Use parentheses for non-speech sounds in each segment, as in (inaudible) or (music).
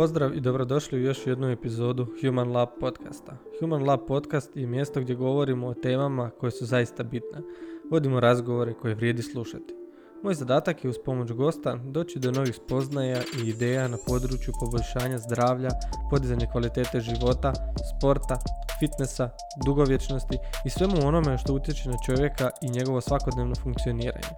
Pozdrav i dobrodošli u još jednu epizodu Human Lab podcasta. Human Lab podcast je mjesto gdje govorimo o temama koje su zaista bitne. Vodimo razgovore koje vrijedi slušati. Moj zadatak je uz pomoć gosta doći do novih spoznaja i ideja na području poboljšanja zdravlja, podizanje kvalitete života, sporta, fitnessa, dugovječnosti i svemu onome što utječe na čovjeka i njegovo svakodnevno funkcioniranje.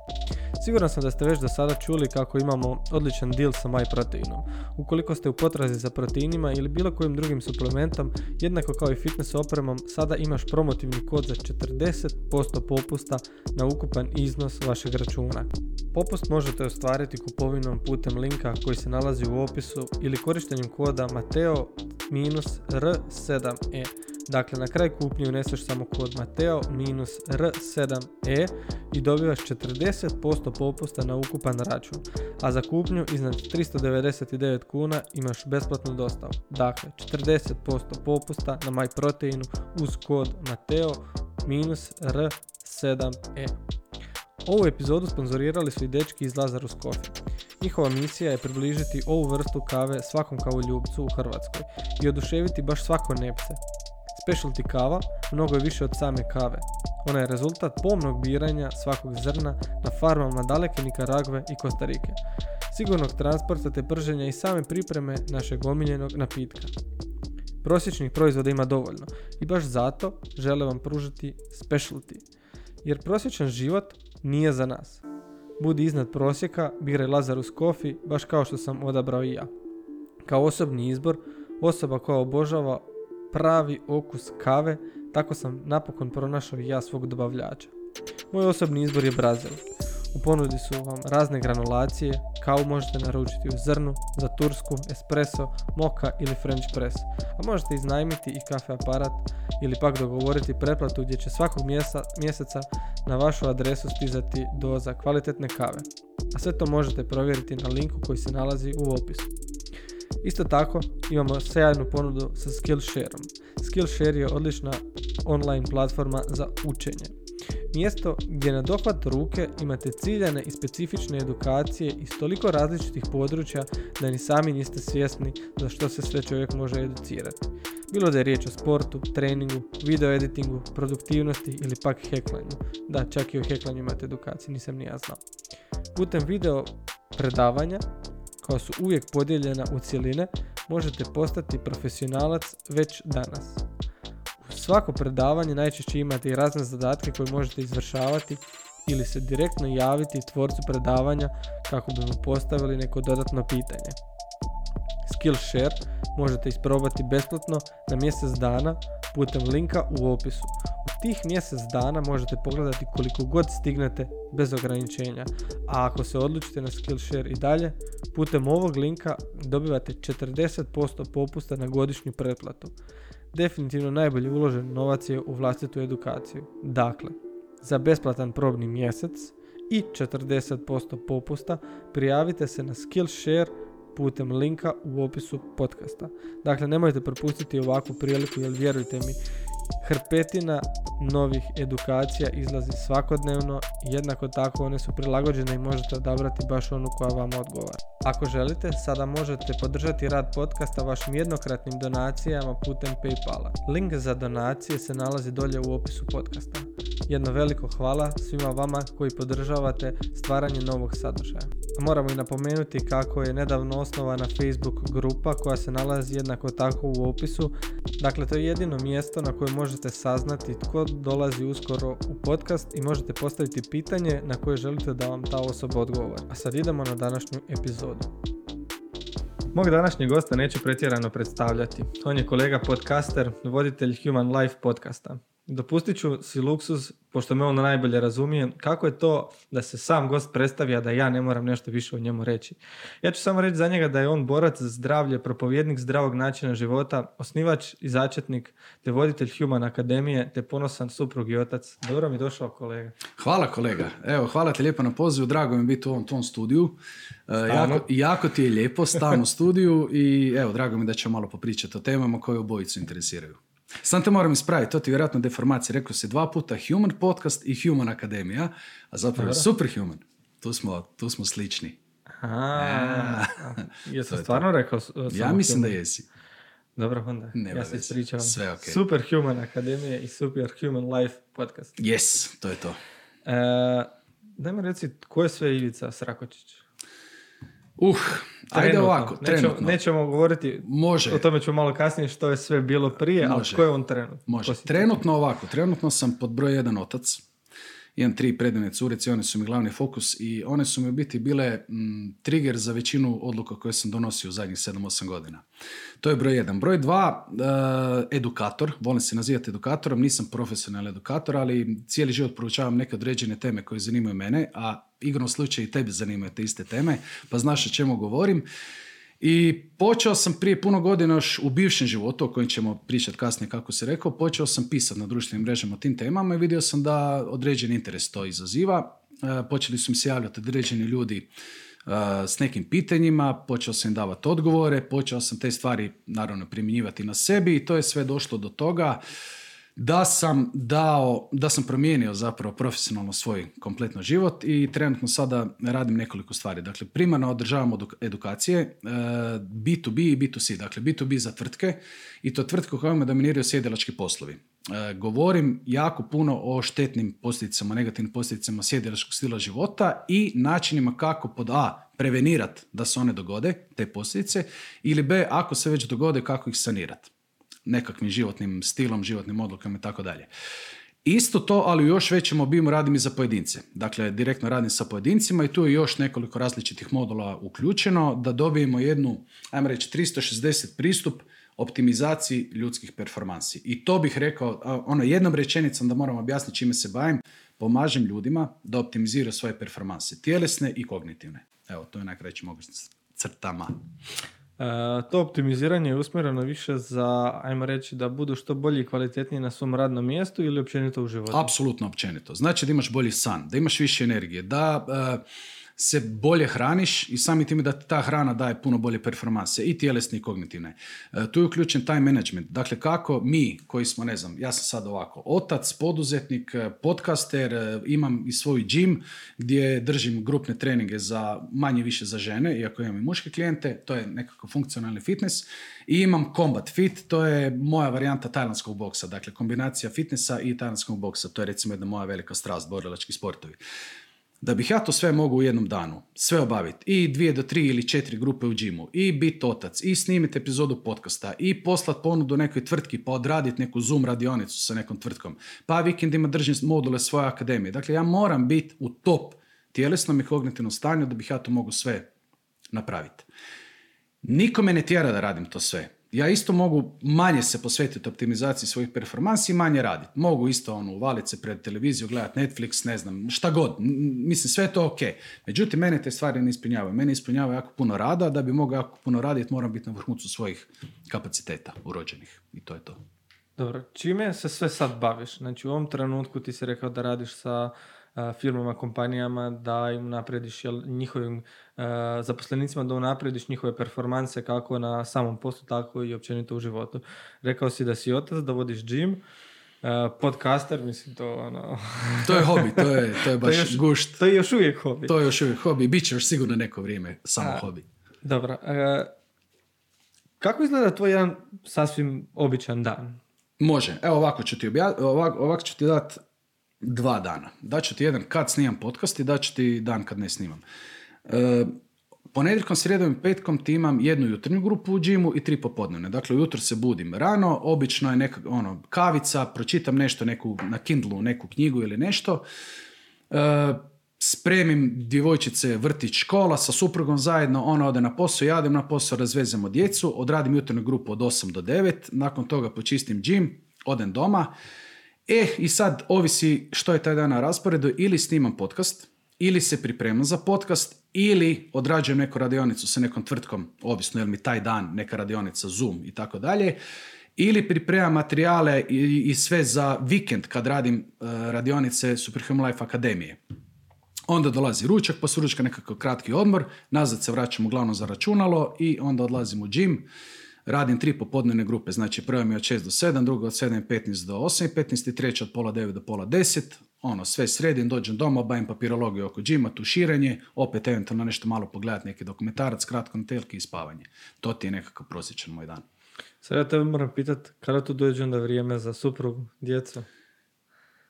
Siguran sam da ste već do sada čuli kako imamo odličan deal sa MyProteinom. Ukoliko ste u potrazi za proteinima ili bilo kojim drugim suplementom, jednako kao i fitness opremom, sada imaš promotivni kod za 40% popusta na ukupan iznos vašeg računa. Popust možete ostvariti kupovinom putem linka koji se nalazi u opisu ili korištenjem koda Mateo-R7E. Dakle, na kraj kupnje uneseš samo kod Mateo minus R7E i dobivaš 40% popusta na ukupan račun, a za kupnju iznad 399 kuna imaš besplatnu dostavu. Dakle, 40% popusta na MyProteinu uz kod Mateo minus R7E. Ovu epizodu sponzorirali su i dečki iz Lazarus Coffee. Njihova misija je približiti ovu vrstu kave svakom kavoljubcu u Hrvatskoj i oduševiti baš svako nepce. Specialty kava mnogo je više od same kave. Ona je rezultat pomnog biranja svakog zrna na farmama daleke Nikaragve i Kostarike, sigurnog transporta te prženja i same pripreme našeg omiljenog napitka. Prosječnih proizvoda ima dovoljno i baš zato žele vam pružiti specialty, jer prosječan život nije za nas. Budi iznad prosjeka, biraj Lazarus Coffee, baš kao što sam odabrao i ja. Kao osobni izbor, osoba koja obožava pravi okus kave, tako sam napokon pronašao i ja svog dobavljača. Moj osobni izbor je Brazil. U ponudi su vam razne granulacije, kavu možete naručiti u zrnu, za tursku, espresso, moka ili french press, a možete iznajmiti i kafe aparat ili pak dogovoriti pretplatu gdje će svakog mjeseca na vašu adresu stizati doza kvalitetne kave. A sve to možete provjeriti na linku koji se nalazi u opisu. Isto tako imamo sjajnu ponudu sa Skillshareom. Skillshare je odlična online platforma za učenje. Mjesto gdje na dohvat ruke imate ciljane i specifične edukacije iz toliko različitih područja da ni sami niste svjesni za što se sve čovjek može educirati. Bilo da je riječ o sportu, treningu, video editingu, produktivnosti ili pak heklanju. Da, čak i o heklanju imate edukacije, nisam ni ja znao. Putem video predavanja koja su uvijek podijeljena u cjeline, možete postati profesionalac već danas. U svako predavanje najčešće imate i razne zadatke koje možete izvršavati ili se direktno javiti tvorcu predavanja kako bi mu postavili neko dodatno pitanje. Skillshare možete isprobati besplatno na mjesec dana putem linka u opisu tih mjesec dana možete pogledati koliko god stignete bez ograničenja, a ako se odlučite na Skillshare i dalje, putem ovog linka dobivate 40% popusta na godišnju pretplatu. Definitivno najbolji uložen novac je u vlastitu edukaciju. Dakle, za besplatan probni mjesec i 40% popusta prijavite se na Skillshare putem linka u opisu podcasta. Dakle, nemojte propustiti ovakvu priliku jer vjerujte mi, hrpetina novih edukacija izlazi svakodnevno, jednako tako one su prilagođene i možete odabrati baš onu koja vam odgovara. Ako želite, sada možete podržati rad podcasta vašim jednokratnim donacijama putem Paypala. Link za donacije se nalazi dolje u opisu podcasta. Jedno veliko hvala svima vama koji podržavate stvaranje novog sadržaja. Moramo i napomenuti kako je nedavno osnovana Facebook grupa koja se nalazi jednako tako u opisu. Dakle, to je jedino mjesto na kojem možete saznati tko dolazi uskoro u podcast i možete postaviti pitanje na koje želite da vam ta osoba odgovori. A sad idemo na današnju epizodu. Mog današnjeg gosta neću pretjerano predstavljati. On je kolega podcaster, voditelj Human Life podcasta. Dopustit ću si luksuz, pošto me on najbolje razumije, kako je to da se sam gost predstavi, a da ja ne moram nešto više o njemu reći. Ja ću samo reći za njega da je on borac za zdravlje, propovjednik zdravog načina života, osnivač i začetnik, te voditelj Human Akademije, te ponosan suprug i otac. Dobro mi došao kolega. Hvala kolega. Evo, hvala ti lijepo na pozivu, drago mi biti u ovom tom studiju. E, jako, jako, ti je lijepo, stan u studiju i evo, drago mi da ćemo malo popričati o temama koje obojicu interesiraju. Sam te moram ispraviti, to ti je vjerojatno deformacija. Rekao si dva puta Human Podcast i Human Akademija, a zapravo je Superhuman. Tu smo, tu smo slični. A, jesam stvarno rekao Ja mislim da jesi. Dobro, onda. Nema ja se ispričavam. Sve ok. Superhuman Akademije i Superhuman Life podcast. Yes, to je to. E, daj mi reci, ko je sve Ivica Srakočić? Uh, ajde ovako, nećemo, trenutno. Nećemo govoriti, Može. o tome ću malo kasnije što je sve bilo prije, Može. ali ko je on trenutno? Može. Trenutno ovako, trenutno sam pod broj jedan otac. Imam tri predivne curice i one su mi glavni fokus i one su mi u biti bile mm, trigger za većinu odluka koje sam donosio u zadnjih 7-8 godina. To je broj jedan. Broj dva, eh, edukator. Volim se nazivati edukatorom. Nisam profesionalni edukator, ali cijeli život proučavam neke određene teme koje zanimaju mene, a igrom slučaju i tebe zanimaju te iste teme, pa znaš o čemu govorim. I počeo sam prije puno godina još u bivšem životu, o kojem ćemo pričati kasnije kako se rekao, počeo sam pisati na društvenim mrežama o tim temama i vidio sam da određeni interes to izaziva. E, počeli su mi se javljati određeni ljudi e, s nekim pitanjima, počeo sam im davati odgovore, počeo sam te stvari naravno primjenjivati na sebi i to je sve došlo do toga da sam dao, da sam promijenio zapravo profesionalno svoj kompletno život i trenutno sada radim nekoliko stvari. Dakle, primarno održavam eduk- edukacije e, B2B i B2C. Dakle, B2B za tvrtke i to tvrtke u kojima dominiraju sjedilački poslovi. E, govorim jako puno o štetnim posljedicama, negativnim posljedicama sjedilačkog stila života i načinima kako pod A prevenirati da se one dogode, te posljedice, ili B, ako se već dogode, kako ih sanirati nekakvim životnim stilom, životnim odlukama i tako dalje. Isto to, ali još većem obimu radim i za pojedince. Dakle, direktno radim sa pojedincima i tu je još nekoliko različitih modula uključeno da dobijemo jednu, ajmo reći, 360 pristup optimizaciji ljudskih performansi. I to bih rekao, ono jednom rečenicom da moram objasniti čime se bavim, pomažem ljudima da optimiziraju svoje performanse, tjelesne i kognitivne. Evo, to je najkraći mogu crtama. E, to optimiziranje je usmjereno više za, ajmo reći, da budu što bolji i kvalitetniji na svom radnom mjestu ili općenito u životu? Apsolutno općenito. Znači da imaš bolji san, da imaš više energije, da e, se bolje hraniš i samim time da ta hrana daje puno bolje performanse i tjelesne i kognitivne. E, tu je uključen time management. Dakle, kako mi koji smo, ne znam, ja sam sad ovako, otac, poduzetnik, e, podcaster, e, imam i svoj gym gdje držim grupne treninge za manje više za žene, iako imam i muške klijente, to je nekako funkcionalni fitness. I imam Combat Fit, to je moja varijanta tajlandskog boksa, dakle kombinacija fitnessa i tajlandskog boksa, to je recimo jedna moja velika strast, borilački sportovi. Da bih ja to sve mogu u jednom danu, sve obaviti, i dvije do tri ili četiri grupe u džimu, i biti otac, i snimiti epizodu podcasta, i poslat ponudu nekoj tvrtki, pa odraditi neku Zoom radionicu sa nekom tvrtkom, pa vikendima držim module svoje akademije. Dakle, ja moram biti u top tjelesnom i kognitivnom stanju da bih ja to mogu sve napraviti. Niko me ne tjera da radim to sve. Ja isto mogu manje se posvetiti optimizaciji svojih performansi i manje raditi. Mogu isto ono, uvaliti se pred televiziju, gledati Netflix, ne znam, šta god. Mislim, sve to ok. Međutim, mene te stvari ne ispunjavaju. Mene ispunjava jako puno rada. Da bi mogao jako puno raditi, moram biti na vrhuncu svojih kapaciteta urođenih. I to je to. Dobro, čime se sve sad baviš? Znači u ovom trenutku ti si rekao da radiš sa firmama, kompanijama, da im naprediš njihovim zaposlenicima, da unaprediš njihove performanse kako na samom poslu, tako i općenito u životu. Rekao si da si otac, da vodiš gym, a, podcaster, mislim to ono... (laughs) To je hobi, to je, to je baš još- gušt. to je još uvijek hobi. To je još uvijek hobi. Biće još sigurno neko vrijeme samo A. hobi. Dobro. e, kako izgleda tvoj jedan sasvim običan dan? Može. Evo ovako ću ti obja... ovako, ovako ću ti dati dva dana. Daću ti jedan kad snimam podcast i daću ti dan kad ne snimam. E, ponedjeljkom, srijedom i petkom ti imam jednu jutarnju grupu u džimu i tri popodnevne. Dakle, ujutro se budim rano, obično je neka ono, kavica, pročitam nešto neku, na Kindlu, neku knjigu ili nešto. E, spremim djevojčice vrtić škola sa suprugom zajedno, ona ode na posao, ja odem na posao, razvezemo djecu, odradim jutarnju grupu od 8 do 9, nakon toga počistim džim, odem doma. E, i sad ovisi što je taj dan na rasporedu, ili snimam podcast, ili se pripremam za podcast, ili odrađujem neku radionicu sa nekom tvrtkom, ovisno je li mi taj dan neka radionica, Zoom i tako dalje, ili pripremam materijale i, sve za vikend kad radim eh, radionice Superhuman Life Akademije. Onda dolazi ručak, poslije ručka nekakav kratki odmor, nazad se vraćam uglavnom za računalo i onda odlazim u gym. Radim tri popodnevne grupe, znači prva mi je od 6 do 7, druga od 7.15 do 8.15 i treća od pola 9 do pola 10. ono, sve sredim, dođem doma, obavim papirologiju oko džima, tuširanje, opet eventualno nešto malo pogledati, neki dokumentarac, kratko na telki i spavanje. To ti je nekakav prosječan moj dan. Sad ja tebe moram pitat, kada tu dođe onda vrijeme za suprugu, djecu?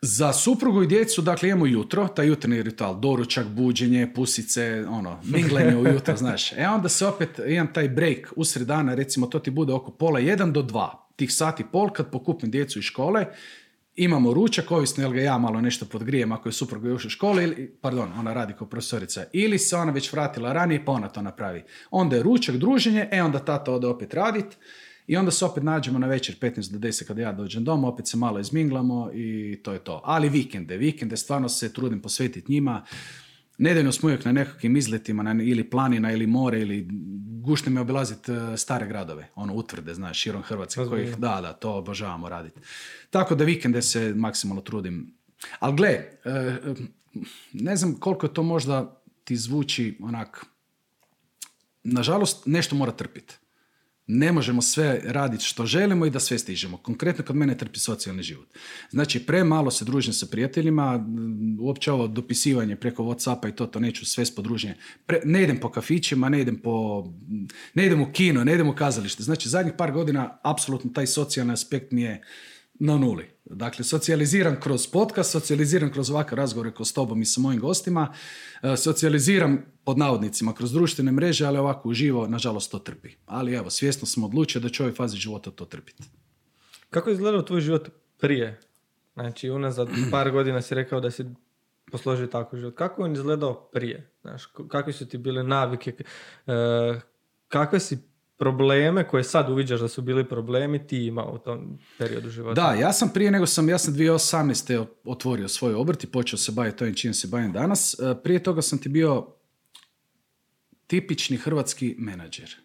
Za suprugu i djecu, dakle, imamo jutro, taj jutarnji ritual, doručak, buđenje, pusice, ono, minglenje ujutro, (laughs) znaš. E onda se opet, imam taj break usred dana, recimo to ti bude oko pola jedan do dva, tih sati pol kad pokupim djecu iz škole, imamo ručak, ovisno jel ga ja malo nešto podgrijem ako je supruga još u školi, ili, pardon, ona radi kao profesorica, ili se ona već vratila ranije pa ona to napravi. Onda je ručak, druženje, e onda tata ode opet radit, i onda se opet nađemo na večer 15 do 10 kada ja dođem doma, opet se malo izminglamo i to je to. Ali vikende, vikende stvarno se trudim posvetiti njima. Nedeljno smo uvijek na nekakvim izletima, na, ili planina, ili more, ili gušne mi obilaziti e, stare gradove, ono utvrde, znaš, širom Hrvatske, kojih, da, da, to obožavamo raditi. Tako da vikende se maksimalno trudim. Ali gle, e, ne znam koliko to možda ti zvuči onak, nažalost, nešto mora trpiti ne možemo sve raditi što želimo i da sve stižemo. Konkretno kod mene trpi socijalni život. Znači, premalo se družim sa prijateljima, uopće ovo dopisivanje preko Whatsappa i to, to neću sve spodruženje. ne idem po kafićima, ne idem, po, ne idem u kino, ne idem u kazalište. Znači, zadnjih par godina apsolutno taj socijalni aspekt mi je na nuli. Dakle, socijaliziram kroz podcast, socijaliziram kroz ovakve razgovore ko s tobom i sa mojim gostima, e, socijaliziram pod navodnicima kroz društvene mreže, ali ovako uživo, nažalost, to trpi. Ali evo, svjesno smo odlučili da će ovoj fazi života to trpiti. Kako je izgledao tvoj život prije? Znači, unazad (clears throat) par godina si rekao da si posložio tako život. Kako je on izgledao prije? Znaš, kakve su ti bile navike? E, kakve si probleme koje sad uviđaš da su bili problemi ti imao u tom periodu života? Da, ja sam prije nego sam, ja sam 2018. otvorio svoj obrt i počeo se baviti to čim se bavim danas. E, prije toga sam ti bio tipični hrvatski menadžer.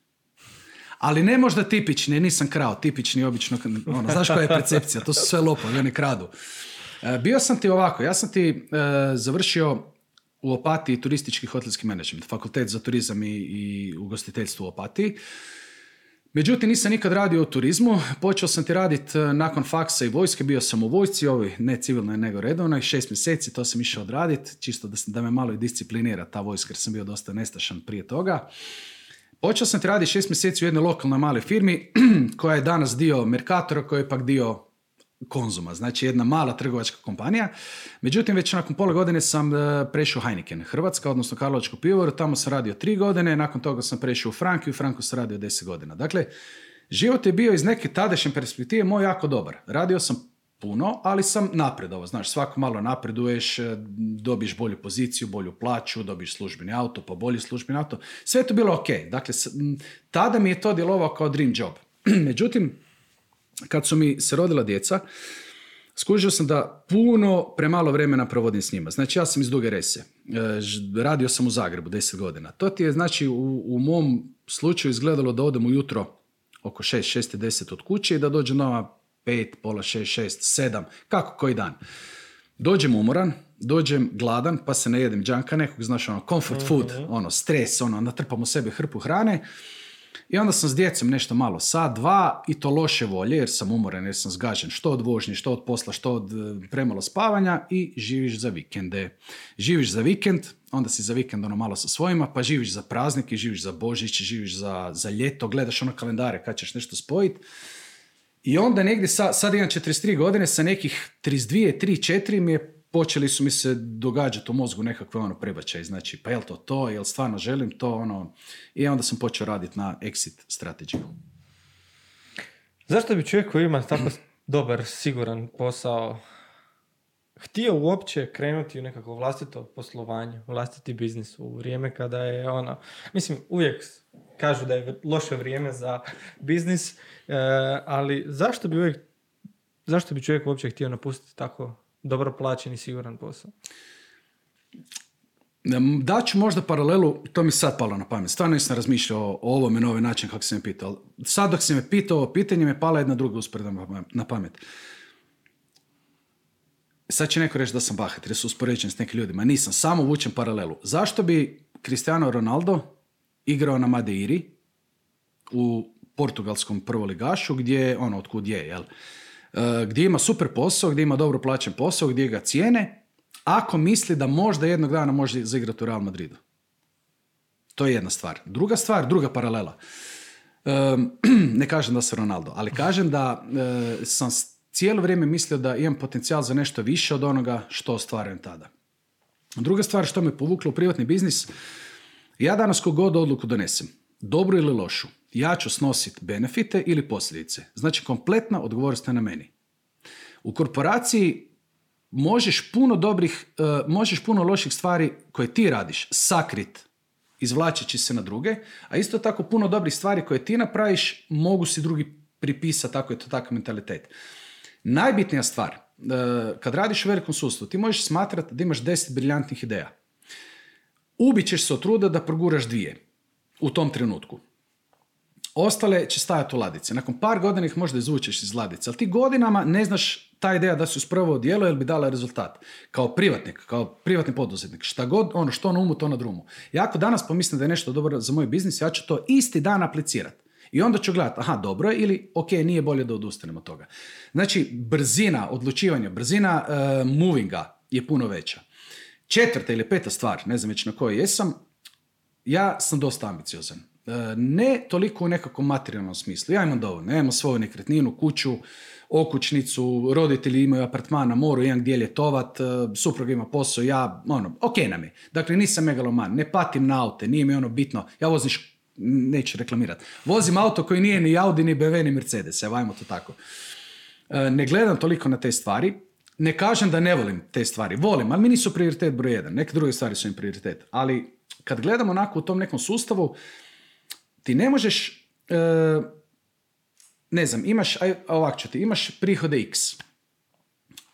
Ali ne možda tipični, nisam krao, tipični obično, ono, znaš koja je percepcija, to su sve lopovi, oni kradu. E, bio sam ti ovako, ja sam ti e, završio u Opatiji turistički hotelski menadžment, fakultet za turizam i, i ugostiteljstvo u Opatiji. Međutim, nisam nikad radio u turizmu. Počeo sam ti raditi e, nakon faksa i vojske. Bio sam u vojsci, ovi ne civilnoj nego redovnoj. Šest mjeseci, to sam išao odraditi. Čisto da, da me malo i disciplinira ta vojska jer sam bio dosta nestašan prije toga. Počeo sam ti raditi šest mjeseci u jednoj lokalnoj maloj firmi (clears throat) koja je danas dio Mercatora, koja je pak dio Konzuma, znači jedna mala trgovačka kompanija. Međutim, već nakon pola godine sam e, prešao Heineken, Hrvatska, odnosno Karlovačku pivovaru, tamo sam radio tri godine, nakon toga sam prešao u Frank i u Franku sam radio deset godina. Dakle, život je bio iz neke tadašnje perspektive moj jako dobar. Radio sam puno, ali sam napredovao. Znaš, svako malo napreduješ, e, dobiš bolju poziciju, bolju plaću, dobiš službeni auto, pa bolji službeni auto. Sve je to bilo ok. Dakle, tada mi je to djelovao kao dream job. (clears throat) Međutim, kad su mi se rodila djeca, skužio sam da puno premalo vremena provodim s njima. Znači ja sam iz Duge Rese. E, radio sam u Zagrebu 10 godina. To ti je znači u, u mom slučaju izgledalo da odem ujutro oko 6, 6 10 od kuće i da dođe nova 5, pola 6, 6, 7, kako koji dan. Dođem umoran, dođem gladan, pa se ne jedem džanka nekog, znaš ono, comfort food, mhm. ono, stres, ono, natrpam u sebe hrpu hrane i onda sam s djecom nešto malo, sat, dva i to loše volje jer sam umoran, jer sam zgažen što od vožnje, što od posla, što od e, premalo spavanja i živiš za vikende. Živiš za vikend, onda si za vikend ono malo sa svojima, pa živiš za praznike, živiš za Božić, živiš za, za ljeto, gledaš ono kalendare kad ćeš nešto spojiti. I onda negdje, sa, sad imam 43 godine, sa nekih 32, 3, 4 mi je počeli su mi se događati u mozgu nekakve ono prebačaj, znači pa jel to to, jel stvarno želim to, ono, i onda sam počeo raditi na exit strategiju. Zašto bi čovjek koji ima tako (clears throat) dobar, siguran posao htio uopće krenuti u nekako vlastito poslovanje, vlastiti biznis u vrijeme kada je ono, mislim uvijek kažu da je loše vrijeme za biznis, e, ali zašto bi uvijek, zašto bi čovjek uopće htio napustiti tako dobro plaćen i siguran posao? Daću možda paralelu, to mi sad palo na pamet. Stvarno nisam razmišljao o ovome na ovaj način kako sam me pitao. Sad dok si me pitao, pitanje me pala jedna druga usporedna na pamet. Sad će neko reći da sam bahat jer su uspoređen s nekim ljudima. Nisam, samo vučem paralelu. Zašto bi Cristiano Ronaldo igrao na Madeiri u portugalskom prvoligašu gdje, ono, otkud je, jel? E, gdje ima super posao, gdje ima dobro plaćen posao, gdje ga cijene ako misli da možda jednog dana može zaigrati u Real Madridu. To je jedna stvar. Druga stvar, druga paralela. (clears throat) ne kažem da sam Ronaldo, ali kažem da e, sam cijelo vrijeme mislio da imam potencijal za nešto više od onoga što ostvarujem tada. Druga stvar što me povuklo u privatni biznis, ja danas kogod odluku donesem, dobru ili lošu, ja ću snositi benefite ili posljedice. Znači, kompletna odgovornost je na meni. U korporaciji možeš puno dobrih, e, možeš puno loših stvari koje ti radiš sakrit izvlačeći se na druge, a isto tako puno dobrih stvari koje ti napraviš mogu si drugi pripisati, tako je to takav mentalitet. Najbitnija stvar, e, kad radiš u velikom sustavu, ti možeš smatrati da imaš deset briljantnih ideja. Ubit ćeš se od truda da proguraš dvije u tom trenutku. Ostale će stajati u ladici. Nakon par godina ih možda izvučeš iz ladice, ali ti godinama ne znaš ta ideja da su spravo djelo ili bi dala rezultat. Kao privatnik, kao privatni poduzetnik, šta god, ono što na umu, to na drumu. Ja ako danas pomislim da je nešto dobro za moj biznis, ja ću to isti dan aplicirati. I onda ću gledati, aha, dobro je ili ok, nije bolje da odustanem od toga. Znači, brzina odlučivanja, brzina uh, movinga je puno veća. Četvrta ili peta stvar, ne znam već na kojoj jesam, ja sam dosta ambiciozan. E, ne toliko u nekakvom materijalnom smislu. Ja imam dovoljno. Ja imam svoju nekretninu, kuću, okućnicu, roditelji imaju apartman na moru, imam gdje ljetovat, e, supruga ima posao, ja, ono, ok nam je. Dakle, nisam megaloman, ne patim na aute, nije mi ono bitno. Ja vozim, neću reklamirati, vozim auto koji nije ni Audi, ni BMW, ni Mercedes, evo, ajmo to tako. E, ne gledam toliko na te stvari, ne kažem da ne volim te stvari, volim, ali mi nisu prioritet broj jedan, neke druge stvari su im prioritet. Ali kad gledamo onako u tom nekom sustavu, ti ne možeš, e, ne znam, imaš, aj, ovak ću ti, imaš prihode x.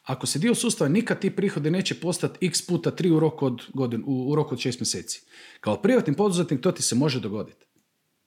Ako se dio sustava, nikad ti prihode neće postati x puta 3 u roku od, godin, u, roku od 6 mjeseci. Kao privatni poduzetnik to ti se može dogoditi.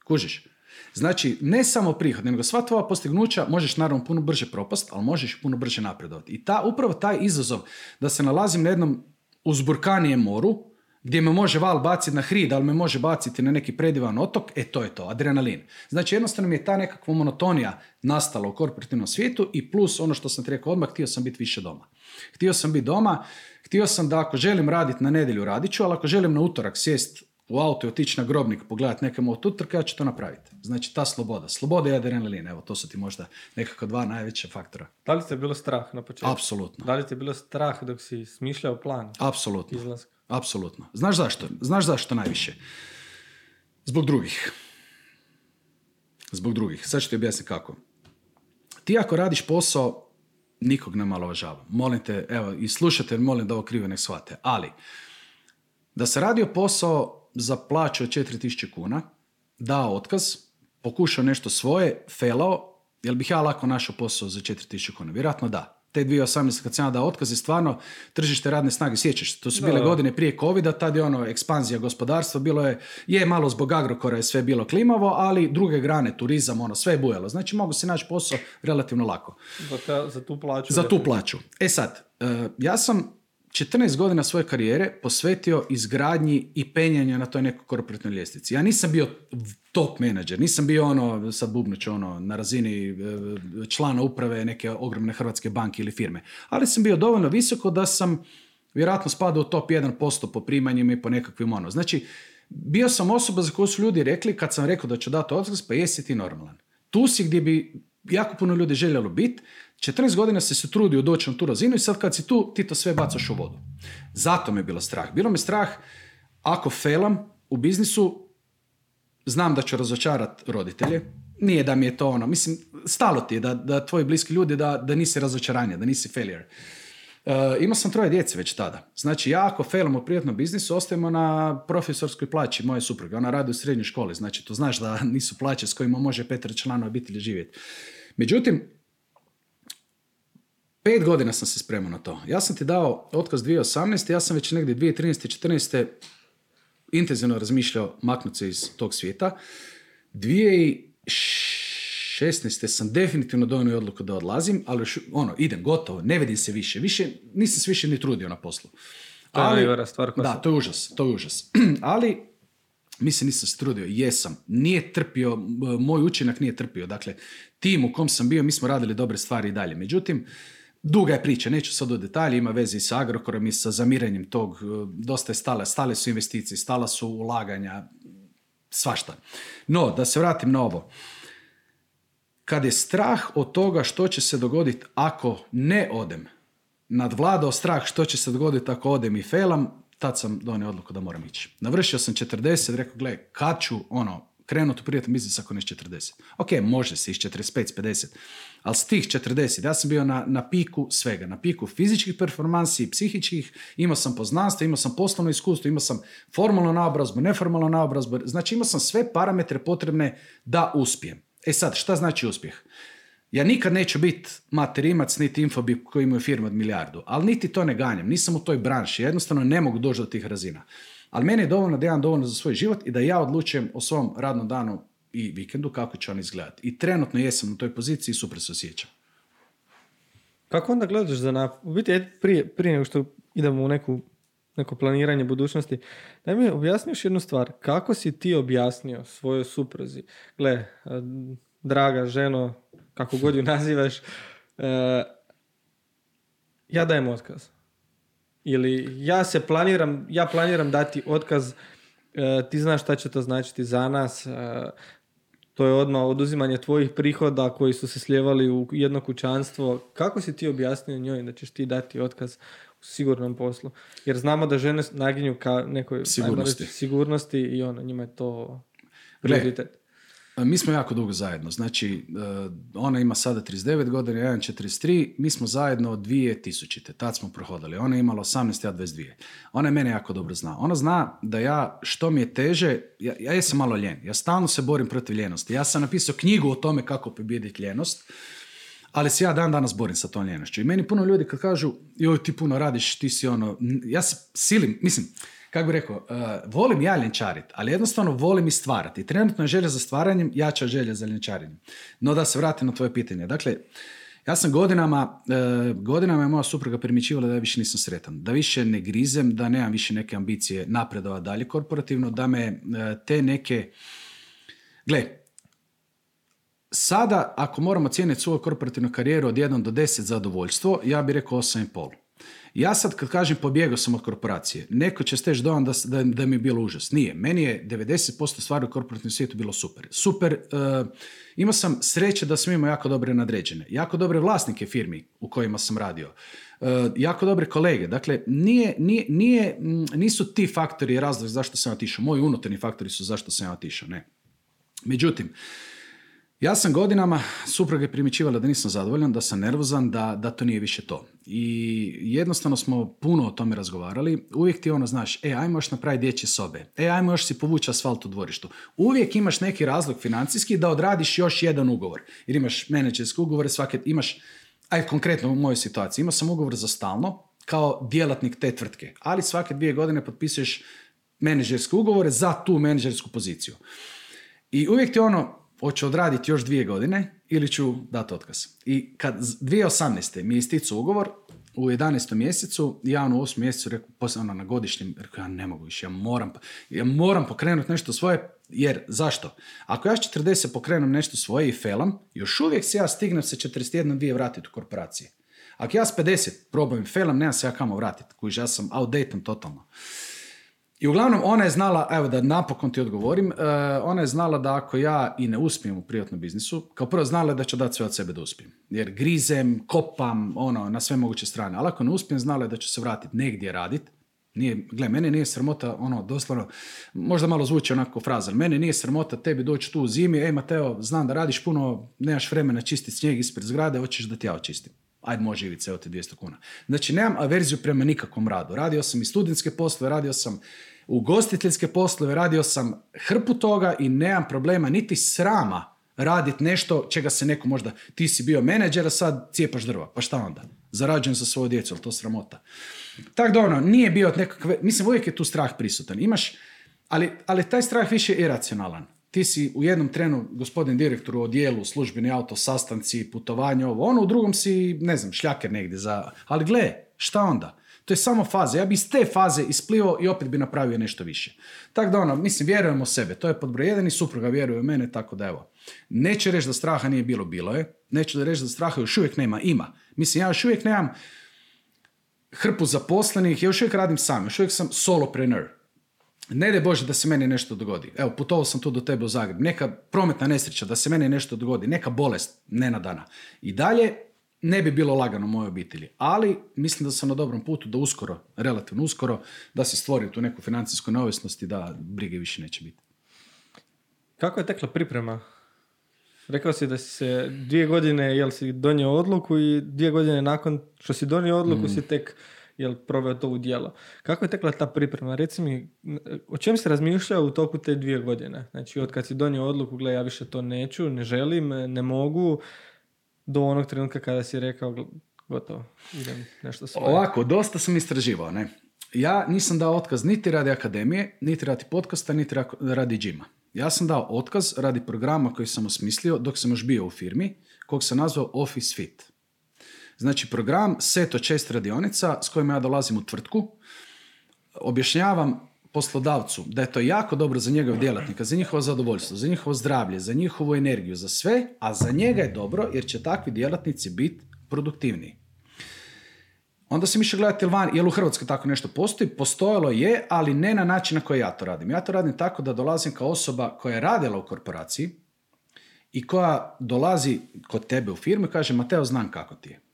Kužiš? Znači, ne samo prihod, nego sva tvoja postignuća možeš naravno puno brže propast, ali možeš puno brže napredovati. I ta, upravo taj izazov da se nalazim na jednom uzburkanijem moru, gdje me može val baciti na hrid, ali me može baciti na neki predivan otok, e to je to, adrenalin. Znači jednostavno mi je ta nekakva monotonija nastala u korporativnom svijetu i plus ono što sam ti rekao odmah, htio sam biti više doma. Htio sam biti doma, htio sam da ako želim raditi na nedjelju radit ću, ali ako želim na utorak sjest u auto i otići na grobnik, pogledati neke mot utrke, ja ću to napraviti. Znači ta sloboda. Sloboda i adrenalin, evo to su ti možda nekako dva najveća faktora. Da li te bilo strah na početku? Apsolutno. Da li te bilo strah dok si smišljao plan? Apsolutno. Apsolutno. Znaš zašto? Znaš zašto najviše? Zbog drugih. Zbog drugih. Sad ću ti objasniti kako. Ti ako radiš posao, nikog ne malovažava. Molim te, evo, i slušate, molim da ovo krivo ne shvate. Ali, da se radio posao za plaću od 4000 kuna, dao otkaz, pokušao nešto svoje, felao, jel bih ja lako našao posao za 4000 kuna? Vjerojatno da te 2018. kad sam ja dao otkaz stvarno tržište radne snage, sjećaš se, to su bile godine prije covida, tad je ono ekspanzija gospodarstva, bilo je, je malo zbog Agrokora je sve bilo klimavo, ali druge grane, turizam, ono, sve je bujalo. Znači mogu se naći posao relativno lako. Za, za tu plaću? Za tu plaću. E sad, e, ja sam 14 godina svoje karijere posvetio izgradnji i penjanju na toj nekoj korporatnoj ljestvici. Ja nisam bio top menadžer, nisam bio ono, sad bubnuću, ono, na razini e, člana uprave neke ogromne hrvatske banke ili firme, ali sam bio dovoljno visoko da sam vjerojatno spadao u top 1% po primanjima i po nekakvim ono. Znači, bio sam osoba za koju su ljudi rekli kad sam rekao da ću dati otkaz, pa jesi ti normalan. Tu si gdje bi jako puno ljudi željelo biti, 14 godina se se trudio doći na tu razinu i sad kad si tu, ti to sve bacaš u vodu. Zato me je bilo strah. Bilo me strah ako felam u biznisu, znam da ću razočarati roditelje. Nije da mi je to ono, mislim, stalo ti je da, da tvoji bliski ljudi, da, da nisi razočaranje, da nisi failure. Uh, imao sam troje djece već tada. Znači, ja ako failam u privatnom biznisu, ostajemo na profesorskoj plaći moje supruge. Ona radi u srednjoj školi, znači to znaš da (laughs) nisu plaće s kojima može petar članova obitelji živjeti. Međutim, Pet godina sam se spremao na to. Ja sam ti dao otkaz 2018. Ja sam već negdje 2013. 14. intenzivno razmišljao maknuti se iz tog svijeta. 2016. sam definitivno donio odluku da odlazim, ali još, ono, idem, gotovo, ne vidim se više. Više, nisam se više ni trudio na poslu. To je stvar Da, to je užas, to je užas. (clears throat) ali, mislim, nisam se trudio, jesam. Nije trpio, moj učinak nije trpio. Dakle, tim u kom sam bio, mi smo radili dobre stvari i dalje. Međutim, duga je priča, neću sad u detalje, ima veze i sa Agrokorom i sa zamirenjem tog, e, dosta je stale, stale su investicije, stala su ulaganja, svašta. No, da se vratim na ovo. Kad je strah od toga što će se dogoditi ako ne odem, nadvladao strah što će se dogoditi ako odem i failam, tad sam donio odluku da moram ići. Navršio sam 40, rekao, gle, kad ću, ono, krenuti u privatni biznis ako ne 40. Ok, može se iz 45, 50, ali s tih 40, ja sam bio na, na piku svega, na piku fizičkih performansi psihičkih, imao sam poznanstvo, imao sam poslovno iskustvo, imao sam formalnu naobrazbu, neformalnu naobrazbu, znači imao sam sve parametre potrebne da uspijem. E sad, šta znači uspjeh? Ja nikad neću biti materimac niti infobip koji imaju firmu od milijardu, ali niti to ne ganjam, nisam u toj branši, jednostavno ne mogu doći do tih razina. Ali meni je dovoljno da imam dovoljno za svoj život i da ja odlučujem o svom radnom danu i vikendu kako će on izgledati. I trenutno jesam u toj poziciji i super se osjećam. Kako onda gledaš za nap... U biti, prije, prije nego što idemo u neku, neko planiranje budućnosti, daj mi objasniš jednu stvar. Kako si ti objasnio svojoj supruzi? Gle, draga ženo, kako god ju (laughs) nazivaš, e, ja dajem otkaz. Ili ja se planiram, ja planiram dati otkaz, e, ti znaš šta će to značiti za nas, e, to je odmah oduzimanje tvojih prihoda koji su se slijevali u jedno kućanstvo. Kako si ti objasnio njoj da ćeš ti dati otkaz u sigurnom poslu? Jer znamo da žene naginju ka nekoj sigurnosti, sigurnosti i ono, njima je to prioritet. Mi smo jako dugo zajedno, znači e, ona ima sada 39 godina, ja imam 43, mi smo zajedno od 2000. Tad smo prohodali, ona je imala 18, ja 22. Ona je mene jako dobro zna. Ona zna da ja, što mi je teže, ja, ja jesam malo ljen, ja stalno se borim protiv ljenosti. Ja sam napisao knjigu o tome kako pobijediti ljenost, ali se ja dan danas borim sa tom ljenošću. I meni puno ljudi kad kažu, joj ti puno radiš, ti si ono, ja se silim, mislim, kako bi rekao, uh, volim ja ljenčarit, ali jednostavno volim i stvarati. Trenutno je želja za stvaranjem jača želja za ljenčarenjem. No da se vratim na tvoje pitanje. Dakle, ja sam godinama, uh, godinama je moja supruga primjećivala da ja više nisam sretan, da više ne grizem, da nemam više neke ambicije napredova dalje korporativno, da me uh, te neke... Gle, sada ako moramo cijeniti svoju korporativnu karijeru od 1 do 10 zadovoljstvo, ja bih rekao 8,5. Ja sad kad kažem pobjegao sam od korporacije, neko će steći dojam da, da, da, mi je bilo užas. Nije. Meni je 90% stvari u korporativnom svijetu bilo super. Super, uh, imao sam sreće da sam imao jako dobre nadređene, jako dobre vlasnike firmi u kojima sam radio, uh, jako dobre kolege. Dakle, nije, nije, nije, nisu ti faktori razlog zašto sam otišao. Moji unutarnji faktori su zašto sam otišao, ne. Međutim, ja sam godinama, supruga je primjećivala da nisam zadovoljan, da sam nervozan, da, da to nije više to. I jednostavno smo puno o tome razgovarali. Uvijek ti ono, znaš, e, ajmo još napraviti dječje sobe. E, ajmo još si povući asfalt u dvorištu. Uvijek imaš neki razlog financijski da odradiš još jedan ugovor. Jer imaš menadžerske ugovore, svake, imaš, aj konkretno u mojoj situaciji, imao sam ugovor za stalno kao djelatnik te tvrtke. Ali svake dvije godine potpisuješ menadžerske ugovore za tu menadžersku poziciju. I uvijek ti ono, hoću odraditi još dvije godine ili ću dati otkaz. I kad 2018. mi je isticao ugovor, u 11. mjesecu, ja ono u 8. mjesecu rekao, posebno na godišnjem, rekao ja ne mogu više, ja moram, ja moram pokrenuti nešto svoje, jer zašto? Ako ja s 40 pokrenem nešto svoje i felam, još uvijek se ja stignem se 41 dvije vratiti u korporacije. Ako ja s 50 probam i felam, nemam se ja kamo vratiti, kuži, ja sam outdated totalno. I uglavnom ona je znala, evo da napokon ti odgovorim, uh, ona je znala da ako ja i ne uspijem u privatnom biznisu, kao prvo znala da će dati sve od sebe da uspijem. Jer grizem, kopam, ono, na sve moguće strane. Ali ako ne uspijem, znala je da će se vratiti negdje raditi. Nije, gle, mene nije sramota, ono, doslovno, možda malo zvuči onako fraza, mene nije sramota tebi doći tu u zimi, ej Mateo, znam da radiš puno, nemaš vremena čistiti snijeg ispred zgrade, hoćeš da ti ja očistim ajde može živjeti evo ti 200 kuna. Znači, nemam averziju prema nikakvom radu. Radio sam i studentske poslove, radio sam ugostiteljske poslove, radio sam hrpu toga i nemam problema niti srama raditi nešto čega se neko možda, ti si bio menadžer, a sad cijepaš drva, pa šta onda? Zarađujem za svoju djecu, ali to sramota. Tako da ono, nije bio nekakve, mislim uvijek je tu strah prisutan. Imaš, ali, ali taj strah više je iracionalan ti si u jednom trenu gospodin direktor u odijelu, službeni auto, sastanci, putovanje, ovo, ono, u drugom si, ne znam, šljaker negdje za... Ali gle, šta onda? To je samo faza. Ja bi iz te faze isplivao i opet bi napravio nešto više. Tako da ono, mislim, vjerujemo sebe. To je pod broj jedan i supruga vjeruje u mene, tako da evo. Neće reći da straha nije bilo, bilo je. Neću da reći da straha još uvijek nema, ima. Mislim, ja još uvijek nemam hrpu zaposlenih, ja još uvijek radim sam, još uvijek sam solopreneur. Ne de Bože da se meni nešto dogodi. Evo, putovao sam tu do tebe u Zagreb. Neka prometna nesreća, da se meni nešto dogodi. Neka bolest, nenadana. I dalje ne bi bilo lagano mojoj obitelji. Ali mislim da sam na dobrom putu da uskoro, relativno uskoro, da se stvori tu neku financijsku neovisnost i da brige više neće biti. Kako je tekla priprema? Rekao si da si se dvije godine, jel si donio odluku i dvije godine nakon što si donio odluku mm. si tek jel proveo to u djelo. Kako je tekla ta priprema? Reci mi, o čem si razmišljao u toku te dvije godine? Znači, od kad si donio odluku, gle, ja više to neću, ne želim, ne mogu, do onog trenutka kada si rekao, gotovo, idem nešto svoje. Ovako, dosta sam istraživao, ne? Ja nisam dao otkaz niti radi akademije, niti radi podcasta, niti radi džima. Ja sam dao otkaz radi programa koji sam osmislio dok sam još bio u firmi, kog sam nazvao Office Fit. Znači program, set od šest radionica s kojima ja dolazim u tvrtku, objašnjavam poslodavcu da je to jako dobro za njegov djelatnika, za njihovo zadovoljstvo, za njihovo zdravlje, za njihovu energiju, za sve, a za njega je dobro jer će takvi djelatnici biti produktivniji. Onda sam išao gledati van, jel u Hrvatskoj tako nešto postoji? Postojalo je, ali ne na način na koji ja to radim. Ja to radim tako da dolazim kao osoba koja je radila u korporaciji i koja dolazi kod tebe u firmu i kaže, Mateo, znam kako ti je.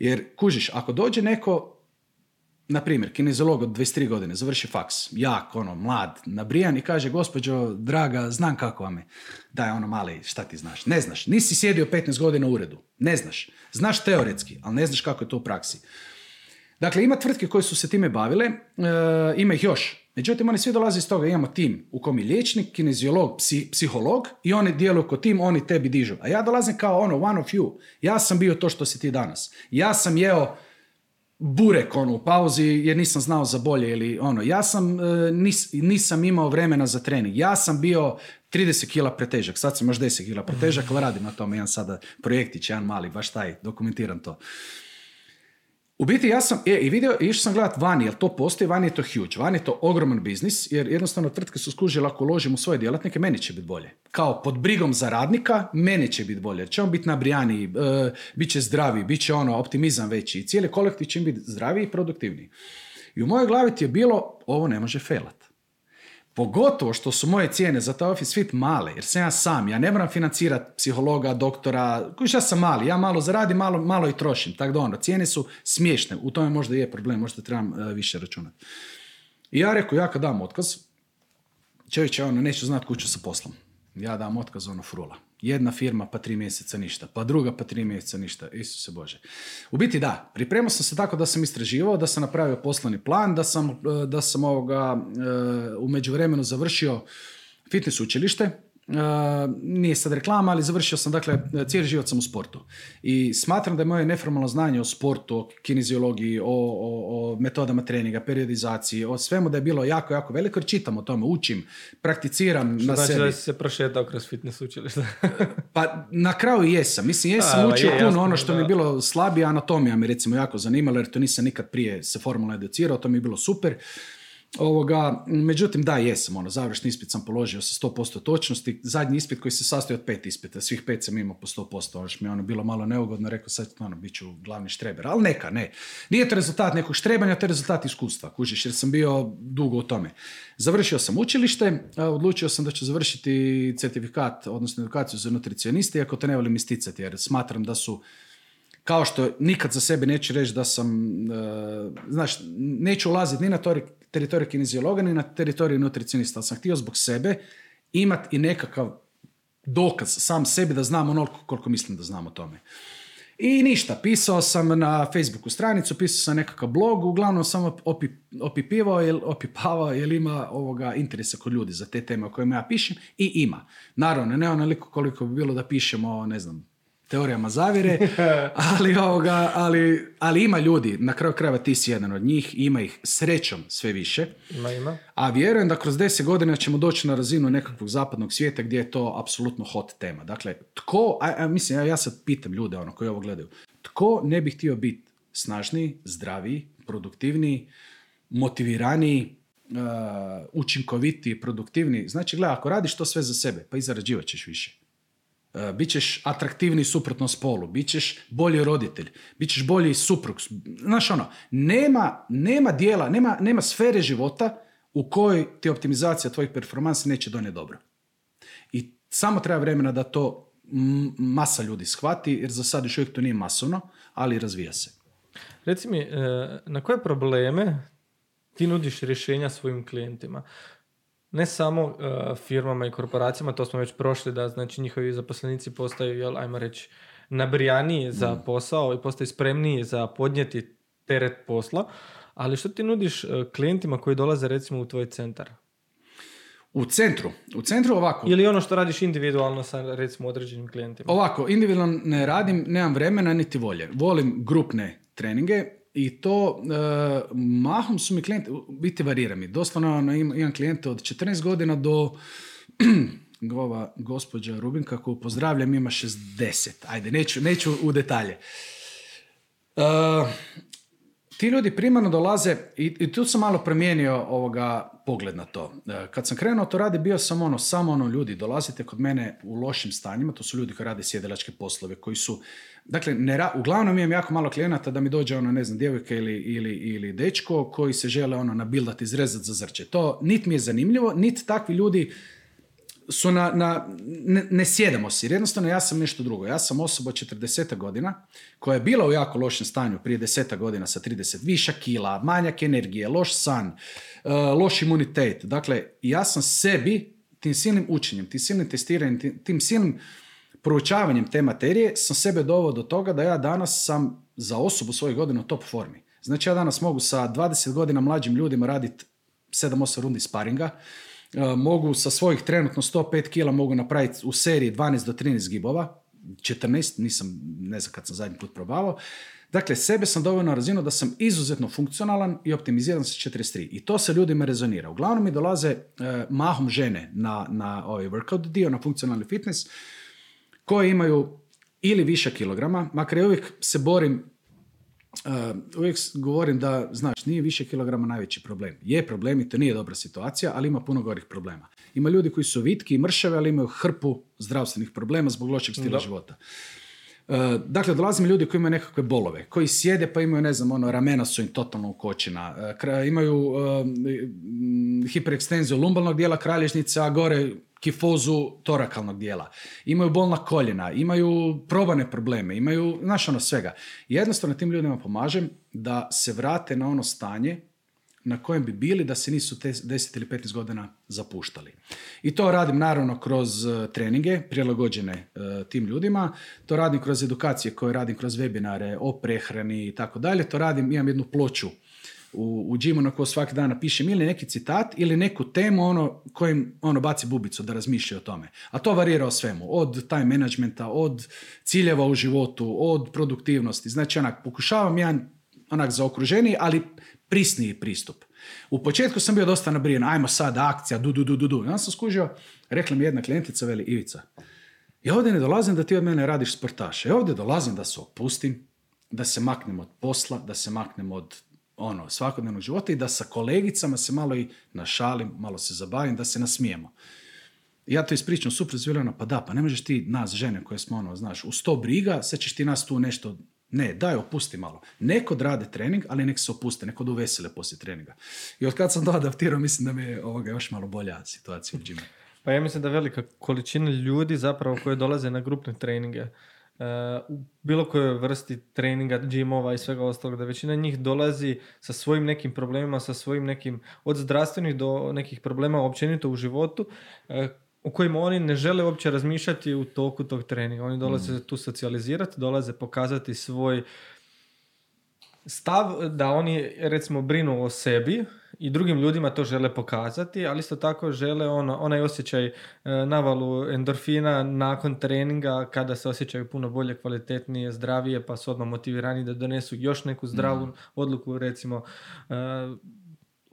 Jer, kužiš, ako dođe neko, na primjer, kinezolog od 23 godine, završi faks, jak, ono, mlad, nabrijan i kaže, gospođo, draga, znam kako vam je. Daj, ono, mali, šta ti znaš? Ne znaš. Nisi sjedio 15 godina u uredu. Ne znaš. Znaš teoretski, ali ne znaš kako je to u praksi. Dakle, ima tvrtke koje su se time bavile, e, ima ih još. Međutim, oni svi dolaze iz toga, imamo tim u kom je liječnik, kineziolog, psiholog i oni djeluju kod tim, oni tebi dižu. A ja dolazim kao ono, one of you. Ja sam bio to što si ti danas. Ja sam jeo burek ono, u pauzi jer nisam znao za bolje ili ono. Ja sam, e, nisam imao vremena za trening. Ja sam bio 30 kila pretežak, sad sam još 10 kila pretežak, (laughs) ali radim na tome, jedan sada projektić, jedan mali, baš taj, dokumentiram to. U biti ja sam, e, i vidio, išao sam gledat vani, jer to postoji, vani je to huge, vani je to ogroman biznis, jer jednostavno tvrtke su skužile ako uložim u svoje djelatnike, meni će biti bolje. Kao pod brigom za radnika, meni će biti bolje, jer će on biti nabrijaniji, e, bit će zdraviji, bit će ono, optimizam veći i cijeli kolektiv će biti zdraviji i produktivniji. I u mojoj glavi ti je bilo, ovo ne može felat. Pogotovo što su moje cijene za taj office fit male, jer sam ja sam, ja ne moram financirati psihologa, doktora, koji ja sam mali, ja malo zaradim, malo, malo i trošim, tako da ono, cijene su smiješne, u tome možda je problem, možda trebam uh, više računati. I ja rekao, ja kad dam otkaz, čovječ će ono, neću znati kuću sa poslom. Ja dam otkaz, ono, frula. Jedna firma pa tri mjeseca ništa, pa druga pa tri mjeseca ništa, Isuse Bože. U biti da, pripremao sam se tako da sam istraživao, da sam napravio poslovni plan, da sam, da sam ovoga, e, u međuvremenu završio fitness učilište, nije sad reklama, ali završio sam, dakle, cijeli život sam u sportu. I smatram da je moje neformalno znanje o sportu, o kineziologiji, o, o, o metodama treninga, periodizaciji, o svemu da je bilo jako, jako veliko, jer čitam o tome, učim, prakticiram Što na znači sebi. da si se prošetao kroz fitness učilište? (laughs) pa na kraju jesam. Mislim, jesam učio puno ono što mi je bilo slabije, anatomija mi recimo jako zanimala, jer to nisam nikad prije se formalno educirao, to mi je bilo super. Ovoga, međutim, da, jesam, ono, završni ispit sam položio sa 100% točnosti, zadnji ispit koji se sastoji od pet ispita, svih pet sam imao po 100%, ono što mi je ono bilo malo neugodno, rekao sad, ono, bit ću glavni štreber, ali neka, ne. Nije to rezultat nekog štrebanja, to je rezultat iskustva, kužiš, jer sam bio dugo u tome. Završio sam učilište, odlučio sam da ću završiti certifikat, odnosno edukaciju za nutricioniste, iako to ne volim isticati, jer smatram da su kao što nikad za sebe neću reći da sam, uh, znaš, neću ulaziti ni na teritorij kineziologa, ni na teritorij nutricionista, ali sam htio zbog sebe imati i nekakav dokaz sam sebi da znam onoliko koliko mislim da znam o tome. I ništa, pisao sam na Facebooku stranicu, pisao sam nekakav blog, uglavnom sam opipivao, jel, opipavao jel ima ovoga interesa kod ljudi za te teme o kojima ja pišem i ima. Naravno, ne onoliko koliko bi bilo da pišemo, ne znam, teorijama zavire, (laughs) ali, ovoga, ali, ali ima ljudi, na kraju krajeva ti si jedan od njih, ima ih srećom sve više. Ima, ima. A vjerujem da kroz deset godina ćemo doći na razinu nekakvog zapadnog svijeta gdje je to apsolutno hot tema. Dakle, tko, a, mislim, ja, ja sad pitam ljude ono, koji ovo gledaju, tko ne bi htio biti snažniji, zdraviji, produktivniji, motiviraniji, uh, učinkovitiji, produktivniji. Znači, gledaj, ako radiš to sve za sebe, pa i zarađivat ćeš više. Uh, Bićeš atraktivniji suprotno spolu, bit ćeš bolji roditelj, bit ćeš bolji suprug. Znaš ono, nema, nema dijela, nema, nema sfere života u kojoj ti optimizacija tvojih performansi neće donijeti dobro. I samo treba vremena da to masa ljudi shvati, jer za sad još uvijek to nije masovno, ali razvija se. Reci mi, e, na koje probleme ti nudiš rješenja svojim klijentima? Ne samo e, firmama i korporacijama, to smo već prošli, da znači njihovi zaposlenici postaju, jel, ajmo reći, nabrijaniji za mm. posao i postaju spremniji za podnijeti teret posla, ali što ti nudiš e, klijentima koji dolaze recimo u tvoj centar? U centru, u centru ovako. Ili ono što radiš individualno sa recimo određenim klijentima? Ovako, individualno ne radim, nemam vremena niti volje. Volim grupne treninge i to e, mahom su mi klijenti, biti varira mi. Doslovno ono, imam klijente od 14 godina do (clears throat) ova gospođa Rubinka koju pozdravljam ima 60. Ajde, neću, neću u detalje. Uh, ti ljudi primarno dolaze i, i tu sam malo promijenio ovoga pogled na to. E, kad sam krenuo to radi, bio sam ono, samo ono ljudi, dolazite kod mene u lošim stanjima, to su ljudi koji rade sjedilačke poslove, koji su, dakle, ne ra- uglavnom imam jako malo klijenata da mi dođe ono, ne znam, djevojka ili, ili, ili dečko koji se žele ono nabildati, izrezati za zrče. To nit mi je zanimljivo, nit takvi ljudi su na, na ne, ne sjedamo si, jer jednostavno ja sam nešto drugo. Ja sam osoba od 40 godina koja je bila u jako lošem stanju prije 10 godina sa 30 viša kila, manjak energije, loš san, uh, loš imunitet. Dakle, ja sam sebi tim silnim učenjem, tim silnim testiranjem, tim, tim silnim proučavanjem te materije sam sebe doveo do toga da ja danas sam za osobu svojih godina u top formi. Znači ja danas mogu sa 20 godina mlađim ljudima raditi 7-8 rundi sparinga, E, mogu sa svojih trenutno 105 kila mogu napraviti u seriji 12 do 13 gibova, 14, nisam, ne znam kad sam zadnji put probavao. Dakle, sebe sam doveo na razinu da sam izuzetno funkcionalan i optimiziran sa 43. I to se ljudima rezonira. Uglavnom mi dolaze e, mahom žene na, na ovaj workout dio, na funkcionalni fitness, koje imaju ili više kilograma, makar ja uvijek se borim uvijek govorim da, znaš, nije više kilograma najveći problem. Je problem i to nije dobra situacija, ali ima puno gorih problema. Ima ljudi koji su vitki i mršave, ali imaju hrpu zdravstvenih problema zbog lošeg stila života. Uh, dakle, dolaze mi ljudi koji imaju nekakve bolove, koji sjede pa imaju, ne znam, ono, ramena su im totalno ukočena, uh, imaju uh, hiperekstenziju lumbalnog dijela kralježnice, a gore kifozu torakalnog dijela, imaju bolna koljena, imaju probane probleme, imaju, znaš ono svega. Jednostavno tim ljudima pomažem da se vrate na ono stanje na kojem bi bili da se nisu 10 ili 15 godina zapuštali. I to radim naravno kroz e, treninge prilagođene e, tim ljudima, to radim kroz edukacije koje radim kroz webinare o prehrani i tako dalje, to radim, imam jednu ploču u, u džimu na koju svaki dan napišem ili neki citat ili neku temu ono kojim ono baci bubicu da razmišlja o tome. A to varira o svemu, od time managementa, od ciljeva u životu, od produktivnosti. Znači onak, pokušavam jedan onak zaokruženiji, ali prisniji pristup. U početku sam bio dosta nabrijen, ajmo sad akcija, du, du, du, du, du. I onda sam skužio, rekla mi jedna klijentica, veli Ivica, ja ovdje ne dolazim da ti od mene radiš sportaš. Ja ovdje dolazim da se opustim, da se maknem od posla, da se maknem od ono, svakodnevnog života i da sa kolegicama se malo i našalim, malo se zabavim, da se nasmijemo. Ja to ispričam supruzi Viljana, pa da, pa ne možeš ti nas žene koje smo ono, znaš, u sto briga, sad ćeš ti nas tu nešto, ne, daj opusti malo. Neko rade trening, ali nek se opuste, neko da uvesele poslije treninga. I od kad sam to adaptirao, mislim da mi je ovoga još malo bolja situacija u džimu. Pa ja mislim da velika količina ljudi zapravo koje dolaze na grupne treninge, u bilo kojoj vrsti treninga, džimova i svega ostalog, da većina njih dolazi sa svojim nekim problemima, sa svojim nekim, od zdravstvenih do nekih problema općenito u životu, e, u kojima oni ne žele uopće razmišljati u toku tog treninga. Oni dolaze mm. tu socijalizirati, dolaze pokazati svoj stav da oni recimo brinu o sebi i drugim ljudima to žele pokazati, ali isto tako žele ono, onaj osjećaj e, navalu endorfina nakon treninga kada se osjećaju puno bolje, kvalitetnije, zdravije, pa su odmah motivirani da donesu još neku zdravu mm. odluku, recimo e,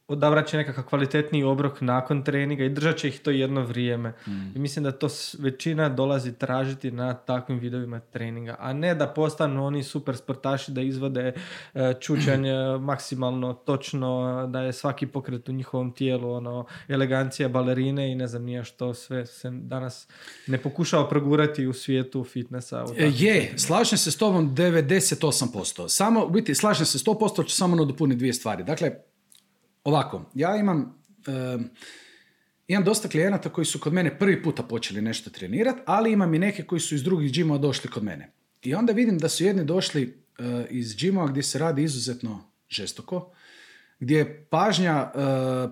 odabrat će nekakav kvalitetniji obrok nakon treninga i držat će ih to jedno vrijeme. Mm. I mislim da to većina dolazi tražiti na takvim vidovima treninga, a ne da postanu oni super sportaši da izvode e, čučanje (clears throat) maksimalno točno, da je svaki pokret u njihovom tijelu, ono, elegancija balerine i ne znam nije što sve se danas ne pokušava progurati u svijetu fitnessa. U e, je, slažem se s tobom 98%. Samo, u biti, slažem se 100%, ću samo nadopuniti dvije stvari. Dakle, Ovako, ja imam, imam dosta klijenata koji su kod mene prvi puta počeli nešto trenirati, ali imam i neke koji su iz drugih džimova došli kod mene. I onda vidim da su jedni došli uh, iz džimova gdje se radi izuzetno žestoko, gdje je pažnja uh,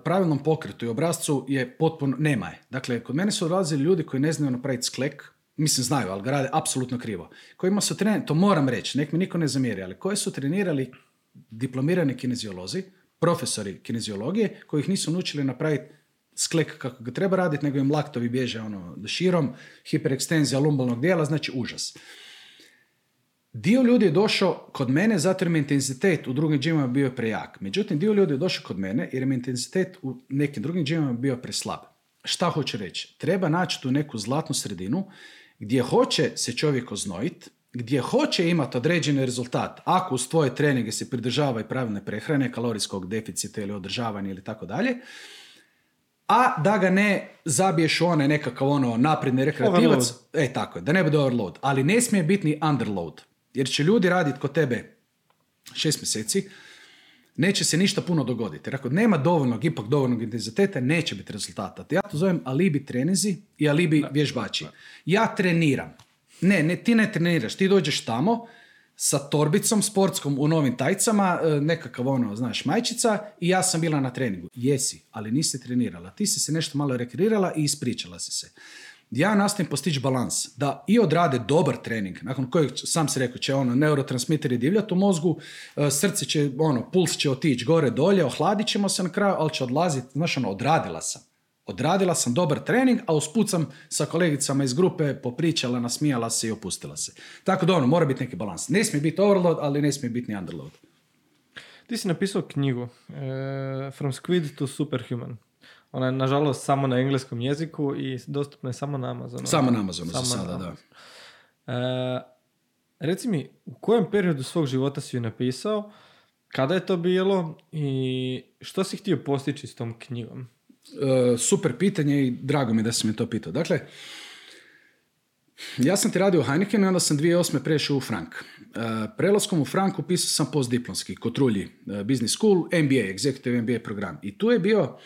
pravilnom pokretu i obrazcu je potpuno, nema je. Dakle, kod mene su odlazili ljudi koji ne znaju napraviti sklek, mislim znaju, ali ga rade apsolutno krivo. Kojima su trenirali, to moram reći, nek mi niko ne zamjeri, ali koji su trenirali diplomirani kineziolozi, profesori kineziologije koji ih nisu naučili napraviti sklek kako ga treba raditi, nego im laktovi bježe ono širom, hiperekstenzija lumbalnog dijela, znači užas. Dio ljudi je došao kod mene zato jer mi intenzitet u drugim džimama bio prejak. Međutim, dio ljudi je došao kod mene jer mi intenzitet u nekim drugim džimama bio preslab. Šta hoće reći? Treba naći tu neku zlatnu sredinu gdje hoće se čovjek oznojiti, gdje hoće imati određeni rezultat, ako uz tvoje treninge se pridržava i pravilne prehrane, kalorijskog deficita ili održavanja ili tako dalje, a da ga ne zabiješ u onaj nekakav ono napredni rekreativac, e tako je, da ne bude overload, ali ne smije biti ni underload, jer će ljudi raditi kod tebe šest mjeseci, neće se ništa puno dogoditi. Jer ako nema dovoljnog, ipak dovoljnog intenziteta, neće biti rezultata. Ja to zovem alibi trenizi i alibi vježbači. Ja treniram. Ne, ne, ti ne treniraš, ti dođeš tamo sa torbicom sportskom u novim tajcama, e, nekakav ono, znaš, majčica i ja sam bila na treningu. Jesi, ali nisi trenirala. Ti si se nešto malo rekreirala i ispričala si se. Ja nastojim postići balans, da i odrade dobar trening, nakon kojeg sam se rekao će ono neurotransmiteri divljati u mozgu, e, srce će, ono, puls će otići gore dolje, ohladit ćemo se na kraju, ali će odlaziti, znaš ono, odradila sam. Odradila sam dobar trening, a usput sam sa kolegicama iz grupe popričala, nasmijala se i opustila se. Tako da ono, mora biti neki balans. Ne smije biti overload, ali ne smije biti ni underload. Ti si napisao knjigu uh, From Squid to Superhuman. Ona je nažalost samo na engleskom jeziku i dostupna je samo na Amazonu. Samo na Amazonu za sada, da. Uh, reci mi, u kojem periodu svog života si ju napisao, kada je to bilo i što si htio postići s tom knjigom? E, super pitanje i drago mi da si me to pitao. Dakle, ja sam ti radio u Heineken onda sam 2008. prešao u Frank. E, prelaskom u Frank upisao sam postdiplomski kod Trulji e, Business School, MBA, Executive MBA program. I tu je bio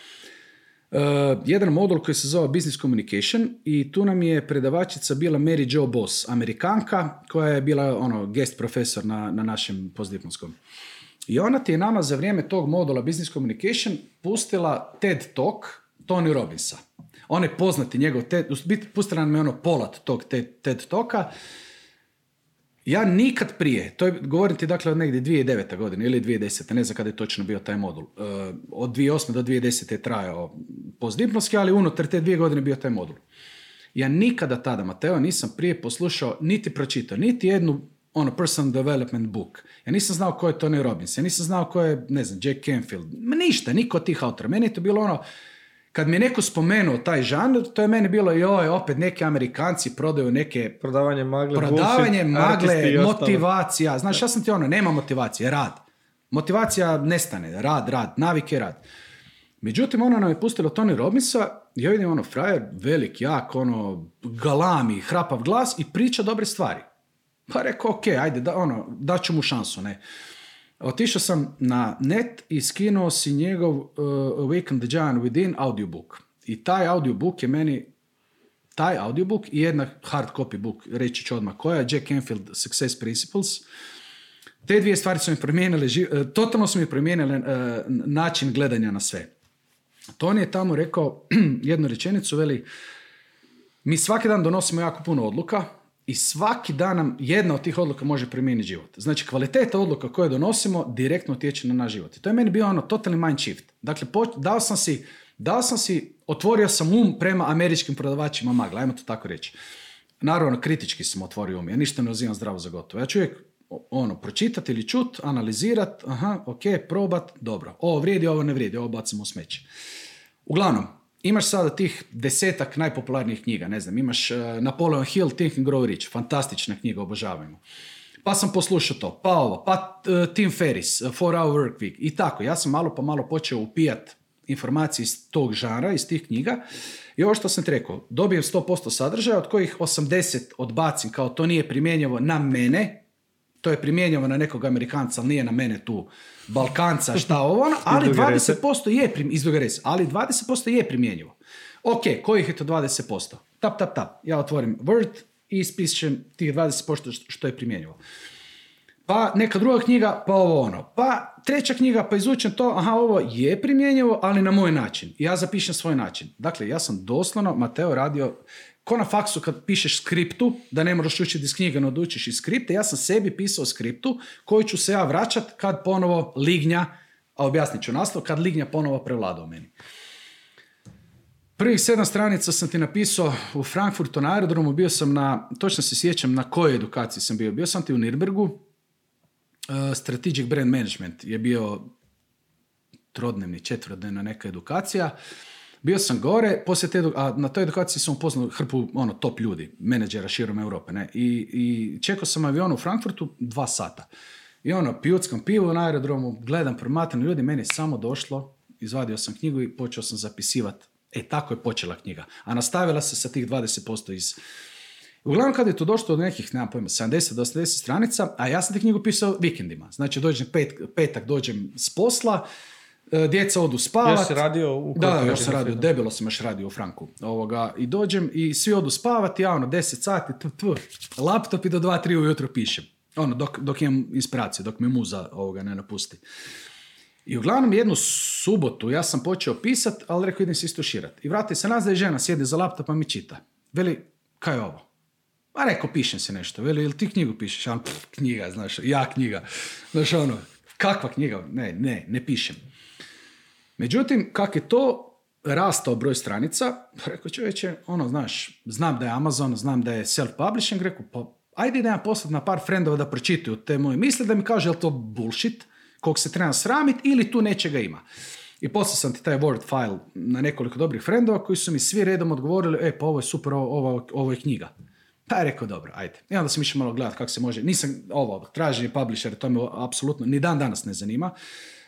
jedan modul koji se zove Business Communication i tu nam je predavačica bila Mary Jo Boss, Amerikanka, koja je bila ono, guest profesor na, na našem postdiplomskom. I ona ti je nama za vrijeme tog modula Business Communication pustila TED Talk Tony Robbinsa. On je poznati njegov TED, pustila nam je ono polat tog TED, TED Talka. Ja nikad prije, to je, govorim ti dakle od negdje 2009. godine ili 2010. ne znam kada je točno bio taj modul. Uh, od 2008. do 2010. je trajao postdiplomski, ali unutar te dvije godine bio taj modul. Ja nikada tada, Mateo, nisam prije poslušao, niti pročitao, niti jednu ono personal development book. Ja nisam znao ko je Tony Robbins, ja nisam znao ko je, ne znam, Jack Canfield. Ma ništa, niko od tih autora. Meni je to bilo ono, kad mi je neko spomenuo taj žanr, to je meni bilo joj, opet neki Amerikanci prodaju neke... Prodavanje magle, Prodavanje magle, motivacija. Znaš, ja sam ti ono, nema motivacije, rad. Motivacija nestane, rad, rad, navike, rad. Međutim, ono nam je pustilo Tony Robbinsa, ja vidim ono, frajer, velik, jak, ono, galami, hrapav glas i priča dobre stvari. Pa rekao, ok, ajde, da, ono, daću mu šansu, ne. Otišao sam na net i skinuo si njegov uh, Awaken the Giant Within audiobook. I taj audiobook je meni, taj audiobook i jedna hard copy book, reći ću odmah koja Jack Canfield Success Principles. Te dvije stvari su mi promijenile, uh, totalno su mi promijenile uh, način gledanja na sve. Tony je tamo rekao (clears throat) jednu rečenicu, veli, mi svaki dan donosimo jako puno odluka, i svaki dan nam jedna od tih odluka može promijeniti život. Znači, kvaliteta odluka koje donosimo direktno utječe na naš život. I to je meni bio ono totalni mind shift. Dakle, dao sam si, dao sam si, otvorio sam um prema američkim prodavačima magla, ajmo to tako reći. Naravno, kritički sam otvorio um, ja ništa ne uzimam zdravo za gotovo. Ja ću uvijek ono, pročitati ili čut, analizirat, aha, ok, probat, dobro. Ovo vrijedi, ovo ne vrijedi, ovo bacimo u smeće. Uglavnom, imaš sada tih desetak najpopularnijih knjiga, ne znam, imaš uh, Napoleon Hill, Think and Grow Rich, fantastična knjiga, obožavajmo. Pa sam poslušao to, pa ovo, pa uh, Tim Ferris, uh, Four Hour Work Week i tako. Ja sam malo pa malo počeo upijat informacije iz tog žara, iz tih knjiga. I ovo što sam ti rekao, dobijem 100% sadržaja, od kojih 80 odbacim kao to nije primjenjivo na mene, to je primjenjivo na nekog Amerikanca, ali nije na mene tu Balkanca, šta (laughs) ovo ono, ali 20% je primjenjivo, ali 20% je primjenjivo. Ok, kojih je to 20%? Tap, tap, tap. Ja otvorim Word i ispišem tih 20% što je primjenjivo pa neka druga knjiga, pa ovo ono. Pa treća knjiga, pa izučem to, aha, ovo je primjenjivo, ali na moj način. Ja zapišem svoj način. Dakle, ja sam doslovno, Mateo, radio ko na faksu kad pišeš skriptu, da ne moraš učiti iz knjige, no odučiš iz skripte, ja sam sebi pisao skriptu koju ću se ja vraćat kad ponovo lignja, a objasnit ću naslov, kad lignja ponovo prevlada u meni. Prvih sedam stranica sam ti napisao u Frankfurtu na aerodromu, bio sam na, točno se sjećam na kojoj edukaciji sam bio. Bio sam ti u Nirnbergu, Uh, strategic Brand Management je bio trodnevni, četvrtdnevna neka edukacija. Bio sam gore, poslije te, a na toj edukaciji sam upoznao hrpu ono, top ljudi, menadžera širom Europe. Ne? I, I čekao sam avion u Frankfurtu dva sata. I ono, pijuckam pivo na aerodromu, gledam, promatram ljudi, meni je samo došlo, izvadio sam knjigu i počeo sam zapisivati. E, tako je počela knjiga. A nastavila se sa tih 20% iz, Uglavnom kad je to došlo do nekih, nemam pojma, 70 do 80 stranica, a ja sam te knjigu pisao vikendima. Znači dođem pet, petak, dođem s posla, djeca odu spavat. Još si radio u Da, da, još sam radio, debelo sam još radio u Franku. Ovoga, I dođem i svi odu spavat, ja ono 10 sati, laptop i do 2-3 ujutro pišem. Ono, dok, dok imam inspiraciju, dok me muza ovoga ne napusti. I uglavnom jednu subotu ja sam počeo pisat, ali rekao idem se istuširat. I vrati se nazad i žena sjedi za laptopom mi čita. Veli, kaj je ovo? Pa rekao, pišem se nešto. Veli, ili ti knjigu pišeš? Ja, knjiga, znaš, ja knjiga. Znaš, ono, kakva knjiga? Ne, ne, ne pišem. Međutim, kak je to rastao broj stranica, rekao čovječe, ono, znaš, znam da je Amazon, znam da je self-publishing, rekao, pa ajde da ja poslat na par frendova da pročitaju te moje misle, da mi kaže je li to bullshit, kog se treba sramit ili tu nečega ima. I poslao sam ti taj Word file na nekoliko dobrih frendova koji su mi svi redom odgovorili, e, pa ovo je super, ovo, ovo je knjiga. Pa je rekao, dobro, ajde. I onda sam išao malo gledati kako se može. Nisam, ovo, traži publisher, to me apsolutno ni dan danas ne zanima.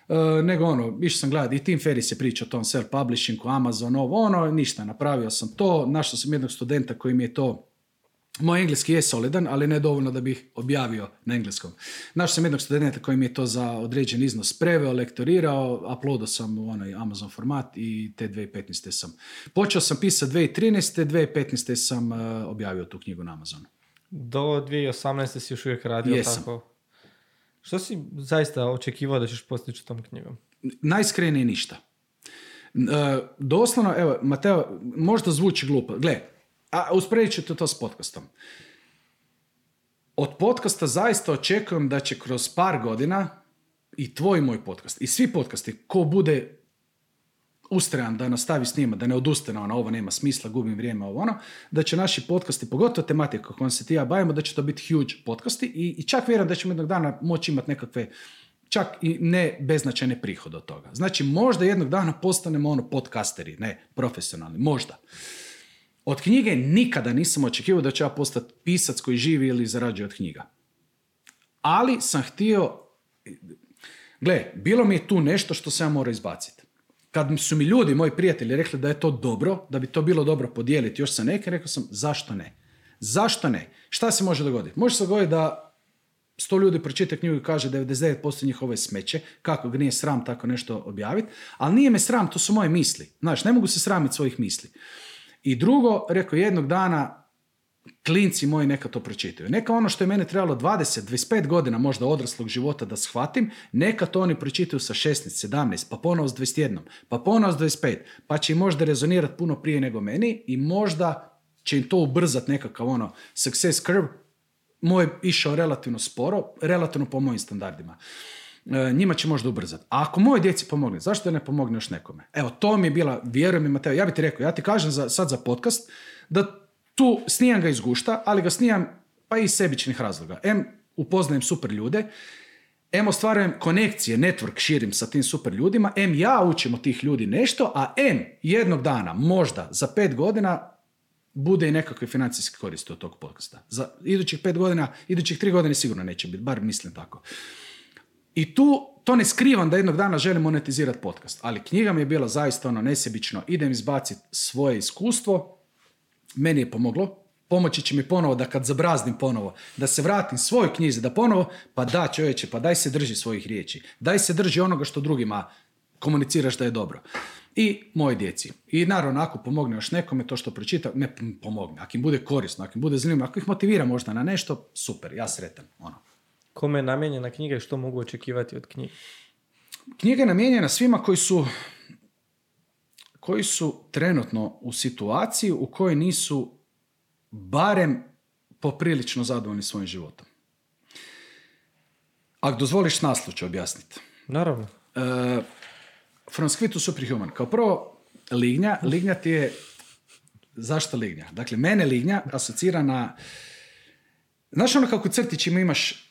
Uh, nego ono, išao sam gledati i Tim Ferris je pričao o tom self-publishingu, Amazon, ovo, ono, ništa, napravio sam to, našao sam jednog studenta koji mi je to moj engleski je solidan, ali ne dovoljno da bih objavio na engleskom. Našao sam jednog studenta koji mi je to za određen iznos preveo, lektorirao, uploadao sam u onaj Amazon format i te 2015. sam. Počeo sam pisati 2013. 2015. sam uh, objavio tu knjigu na Amazonu. Do 2018. si još uvijek radio Jesam. tako? Što si zaista očekivao da ćeš postići tom knjigom? Najiskrenije ništa. Uh, doslovno, evo, Mateo, možda zvuči glupo. Gle, a usporedit ćete to s podcastom. Od podcasta zaista očekujem da će kroz par godina i tvoj moj podcast i svi podcasti, ko bude ustrajan da nastavi snima, da ne odustane ono, ovo nema smisla, gubim vrijeme, ovo ono, da će naši podcasti, pogotovo tematika kojom se ti ja bavimo, da će to biti huge podcasti i, i čak vjerujem da ćemo jednog dana moći imati nekakve čak i ne beznačajne prihode od toga. Znači, možda jednog dana postanemo ono podcasteri, ne profesionalni, možda. Od knjige nikada nisam očekivao da ću ja postati pisac koji živi ili zarađuje od knjiga. Ali sam htio... Gle, bilo mi je tu nešto što se ja mora izbaciti. Kad su mi ljudi, moji prijatelji, rekli da je to dobro, da bi to bilo dobro podijeliti još sa neke, rekao sam, zašto ne? Zašto ne? Šta se može dogoditi? Može se dogoditi da sto ljudi pročita knjigu i kaže 99% njihove smeće, kako ga nije sram tako nešto objaviti, ali nije me sram, to su moje misli. Znaš, ne mogu se sramiti svojih misli. I drugo, rekao, jednog dana klinci moji neka to pročitaju. Neka ono što je mene trebalo 20, 25 godina možda odraslog života da shvatim, neka to oni pročitaju sa 16, 17, pa ponovo s 21, pa ponovo s 25, pa će im možda rezonirati puno prije nego meni i možda će im to ubrzati nekakav ono success curve. Moj išao relativno sporo, relativno po mojim standardima. E, njima će možda ubrzati. A ako moje djeci pomogne, zašto ne pomogne još nekome? Evo, to mi je bila, vjerujem mi Mateo, ja bih ti rekao, ja ti kažem za, sad za podcast, da tu snijam ga iz gušta, ali ga snijam pa i sebičnih razloga. M, upoznajem super ljude, em ostvarujem konekcije, network širim sa tim super ljudima, em ja učim od tih ljudi nešto, a em jednog dana, možda za pet godina, bude i nekakve financijske koristi od tog podcasta. Za idućih pet godina, idućih tri godine sigurno neće biti, bar mislim tako. I tu to ne skrivam da jednog dana želim monetizirati podcast, ali knjiga mi je bila zaista ono nesebično, idem izbaciti svoje iskustvo, meni je pomoglo, pomoći će mi ponovo da kad zabraznim ponovo, da se vratim svojoj knjizi, da ponovo, pa da čovječe, pa daj se drži svojih riječi, daj se drži onoga što drugima komuniciraš da je dobro. I moje djeci. I naravno, ako pomogne još nekome to što pročita, ne pomogne. Ako im bude korisno, ako im bude zanimljivo, ako ih motivira možda na nešto, super, ja sretan. Ono. Kome je namijenjena knjiga i što mogu očekivati od knjige? Knjiga je namijenjena svima koji su koji su trenutno u situaciji u kojoj nisu barem poprilično zadovoljni svojim životom. Ako dozvoliš naslu ću objasniti. Naravno. Uh, from Skvitu Superhuman. Kao prvo, lignja. Lignja ti je... Zašto lignja? Dakle, mene lignja asocira na... Znaš ono kako crtićima imaš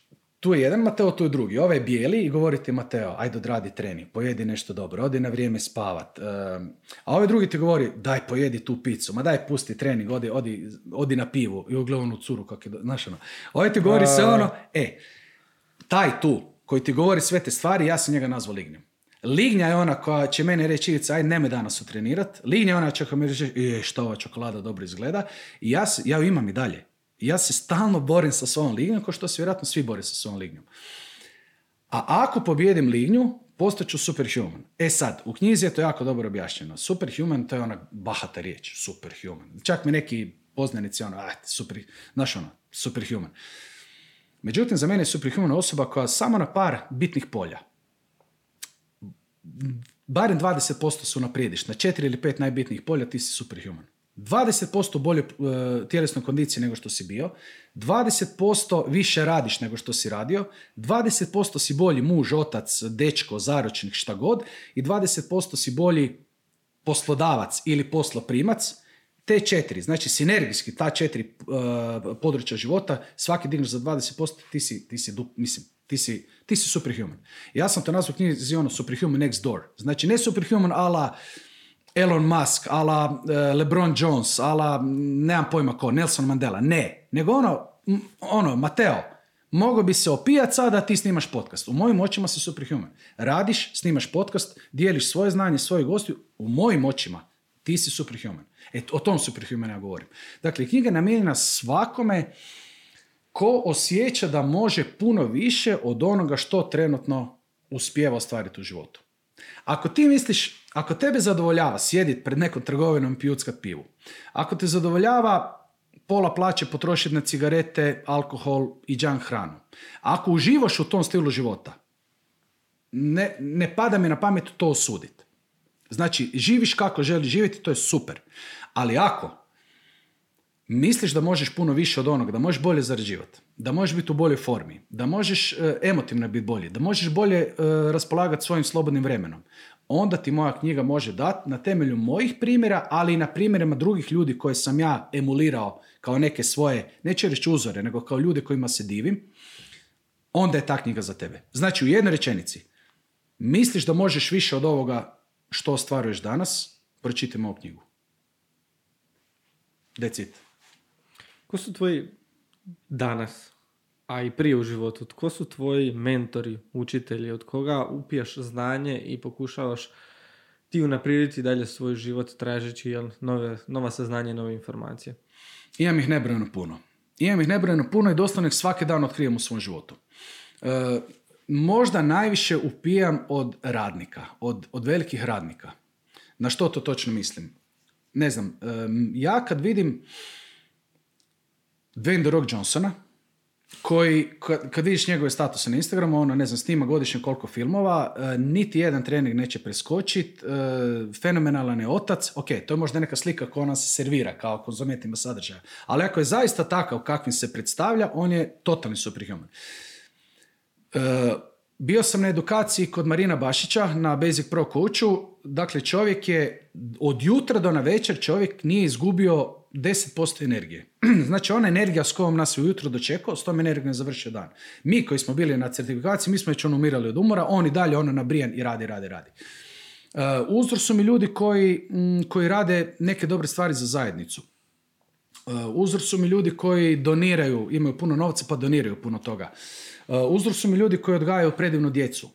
tu je jedan Mateo, tu je drugi. Ovaj je bijeli i govori ti Mateo, ajde odradi trening, pojedi nešto dobro, odi na vrijeme spavat. a ovaj drugi ti govori, daj pojedi tu picu, ma daj pusti trening, odi, odi, odi na pivu i ugleda onu curu, kak je, znaš ono. Ovaj ti govori sve ono, e, taj tu, koji ti govori sve te stvari, ja sam njega nazvao lignjem. Lignja je ona koja će mene reći, Ivica, ajde, nemoj danas utrenirat. Lignja je ona će mi reći, je, što ova čokolada dobro izgleda. I ja, ja ju imam i dalje ja se stalno borim sa svojom lignjom, kao što se vjerojatno svi bore sa svojom lignjom. A ako pobjedim lignju, postaću superhuman. E sad, u knjizi je to jako dobro objašnjeno. Superhuman, to je ona bahata riječ, superhuman. Čak mi neki poznanici ono, ajte, super, znaš ono, superhuman. Međutim, za mene je superhuman osoba koja samo na par bitnih polja, barem 20% su naprijediš, na četiri ili pet najbitnijih polja ti si superhuman. 20% bolje uh, tjelesnoj kondiciji nego što si bio, 20% više radiš nego što si radio, 20% si bolji muž, otac, dečko, zaročnik, šta god i 20% si bolji poslodavac ili posloprimac, te četiri, znači sinergijski ta četiri uh, područja života, svaki digneš za 20%, ti si, ti si, mislim, ti si, ti si superhuman. Ja sam to nazvao knjizi ono superhuman next door. Znači ne superhuman ala Elon Musk, ala uh, LeBron Jones, ala nemam pojma ko, Nelson Mandela. Ne, nego ono, ono, Mateo, mogo bi se opijat sada da ti snimaš podcast. U mojim očima si superhuman. Radiš, snimaš podcast, dijeliš svoje znanje, svoje gosti. U mojim očima ti si superhuman. E, o tom superhuman ja govorim. Dakle, knjiga je namijenjena svakome ko osjeća da može puno više od onoga što trenutno uspijeva ostvariti u životu. Ako ti misliš, ako tebe zadovoljava sjediti pred nekom trgovinom i pijuckat pivu, ako te zadovoljava pola plaće potrošiti na cigarete, alkohol i junk hranu, ako uživaš u tom stilu života, ne, ne pada mi na pamet to osuditi. Znači, živiš kako želiš živjeti, to je super. Ali ako misliš da možeš puno više od onoga, da možeš bolje zarađivati, da možeš biti u boljoj formi, da možeš e, emotivno biti bolji, da možeš bolje e, raspolagati svojim slobodnim vremenom, onda ti moja knjiga može dati na temelju mojih primjera, ali i na primjerima drugih ljudi koje sam ja emulirao kao neke svoje, neće reći uzore, nego kao ljude kojima se divim, onda je ta knjiga za tebe. Znači u jednoj rečenici, misliš da možeš više od ovoga što ostvaruješ danas, pročitaj moju knjigu. That's. Ko su tvoji danas, a i prije u životu, tko su tvoji mentori, učitelji, od koga upijaš znanje i pokušavaš ti unaprijediti dalje svoj život tražeći jel, nove, nova saznanja i nove informacije? Imam ih nebrojeno puno. Imam ih nebrojeno puno i doslovno ih svaki dan otkrijem u svom životu. E, možda najviše upijam od radnika, od, od velikih radnika. Na što to točno mislim? Ne znam, e, ja kad vidim Dwayne The Rock Johnsona, koji, kad vidiš njegove statuse na Instagramu, ono, ne znam, snima godišnje koliko filmova, e, niti jedan trening neće preskočiti, e, fenomenalan je otac, ok, to je možda neka slika koja nam se servira kao konzumentima sadržaja, ali ako je zaista takav kakvim se predstavlja, on je totalni superhuman. E, bio sam na edukaciji kod Marina Bašića na Basic Pro Coachu. Dakle, čovjek je od jutra do na večer čovjek nije izgubio 10% energije. (clears throat) znači, ona energija s kojom nas je ujutro dočekao, s tom energijom je završio dan. Mi koji smo bili na certifikaciji, mi smo već ono umirali od umora, on i dalje ono nabrijan i radi, radi, radi. Uh, uzor su mi ljudi koji, mm, koji rade neke dobre stvari za zajednicu. Uh, uzor su mi ljudi koji doniraju, imaju puno novca pa doniraju puno toga. Uh, uzor su mi ljudi koji odgajaju predivnu djecu.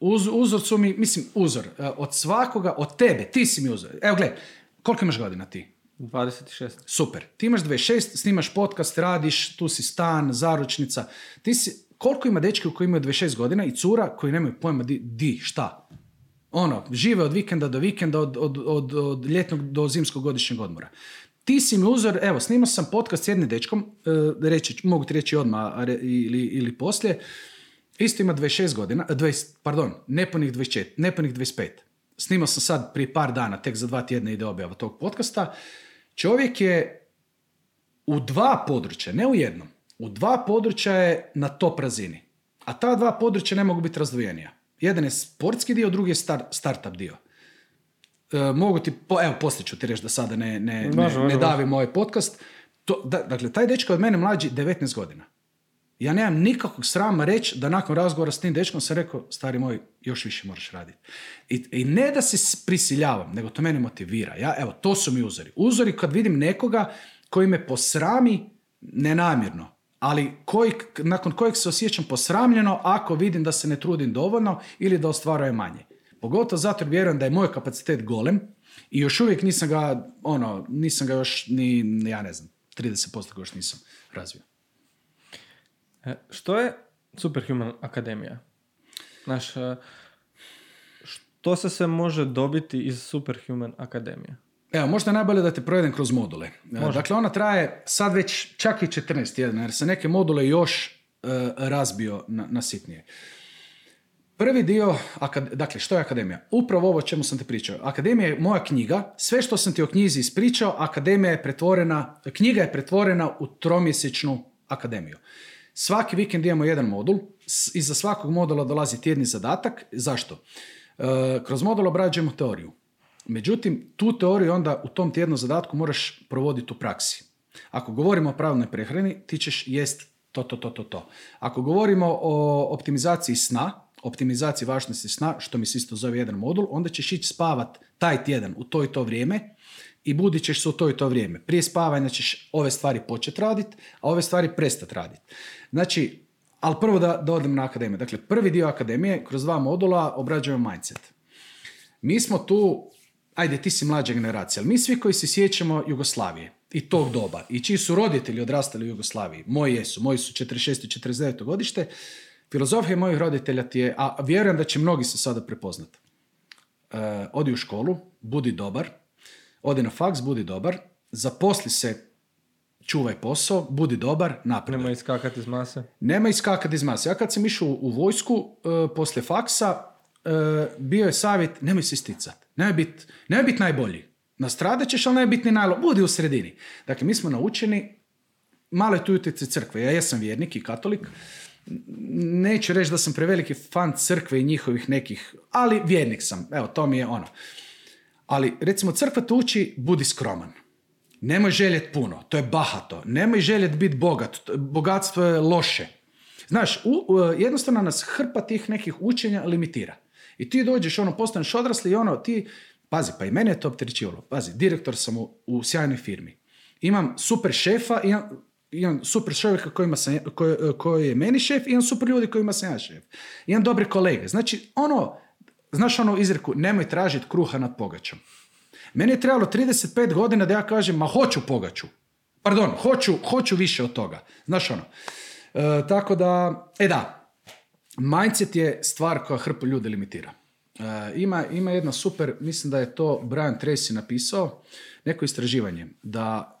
Uz, uzor su mi, mislim, uzor, uh, od svakoga, od tebe, ti si mi uzor. Evo gledaj, koliko imaš godina ti? 26. Super. Ti imaš 26, snimaš podcast, radiš, tu si stan, zaručnica. Ti si, koliko ima dečki koji imaju 26 godina i cura koji nemaju pojma di, di šta? Ono, žive od vikenda do vikenda, od, od, od, od ljetnog do zimskog godišnjeg odmora. Ti si mi uzor, evo, snimao sam podcast s jednim dečkom, e, reći, mogu ti reći odmah ili, ili poslije, isto ima 26 godina, 20, pardon, nepunih 24, nepunih 25. Snimao sam sad prije par dana, tek za dva tjedna ide objava tog podcasta. Čovjek je u dva područja, ne u jednom, u dva područja je na top razini. A ta dva područja ne mogu biti razdvojenija. Jedan je sportski dio, drugi je star, startup dio. E, mogu ti, po, evo poslije ću ti reći da sada ne, ne, ne, ne davim ovaj podcast. To, da, dakle, taj dečko od mene mlađi 19 godina. Ja nemam nikakvog srama reći da nakon razgovora s tim dečkom sam rekao, stari moj, još više moraš raditi. I, I, ne da se prisiljavam, nego to mene motivira. Ja, evo, to su mi uzori. Uzori kad vidim nekoga koji me posrami nenamjerno, ali koji, nakon kojeg se osjećam posramljeno ako vidim da se ne trudim dovoljno ili da ostvaruje manje. Pogotovo zato jer vjerujem da je moj kapacitet golem i još uvijek nisam ga, ono, nisam ga još ni, ja ne znam, 30% još nisam razvio. E, što je Superhuman Akademija? Znaš, e, što se se može dobiti iz Superhuman Akademije? Evo, možda je najbolje da te provedem kroz module. E, može. Dakle, ona traje sad već čak i 14 tjedana, jer se neke module još uh, razbio na, na sitnije. Prvi dio, dakle, što je akademija? Upravo ovo o čemu sam te pričao. Akademija je moja knjiga, sve što sam ti o knjizi ispričao, akademija je pretvorena, knjiga je pretvorena u tromjesečnu akademiju. Svaki vikend imamo jedan modul, iza svakog modula dolazi tjedni zadatak. Zašto? E, kroz modul obrađujemo teoriju. Međutim, tu teoriju onda u tom tjednom zadatku moraš provoditi u praksi. Ako govorimo o pravilnoj prehrani, ti ćeš jest to, to, to, to, to. Ako govorimo o optimizaciji sna, optimizaciji važnosti sna, što mi se isto zove jedan modul, onda ćeš ići spavat taj tjedan u to i to vrijeme i budit ćeš se u to i to vrijeme. Prije spavanja ćeš ove stvari početi raditi, a ove stvari prestati raditi. Znači, ali prvo da, da odem na akademiju. Dakle, prvi dio akademije, kroz dva modula, obrađujemo mindset. Mi smo tu, ajde, ti si mlađa generacija, ali mi svi koji se sjećamo Jugoslavije i tog doba i čiji su roditelji odrastali u Jugoslaviji, moji jesu, moji su 46. i 49. godište, filozofija mojih roditelja ti je, a vjerujem da će mnogi se sada prepoznati. Uh, odi u školu, budi dobar, odi na faks, budi dobar, zaposli se, čuvaj posao, budi dobar, napredaj. Nema iskakati iz mase. Nema iskakati iz mase. Ja kad sam išao u vojsku, uh, poslije faksa, uh, bio je savjet, nemoj se isticati. Nemoj biti bit najbolji. Nastradat ćeš, ali nemoj biti ni najlo. Budi u sredini. Dakle, mi smo naučeni, malo je tu utjecaj crkve. Ja jesam vjernik i katolik. Neću reći da sam preveliki fan crkve i njihovih nekih, ali vjernik sam. Evo, to mi je ono. Ali recimo crkva te uči budi skroman. Nemoj željet puno, to je bahato. Nemoj željet biti bogat, bogatstvo je loše. Znaš, u, jednostavno nas hrpa tih nekih učenja limitira. I ti dođeš, ono, postaneš odrasli i ono, ti, pazi, pa i mene je to opterećivalo. Pazi, direktor sam u, u sjajnoj firmi. Imam super šefa, imam, imam super čovjeka kojima sam, koji, koji je meni šef, imam super ljudi kojima sam ja šef. Imam dobre kolege. Znači, ono, Znaš ono izreku, nemoj tražiti kruha nad pogačom. Meni je trebalo 35 godina da ja kažem, ma hoću pogaču. Pardon, hoću, hoću više od toga. Znaš ono. E, tako da, e da, mindset je stvar koja hrpu ljude limitira. E, ima, ima jedna super, mislim da je to Brian Tracy napisao, neko istraživanje, da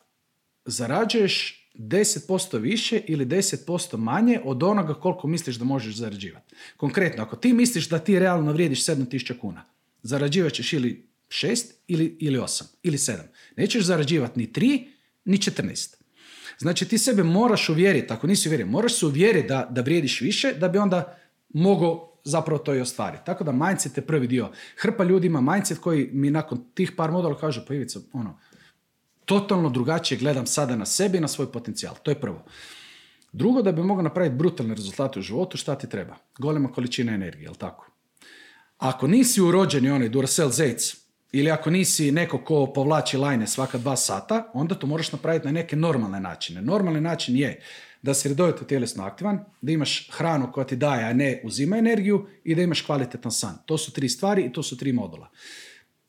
zarađuješ 10% više ili 10% manje od onoga koliko misliš da možeš zarađivati. Konkretno, ako ti misliš da ti realno vrijediš 7000 kuna, zarađivat ćeš ili 6 ili, ili 8 ili 7. Nećeš zarađivati ni 3 ni 14. Znači ti sebe moraš uvjeriti, ako nisi uvjeren, moraš se uvjeriti da, da vrijediš više, da bi onda mogu zapravo to i ostvariti. Tako da mindset je prvi dio. Hrpa ljudima mindset koji mi nakon tih par modula kažu, pa Ivica, ono, totalno drugačije gledam sada na sebi i na svoj potencijal. To je prvo. Drugo, da bi mogao napraviti brutalne rezultate u životu, šta ti treba? Golema količina energije, jel tako? Ako nisi urođeni onaj Duracell Zec, ili ako nisi neko ko povlači lajne svaka dva sata, onda to moraš napraviti na neke normalne načine. Normalni način je da si redovito tjelesno aktivan, da imaš hranu koja ti daje, a ne uzima energiju i da imaš kvalitetan san. To su tri stvari i to su tri modula.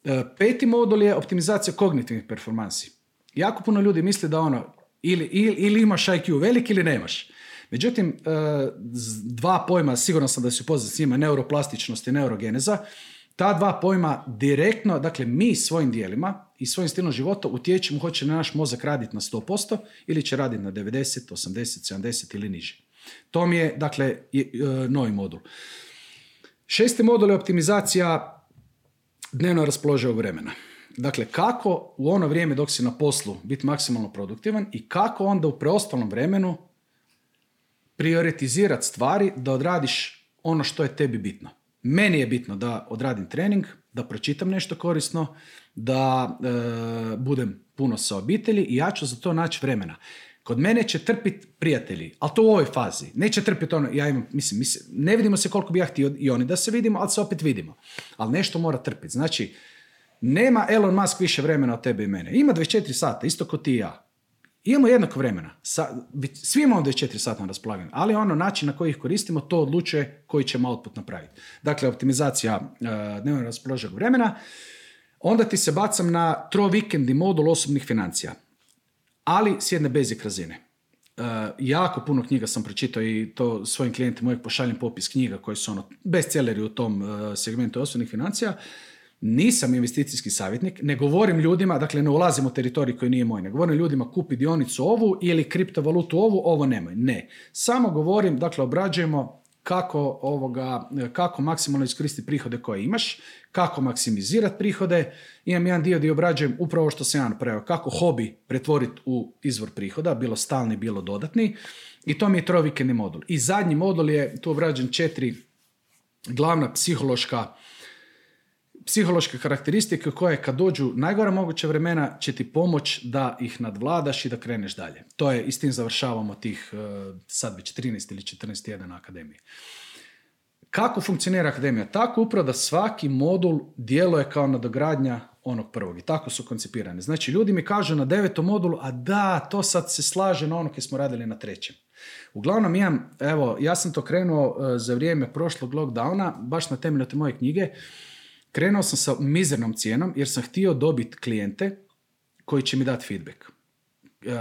E, peti modul je optimizacija kognitivnih performansi. Jako puno ljudi misli da ono, ili, ili, ili imaš IQ velik ili nemaš. Međutim, e, dva pojma, sigurno sam da su poznati s njima, neuroplastičnost i neurogeneza, ta dva pojma direktno, dakle mi svojim dijelima i svojim stilom života utječemo hoće li naš mozak raditi na 100% ili će raditi na 90, 80, 70 ili niže. To mi je, dakle, e, novi modul. Šesti modul je optimizacija dnevno raspoloživog vremena. Dakle, kako u ono vrijeme dok si na poslu biti maksimalno produktivan i kako onda u preostalom vremenu prioritizirati stvari da odradiš ono što je tebi bitno. Meni je bitno da odradim trening, da pročitam nešto korisno, da e, budem puno sa obitelji i ja ću za to naći vremena. Kod mene će trpiti prijatelji, ali to u ovoj fazi. Neće trpiti ono, ja imam, mislim, mislim, ne vidimo se koliko bi ja htio i oni da se vidimo, ali se opet vidimo. Ali nešto mora trpiti. Znači, nema Elon Musk više vremena od tebe i mene. Ima 24 sata, isto kao ti i ja. Imamo jednako vremena. Sa, svi imamo 24 sata na raspolaganju, ali ono način na koji ih koristimo, to odlučuje koji ćemo output napraviti. Dakle, optimizacija uh, dnevno vremena. Onda ti se bacam na vikendi modul osobnih financija. Ali s jedne basic razine. Uh, jako puno knjiga sam pročitao i to svojim klijentima uvijek pošaljem popis knjiga koji su ono bestselleri u tom uh, segmentu osobnih financija nisam investicijski savjetnik, ne govorim ljudima, dakle ne ulazim u teritorij koji nije moj, ne govorim ljudima kupi dionicu ovu ili kriptovalutu ovu, ovo nemoj. Ne. Samo govorim, dakle obrađujemo kako, ovoga, kako maksimalno iskoristiti prihode koje imaš, kako maksimizirati prihode. Imam jedan dio gdje obrađujem upravo što sam ja napravio, kako hobi pretvoriti u izvor prihoda, bilo stalni, bilo dodatni. I to mi je trovikendni modul. I zadnji modul je, tu obrađen četiri glavna psihološka psihološke karakteristike koje kad dođu najgora moguća vremena će ti pomoć da ih nadvladaš i da kreneš dalje. To je, i s tim završavamo tih e, sad već 13 ili 14 tjedana akademije. Kako funkcionira akademija? Tako upravo da svaki modul djeluje kao nadogradnja onog prvog. I tako su koncipirane. Znači, ljudi mi kažu na devetom modulu, a da, to sad se slaže na ono koje smo radili na trećem. Uglavnom imam, evo, ja sam to krenuo e, za vrijeme prošlog lockdowna, baš na temelju te moje knjige, Krenuo sam sa mizernom cijenom jer sam htio dobiti klijente koji će mi dati feedback. E,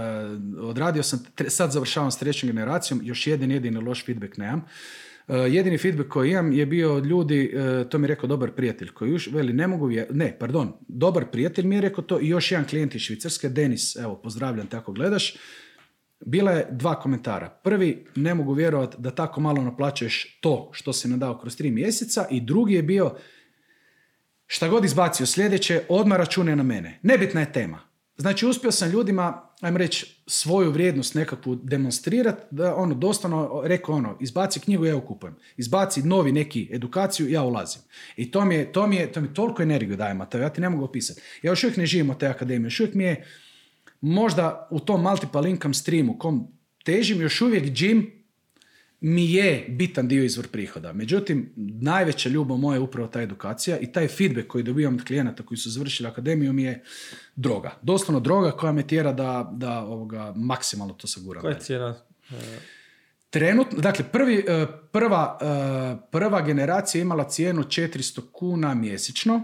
odradio sam, sad završavam s trećom generacijom, još jedan jedini loš feedback nemam. E, jedini feedback koji imam je bio od ljudi, e, to mi je rekao dobar prijatelj koji još, veli ne mogu, ne, pardon, dobar prijatelj mi je rekao to i još jedan klijent iz Švicarske, Denis, evo pozdravljam te ako gledaš, bila je dva komentara. Prvi, ne mogu vjerovati da tako malo naplaćuješ to što si nadao kroz tri mjeseca i drugi je bio, šta god izbacio sljedeće, odmah račune na mene. Nebitna je tema. Znači, uspio sam ljudima, ajmo reći, svoju vrijednost nekakvu demonstrirati, da ono, doslovno rekao ono, izbaci knjigu, ja kupujem. Izbaci novi neki edukaciju, ja ulazim. I to mi je, to mi je, to mi toliko energiju daje, Mateo, ja ti ne mogu opisati. Ja još uvijek ne živim od te akademije, još uvijek mi je možda u tom multiple income streamu kom težim, još uvijek gym mi je bitan dio izvor prihoda. Međutim, najveća ljubav moja je upravo ta edukacija i taj feedback koji dobivam od klijenata koji su završili akademiju mi je droga. Doslovno droga koja me tjera da, da ovoga, maksimalno to saguram. Koja je cijena? Trenutno, dakle, prvi, e, prva, e, prva generacija imala cijenu 400 kuna mjesečno.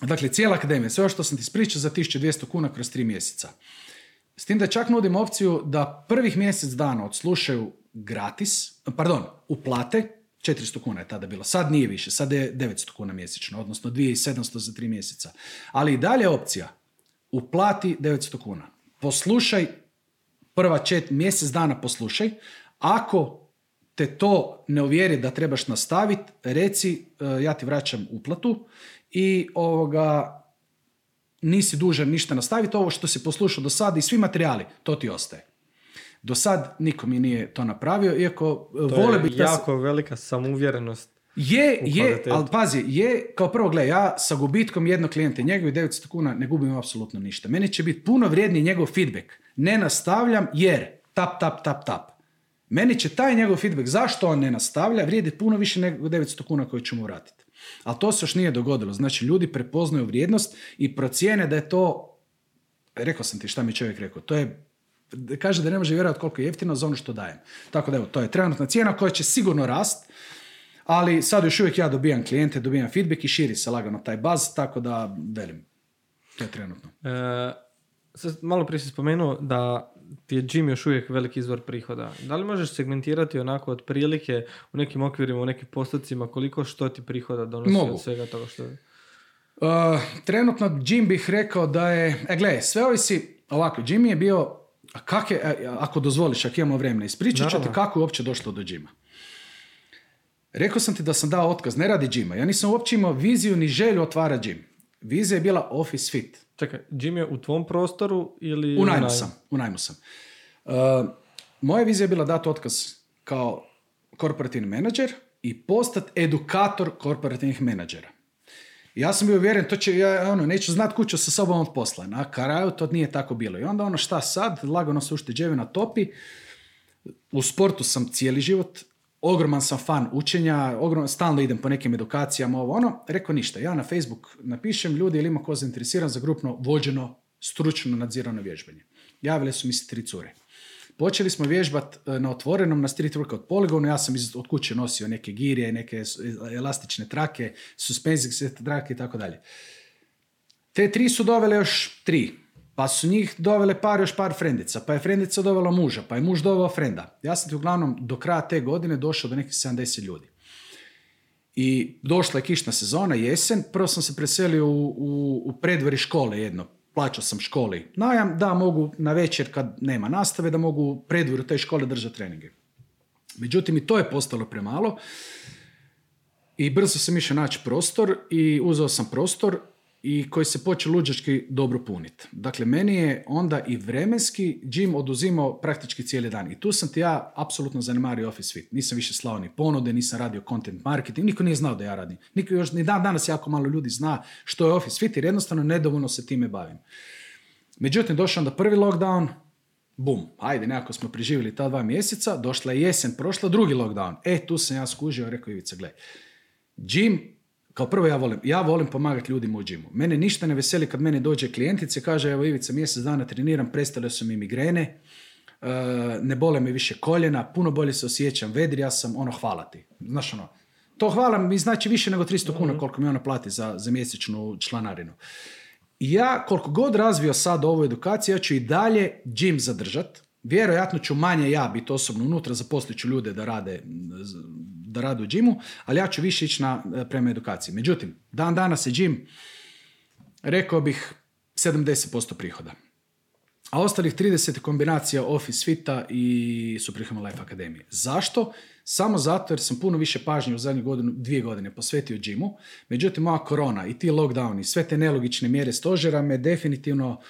Dakle, cijela akademija, sve što sam ti ispričao za 1200 kuna kroz tri mjeseca. S tim da čak nudim opciju da prvih mjesec dana odslušaju gratis, pardon, uplate, 400 kuna je tada bilo, sad nije više, sad je 900 kuna mjesečno, odnosno 2700 za tri mjeseca. Ali i dalje opcija, uplati 900 kuna. Poslušaj, prva čet, mjesec dana poslušaj, ako te to ne uvjeri da trebaš nastaviti, reci e, ja ti vraćam uplatu i ovoga nisi dužan ništa nastaviti, ovo što si poslušao do sada i svi materijali, to ti ostaje. Do sad niko mi nije to napravio, iako to vole je biti... jako velika samouvjerenost. Je, je, ali pazi, je, kao prvo, gle, ja sa gubitkom jednog klijenta i njegovih 900 kuna ne gubim apsolutno ništa. Meni će biti puno vrijedniji njegov feedback. Ne nastavljam jer tap, tap, tap, tap. Meni će taj njegov feedback, zašto on ne nastavlja, vrijedi puno više nego 900 kuna koje ću mu vratiti. Ali to se još nije dogodilo. Znači, ljudi prepoznaju vrijednost i procijene da je to, rekao sam ti šta mi čovjek rekao, to je kaže da ne može vjerovati koliko je jeftino za ono što dajem. Tako da evo, to je trenutna cijena koja će sigurno rast, ali sad još uvijek ja dobijam klijente, dobijam feedback i širi se lagano taj baz, tako da velim, to je trenutno. E, sad malo prije si spomenuo da ti je gym još uvijek veliki izvor prihoda. Da li možeš segmentirati onako otprilike u nekim okvirima, u nekim postocima koliko što ti prihoda donosi Mogu. od svega toga što? Uh, trenutno gym bih rekao da je, e gle, sve ovisi, ovako, gym je bio, a kak je, e, ako dozvoliš, ako imamo vremena, ispričat ću ti kako je uopće došlo do džima. Rekao sam ti da sam dao otkaz, ne radi džima, ja nisam uopće imao viziju ni želju otvara džim. Vizija je bila office fit. Čekaj, gym je u tvom prostoru ili... U najmu najmu? sam, u najmu sam. Uh, moja vizija je bila dati otkaz kao korporativni menadžer i postati edukator korporativnih menadžera. Ja sam bio uvjeren, to će, ja ono, neću znat kuću sa sobom od posla. Na kraju to nije tako bilo. I onda ono šta sad, lagano se ušteđevina topi. U sportu sam cijeli život, ogroman sam fan učenja, ogrom, stalno idem po nekim edukacijama, ovo ono. Rekao ništa, ja na Facebook napišem ljudi ili ima ko zainteresiran za grupno vođeno, stručno nadzirano vježbanje. Javile su mi se tri cure. Počeli smo vježbat e, na otvorenom, na street workout poligonu, ja sam iz, od kuće nosio neke girije, neke s- elastične trake, suspenzijske trake i tako dalje. Te tri su dovele još tri, pa su njih dovele par još par frendica, pa je frendica dovela muža, pa je muž doveo frenda. Ja sam ti uglavnom do kraja te godine došao do nekih 70 ljudi. I došla je kišna sezona, jesen, prvo sam se preselio u, u, u predvori škole jedno, plaćao sam školi najam, da mogu na večer kad nema nastave, da mogu predvoru te škole držati treninge. Međutim, i to je postalo premalo i brzo sam išao naći prostor i uzeo sam prostor i koji se počeo luđački dobro puniti. Dakle, meni je onda i vremenski gym oduzimao praktički cijeli dan. I tu sam ti ja apsolutno zanemario Office Fit. Nisam više slao ni ponude, nisam radio content marketing, niko nije znao da ja radim. Niko još ni dan danas jako malo ljudi zna što je Office Fit jer jednostavno nedovoljno se time bavim. Međutim, došao onda prvi lockdown, bum, ajde, nekako smo preživjeli ta dva mjeseca, došla je jesen, prošla drugi lockdown. E, tu sam ja skužio rekao Ivica, gle, gym, kao prvo ja volim, ja volim pomagati ljudima u gymu. Mene ništa ne veseli kad mene dođe klijentice, kaže, evo Ivica, mjesec dana treniram, prestale su mi migrene, e, ne bole me više koljena, puno bolje se osjećam, vedri, ja sam, ono, hvala ti. Znaš, ono, to hvala mi znači više nego 300 kuna koliko mi ona plati za, za mjesečnu članarinu. I ja, koliko god razvio sad ovu edukaciju, ja ću i dalje gym zadržat. Vjerojatno ću manje ja biti osobno unutra, zaposlit ću ljude da rade, da rade u gymu, ali ja ću više ići na, prema edukaciji. Međutim, dan danas je gym, rekao bih, 70% prihoda. A ostalih 30 je kombinacija Office Fita i Superhuman Life Akademije. Zašto? Samo zato jer sam puno više pažnje u zadnju godinu, dvije godine posvetio džimu. Međutim, moja korona i ti lockdowni, sve te nelogične mjere stožera me definitivno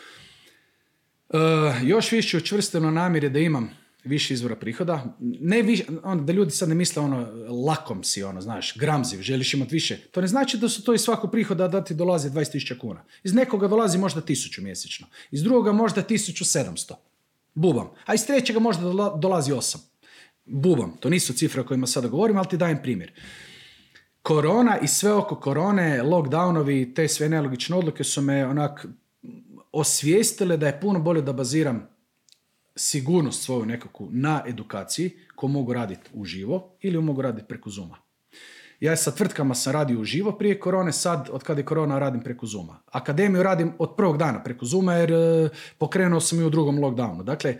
uh, još više učvrstilo na namjere da imam više izvora prihoda. Ne više, ono, da ljudi sad ne misle ono, lakom si, ono, znaš, gramziv, želiš imati više. To ne znači da su to iz svakog prihoda da ti dolazi 20.000 kuna. Iz nekoga dolazi možda 1000 mjesečno. Iz drugoga možda 1700. Bubam. A iz trećega možda dola- dolazi 8. Bubam. To nisu cifre o kojima sada govorim, ali ti dajem primjer. Korona i sve oko korone, lockdownovi, te sve nelogične odluke su me onak osvijestile da je puno bolje da baziram sigurnost svoju nekakvu na edukaciji ko mogu raditi uživo ili mogu raditi preko Zuma. Ja sa tvrtkama sam radio uživo prije korone, sad od kada je korona radim preko Zuma. Akademiju radim od prvog dana preko Zuma jer e, pokrenuo sam i u drugom lockdownu. Dakle,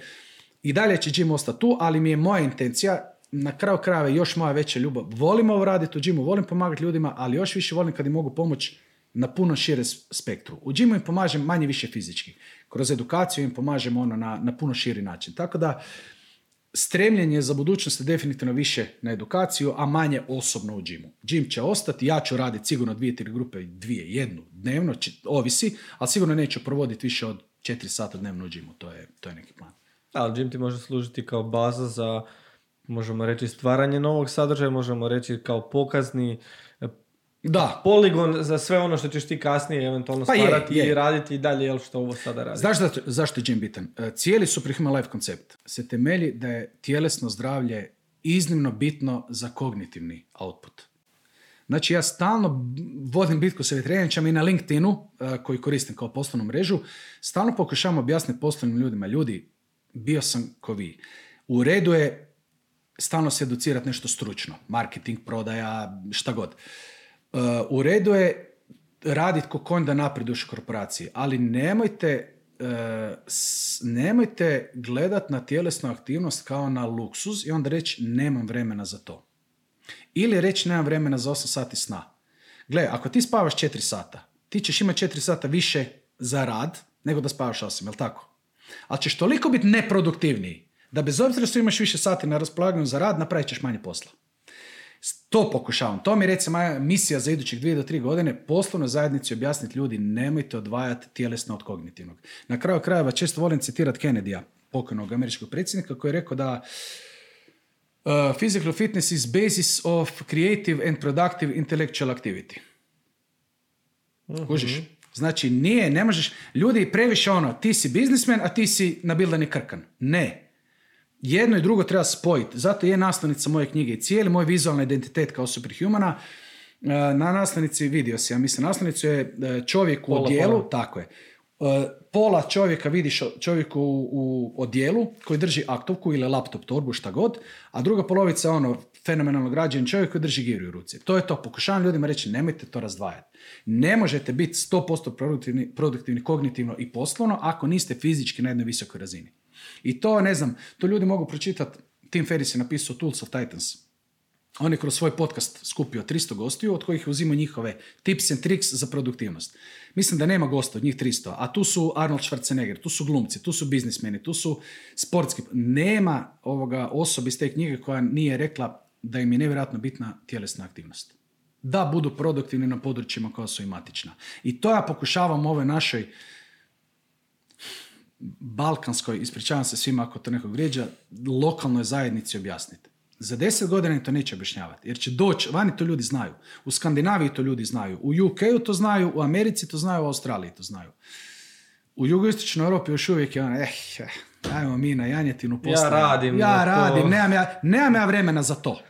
i dalje će gym ostati tu, ali mi je moja intencija, na kraju krajeva još moja veća ljubav. Volim ovo raditi u gymu, volim pomagati ljudima, ali još više volim kad im mogu pomoći na puno šire spektru. U gymu im pomažem manje više fizički. Kroz edukaciju im pomažem ono na, na puno širi način. Tako da, stremljenje za budućnost je definitivno više na edukaciju, a manje osobno u džimu. Džim će ostati, ja ću raditi sigurno dvije, tri grupe, dvije, jednu dnevno, će- ovisi, ali sigurno neću provoditi više od četiri sata dnevno u džimu, to je, to je neki plan. Ali gym ti može služiti kao baza za, možemo reći, stvaranje novog sadržaja, možemo reći kao pokazni da. poligon za sve ono što ćeš ti kasnije eventualno pa stvarati i raditi i dalje, jel što ovo sada radi. Znaš da, zašto je gym bitan? E, cijeli Superhuman Life koncept se temelji da je tjelesno zdravlje iznimno bitno za kognitivni output. Znači ja stalno vodim bitku sa vjetrenjačama i na LinkedInu, e, koji koristim kao poslovnu mrežu, stalno pokušavam objasniti poslovnim ljudima, ljudi, bio sam ko vi. U redu je stalno se educirati nešto stručno, marketing, prodaja, šta god. E, u redu je raditi ko konj da napreduješ u korporaciji, ali nemojte e, nemojte gledat na tjelesnu aktivnost kao na luksuz i onda reći nemam vremena za to. Ili reći nemam vremena za 8 sati sna. Gle, ako ti spavaš 4 sata, ti ćeš imati 4 sata više za rad nego da spavaš 8, jel tako? Ali ćeš toliko biti neproduktivniji da bez obzira što imaš više sati na raspolaganju za rad, napravit ćeš manje posla. To pokušavam. To mi je recimo moja misija za idućih dvije do tri godine, poslovno zajednici objasniti ljudi, nemojte odvajati tjelesno od kognitivnog. Na kraju krajeva često volim citirati Kennedyja, pokojnog američkog predsjednika, koji je rekao da uh, physical fitness is basis of creative and productive intellectual activity. uh Kužiš? Znači, nije, ne možeš, ljudi previše ono, ti si biznismen, a ti si nabildani krkan. Ne. Jedno i drugo treba spojiti. Zato je nastavnica moje knjige i cijeli moj vizualni identitet kao superhumana. E, na nastavnici vidio si, ja mislim, nastavnicu je e, čovjek u odijelu, tako je. E, pola čovjeka vidiš čovjeku u, u odijelu koji drži aktovku ili laptop, torbu, šta god, a druga polovica ono fenomenalno građen čovjek koji drži giru u ruci. To je to. Pokušavam ljudima reći nemojte to razdvajati. Ne možete biti 100% produktivni, produktivni kognitivno i poslovno ako niste fizički na jednoj visokoj razini. I to, ne znam, to ljudi mogu pročitati. Tim Ferris je napisao Tools of Titans on je kroz svoj podcast skupio 300 gostiju, od kojih uzimao njihove tips and tricks za produktivnost. Mislim da nema gosta od njih 300, a tu su Arnold Schwarzenegger, tu su glumci, tu su biznismeni, tu su sportski. Nema ovoga osobe iz te knjige koja nije rekla da im je nevjerojatno bitna tjelesna aktivnost. Da budu produktivni na područjima koja su i matična. I to ja pokušavam ovoj našoj balkanskoj, ispričavam se svima ako to nekog vrijeđa, lokalnoj zajednici objasniti. Za deset godina to neće objašnjavati, jer će doći, vani to ljudi znaju, u Skandinaviji to ljudi znaju, u UK-u to znaju, u Americi to znaju, u Australiji to znaju. U jugoistočnoj Europi još uvijek je ono, eh, eh ajmo mi na janjetinu Ja radim. Ja radim, nemam ja, nemam ja vremena za to.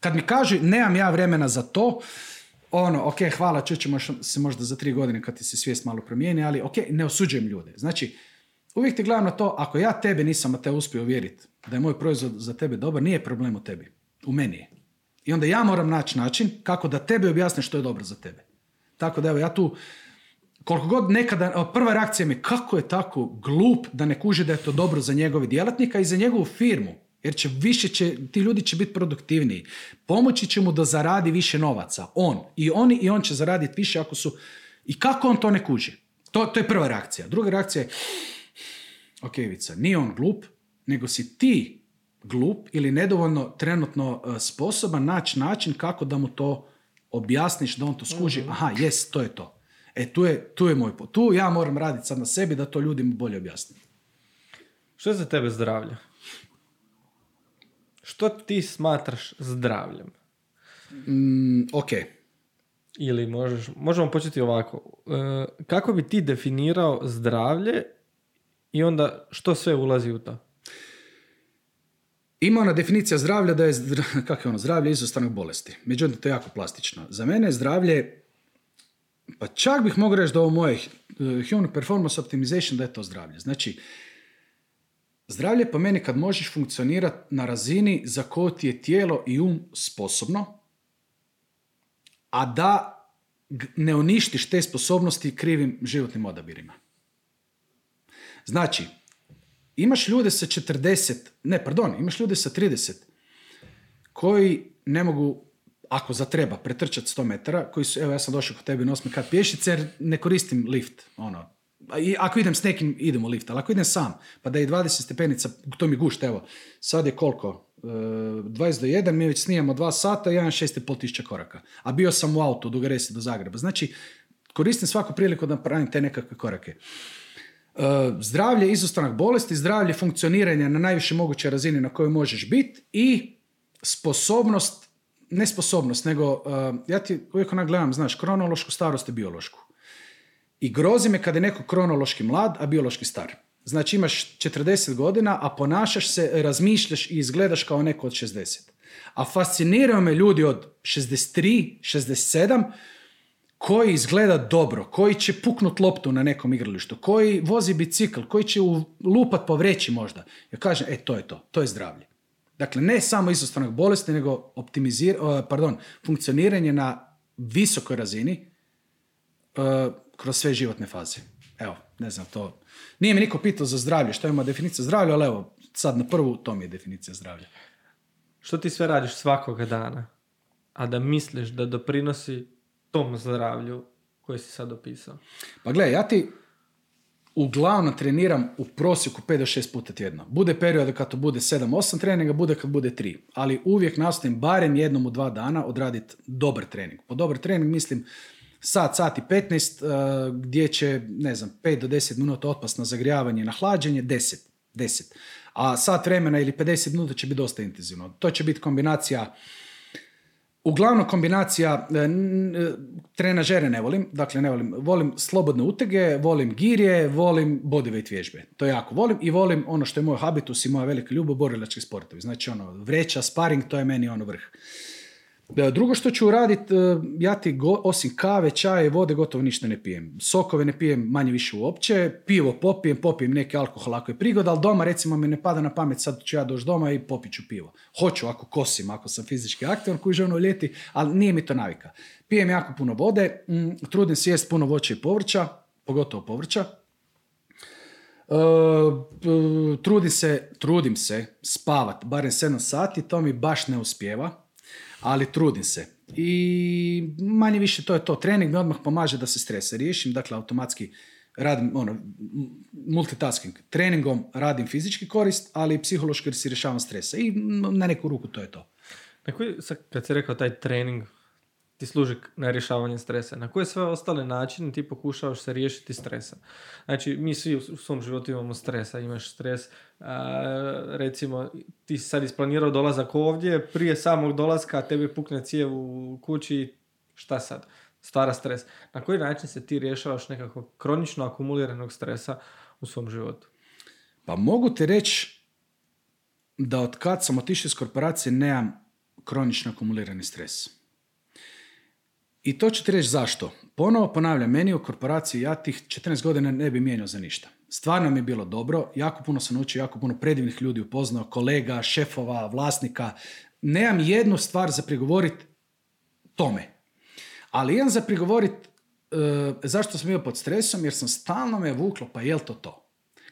Kad mi kažu nemam ja vremena za to, ono, ok, hvala, čućemo se možda za tri godine kad ti se svijest malo promijeni, ali ok, ne osuđujem ljude. Znači, uvijek ti gledam na to, ako ja tebe nisam te uspio uvjeriti da je moj proizvod za tebe dobar, nije problem u tebi. U meni je. I onda ja moram naći način kako da tebe objasnim što je dobro za tebe. Tako da evo, ja tu, koliko god nekada, prva reakcija mi je kako je tako glup da ne kuži da je to dobro za njegove djelatnika i za njegovu firmu. Jer će više će, ti ljudi će biti produktivniji. Pomoći će mu da zaradi više novaca. On. I oni i on će zaraditi više ako su... I kako on to ne kuži? To, to je prva reakcija. Druga reakcija je, ok, Vica, nije on glup, nego si ti glup ili nedovoljno trenutno e, sposoban naći način kako da mu to objasniš, da on to skuži, mhm. aha, jes, to je to. E, tu je, tu je moj pot. Tu ja moram raditi sad na sebi da to ljudima bolje objasnim. Što je za tebe zdravlje? Što ti smatraš zdravljem? Mm, ok. Ili možeš, možemo početi ovako. E, kako bi ti definirao zdravlje i onda što sve ulazi u to? Ima ona definicija zdravlja da je, (laughs) kako ono, zdravlje izostanak bolesti. Međutim, to je jako plastično. Za mene je zdravlje, pa čak bih mogao reći da ovo moje uh, Human Performance Optimization da je to zdravlje. Znači, zdravlje po meni kad možeš funkcionirati na razini za koju ti je tijelo i um sposobno, a da ne uništiš te sposobnosti krivim životnim odabirima. Znači, imaš ljude sa 40, ne, pardon, imaš ljude sa 30 koji ne mogu, ako zatreba, pretrčati 100 metara, koji su, evo ja sam došao kod tebe na osmi kat pješice jer ne koristim lift, ono, i ako idem s nekim, idem u lift, ali ako idem sam, pa da je 20 stepenica, to mi gušt, evo, sad je koliko, e, 20 do 1, mi već snijamo 2 sata, ja imam 6,5 tisuća koraka, a bio sam u autu od Ugaresi do Zagreba, znači koristim svaku priliku da pravim te nekakve korake. Zdravlje, izostanak bolesti, zdravlje funkcioniranja na najviše mogućoj razini na kojoj možeš biti i sposobnost, ne sposobnost, nego uh, ja ti uvijek onak gledam, znaš, kronološku starost i biološku. I grozi me kada je neko kronološki mlad, a biološki star. Znači imaš 40 godina, a ponašaš se, razmišljaš i izgledaš kao neko od 60. A fasciniraju me ljudi od 63, 67, koji izgleda dobro, koji će puknut loptu na nekom igralištu, koji vozi bicikl, koji će lupat po vreći možda. Ja kažem, e, to je to, to je zdravlje. Dakle, ne samo izostanak bolesti, nego optimizir, pardon, funkcioniranje na visokoj razini uh, kroz sve životne faze. Evo, ne znam, to... Nije mi niko pitao za zdravlje, što ima definicija zdravlja, ali evo, sad na prvu, to mi je definicija zdravlja. Što ti sve radiš svakoga dana, a da misliš da doprinosi tom zdravlju koji si sad opisao? Pa gle, ja ti uglavnom treniram u prosjeku 5 do 6 puta tjedno. Bude period kad to bude 7-8 treninga, bude kad bude 3. Ali uvijek nastojim barem jednom u dva dana odraditi dobar trening. Po dobar trening mislim sat, sat i 15, uh, gdje će, ne znam, 5 do 10 minuta otpas na zagrijavanje na hlađenje, 10. 10. A sat vremena ili 50 minuta će biti dosta intenzivno. To će biti kombinacija Uglavnom kombinacija e, e, trenažere ne volim, dakle ne volim, volim slobodne utege, volim girje, volim bodyweight vježbe. To jako volim i volim ono što je moj habitus i moja velika ljubav, borilački sportovi. Znači ono, vreća, sparing, to je meni ono vrh. E, drugo što ću uraditi, e, ja ti go, osim kave, čaje, vode gotovo ništa ne pijem. Sokove ne pijem manje više uopće, pivo popijem, popijem neki alkohol ako je prigoda, ali doma recimo mi ne pada na pamet, sad ću ja doći doma i popit ću pivo. Hoću ako kosim, ako sam fizički aktivan, koji ženu ljeti, ali nije mi to navika. Pijem jako puno vode, trudim se jest puno voća i povrća, pogotovo povrća. E, trudim se, trudim se spavat barem 7 sati, to mi baš ne uspjeva ali trudim se. I manje više to je to. Trening mi odmah pomaže da se stresa riješim, dakle automatski radim ono, multitasking. Treningom radim fizički korist, ali i psihološki si rješavam stresa. I na neku ruku to je to. Koji, kad si rekao taj trening, ti služi na rješavanje stresa. Na koje sve ostale načine ti pokušavaš se riješiti stresa? Znači, mi svi u svom životu imamo stresa, imaš stres, recimo, ti si sad isplanirao dolazak ovdje, prije samog dolaska tebi pukne cijev u kući, šta sad? Stvara stres. Na koji način se ti rješavaš nekako kronično akumuliranog stresa u svom životu? Pa mogu ti reći da od kad sam otišao iz korporacije nemam kronično akumulirani stres. I to ću ti reći zašto. Ponovo ponavljam, meni u korporaciji ja tih 14 godina ne bi mijenjao za ništa. Stvarno mi je bilo dobro, jako puno sam naučio, jako puno predivnih ljudi upoznao, kolega, šefova, vlasnika. Nemam jednu stvar za prigovoriti tome. Ali imam za prigovoriti uh, zašto sam bio pod stresom, jer sam stalno me vuklo, pa jel to to?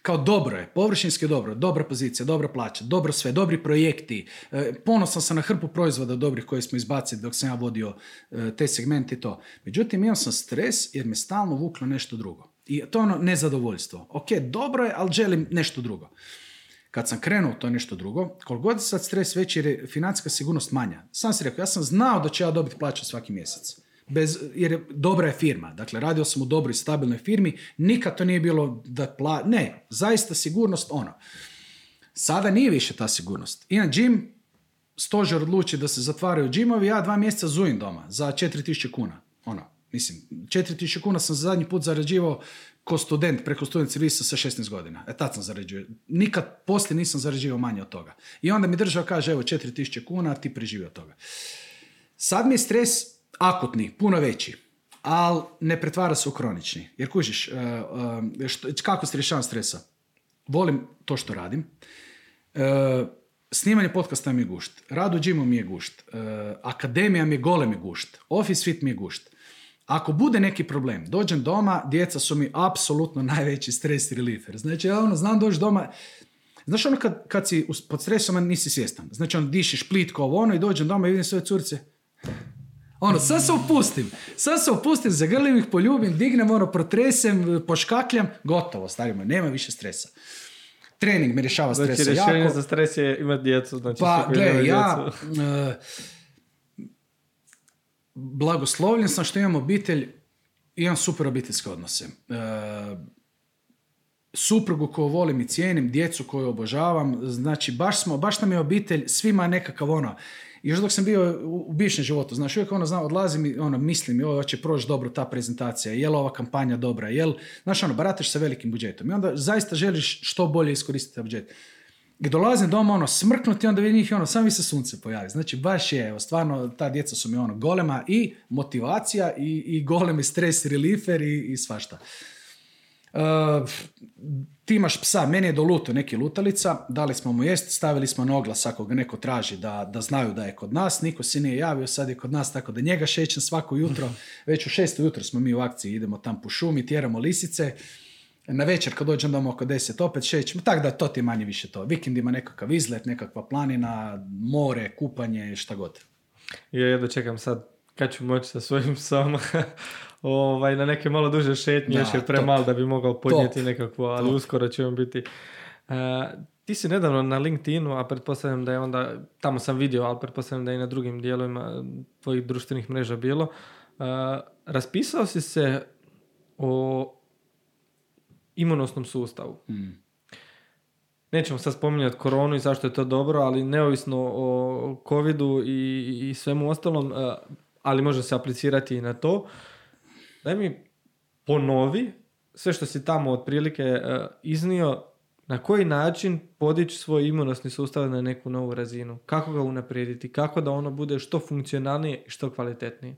Kao dobro je, površinski dobro, dobra pozicija, dobra plaća, dobro sve, dobri projekti, e, ponosan sam na hrpu proizvoda dobrih koje smo izbacili dok sam ja vodio e, te segmente i to. Međutim, imao sam stres jer me stalno vuklo nešto drugo. I to je ono nezadovoljstvo. Ok, dobro je, ali želim nešto drugo. Kad sam krenuo to nešto drugo, koliko god je sad stres veći jer je financijska sigurnost manja. Sam si rekao, ja sam znao da će ja dobiti plaću svaki mjesec bez, jer je dobra je firma. Dakle, radio sam u dobroj, stabilnoj firmi, nikad to nije bilo da pla... Ne, zaista sigurnost ono. Sada nije više ta sigurnost. I na gym, stožer odluči da se zatvaraju džimovi, ja dva mjeseca zujim doma za 4000 kuna. Ono, mislim, 4000 kuna sam zadnji put zarađivao ko student preko student servisa sa 16 godina. E tad sam zarađivao. Nikad poslije nisam zarađivao manje od toga. I onda mi država kaže, evo 4000 kuna, ti preživi od toga. Sad mi je stres akutni, puno veći, ali ne pretvara se u kronični. Jer kužiš, uh, kako se rješavam stresa? Volim to što radim. Uh, snimanje podcasta mi je gušt. Rad u džimu mi je gušt. akademija mi je gole mi gušt. Office fit mi je gušt. Ako bude neki problem, dođem doma, djeca su mi apsolutno najveći stres reliever. Znači, ja ono, znam doći doma, Znaš ono kad, kad si pod stresom, nisi svjestan. Znači, on dišiš plitko ovo ono i dođem doma i vidim svoje curce. Ono, sad se opustim. Sad se opustim, zagrlim ih, poljubim, dignem, ono, protresem, poškakljam, gotovo, starimo, nema više stresa. Trening me rješava znači, stresa jako. Znači, za stres je imati djecu. Znači, pa, gle, ja... Uh, blagoslovljen sam što imam obitelj, imam super obiteljske odnose. Uh, suprugu koju volim i cijenim, djecu koju obožavam, znači baš smo, baš nam je obitelj, svima nekakav ono, još dok sam bio u, bivšem životu, znaš, uvijek ono, znam, odlazim i ono, mislim, ovo će proći dobro ta prezentacija, je li ova kampanja dobra, jel, znaš, ono, barataš sa velikim budžetom i onda zaista želiš što bolje iskoristiti budžet. I dolazim doma, ono, smrknuti, onda vidim ih, ono, sami se sunce pojavi. Znači, baš je, evo, stvarno, ta djeca su mi, ono, golema i motivacija i, i golemi stres reliever i, i svašta. Ti imaš psa, meni je do luto neki lutalica, dali smo mu jest, stavili smo na oglas ako ga neko traži da, da znaju da je kod nas, niko se nije javio, sad je kod nas tako da njega šećem svako jutro, (laughs) već u šesto jutro smo mi u akciji, idemo tam po šumi, tjeramo lisice, na večer kad dođem doma oko deset opet šećemo, tako da to ti je manje više to. Vikend ima nekakav izlet, nekakva planina, more, kupanje, šta god. Ja jedno čekam sad kad ću moći sa svojim psom (laughs) ovaj, na neke malo duže šetnje, još je premal da bi mogao podnijeti nekakvo, ali top. uskoro će on biti. Uh, ti si nedavno na LinkedInu, a pretpostavljam da je onda, tamo sam vidio, ali pretpostavljam da je i na drugim dijelovima tvojih društvenih mreža bilo, uh, raspisao si se o imunosnom sustavu. Hmm. Nećemo sad spominjati koronu i zašto je to dobro, ali neovisno o covidu i, i svemu ostalom, ali može se aplicirati i na to. Daj mi ponovi sve što si tamo otprilike uh, iznio, na koji način podići svoj imunosni sustav na neku novu razinu, kako ga unaprijediti, kako da ono bude što funkcionalnije i što kvalitetnije.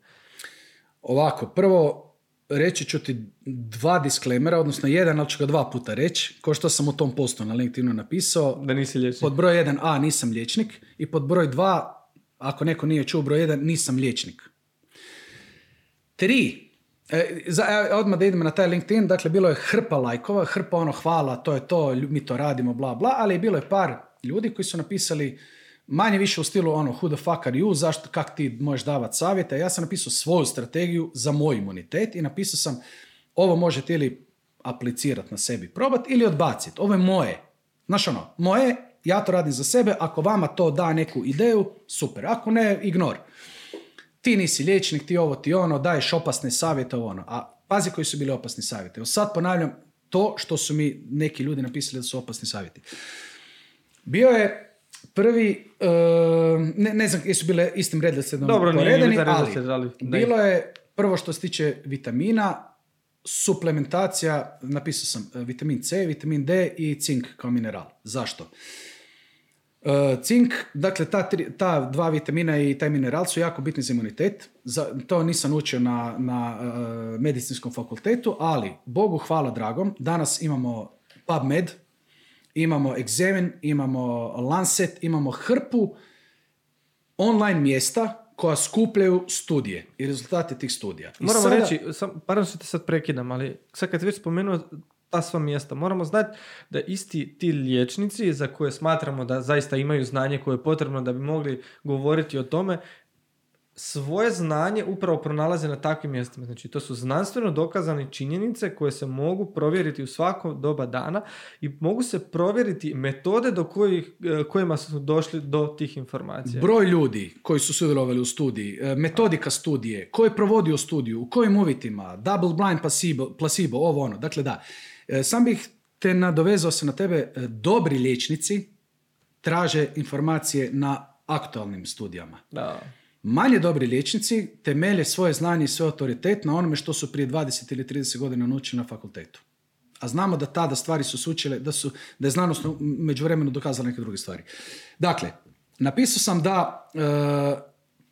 Ovako, prvo reći ću ti dva disklemera, odnosno jedan, ali ću ga dva puta reći, ko što sam u tom postu na LinkedInu napisao. Da nisi liječnik. Pod broj jedan, a, nisam liječnik, i pod broj dva, ako neko nije čuo broj jedan, nisam liječnik. Tri, e, e, odmah da idemo na taj LinkedIn, dakle bilo je hrpa lajkova, hrpa ono hvala, to je to, mi to radimo, bla bla, ali je bilo je par ljudi koji su napisali manje više u stilu ono who the fuck are you, zašto, kak ti možeš davati savjete. Ja sam napisao svoju strategiju za moj imunitet i napisao sam ovo možete ili aplicirati na sebi, probati ili odbaciti. Ovo je moje. Znaš ono, moje, ja to radim za sebe, ako vama to da neku ideju, super. Ako ne, ignor ti nisi liječnik, ti ovo, ti ono, daješ opasne savjete, ono. A pazi koji su bili opasni savjeti. Evo sad ponavljam to što su mi neki ljudi napisali da su opasni savjeti. Bio je prvi, uh, ne, ne znam jesu bile istim redoslijedom Dobro, poredani, ali, ali bilo je prvo što se tiče vitamina, suplementacija, napisao sam uh, vitamin C, vitamin D i cink kao mineral. Zašto? Uh, cink, dakle ta, tri, ta dva vitamina i taj mineral su jako bitni za imunitet. Za, to nisam učio na, na uh, medicinskom fakultetu, ali Bogu hvala dragom, danas imamo PubMed, imamo Examine, imamo Lancet, imamo hrpu online mjesta koja skupljaju studije i rezultate tih studija. I Moramo sada... reći, sam, pardon što te sad prekidam, ali sad kad već spomenuo ta sva mjesta. Moramo znati da isti ti liječnici za koje smatramo da zaista imaju znanje koje je potrebno da bi mogli govoriti o tome, svoje znanje upravo pronalaze na takvim mjestima. Znači, to su znanstveno dokazane činjenice koje se mogu provjeriti u svakom doba dana i mogu se provjeriti metode do kojih, e, kojima su došli do tih informacija. Broj ljudi koji su sudjelovali u studiji, e, metodika studije, ko je provodio studiju, u kojim uvjetima, double blind placebo, placebo ovo ono. Dakle, da, sam bih te nadovezao se na tebe, e, dobri liječnici traže informacije na aktualnim studijama. Da. Manje dobri liječnici temelje svoje znanje i svoj autoritet na onome što su prije 20 ili 30 godina naučili na fakultetu. A znamo da tada stvari su sučile, da, su, da je znanost međuvremenu dokazala neke druge stvari. Dakle, napisao sam da e,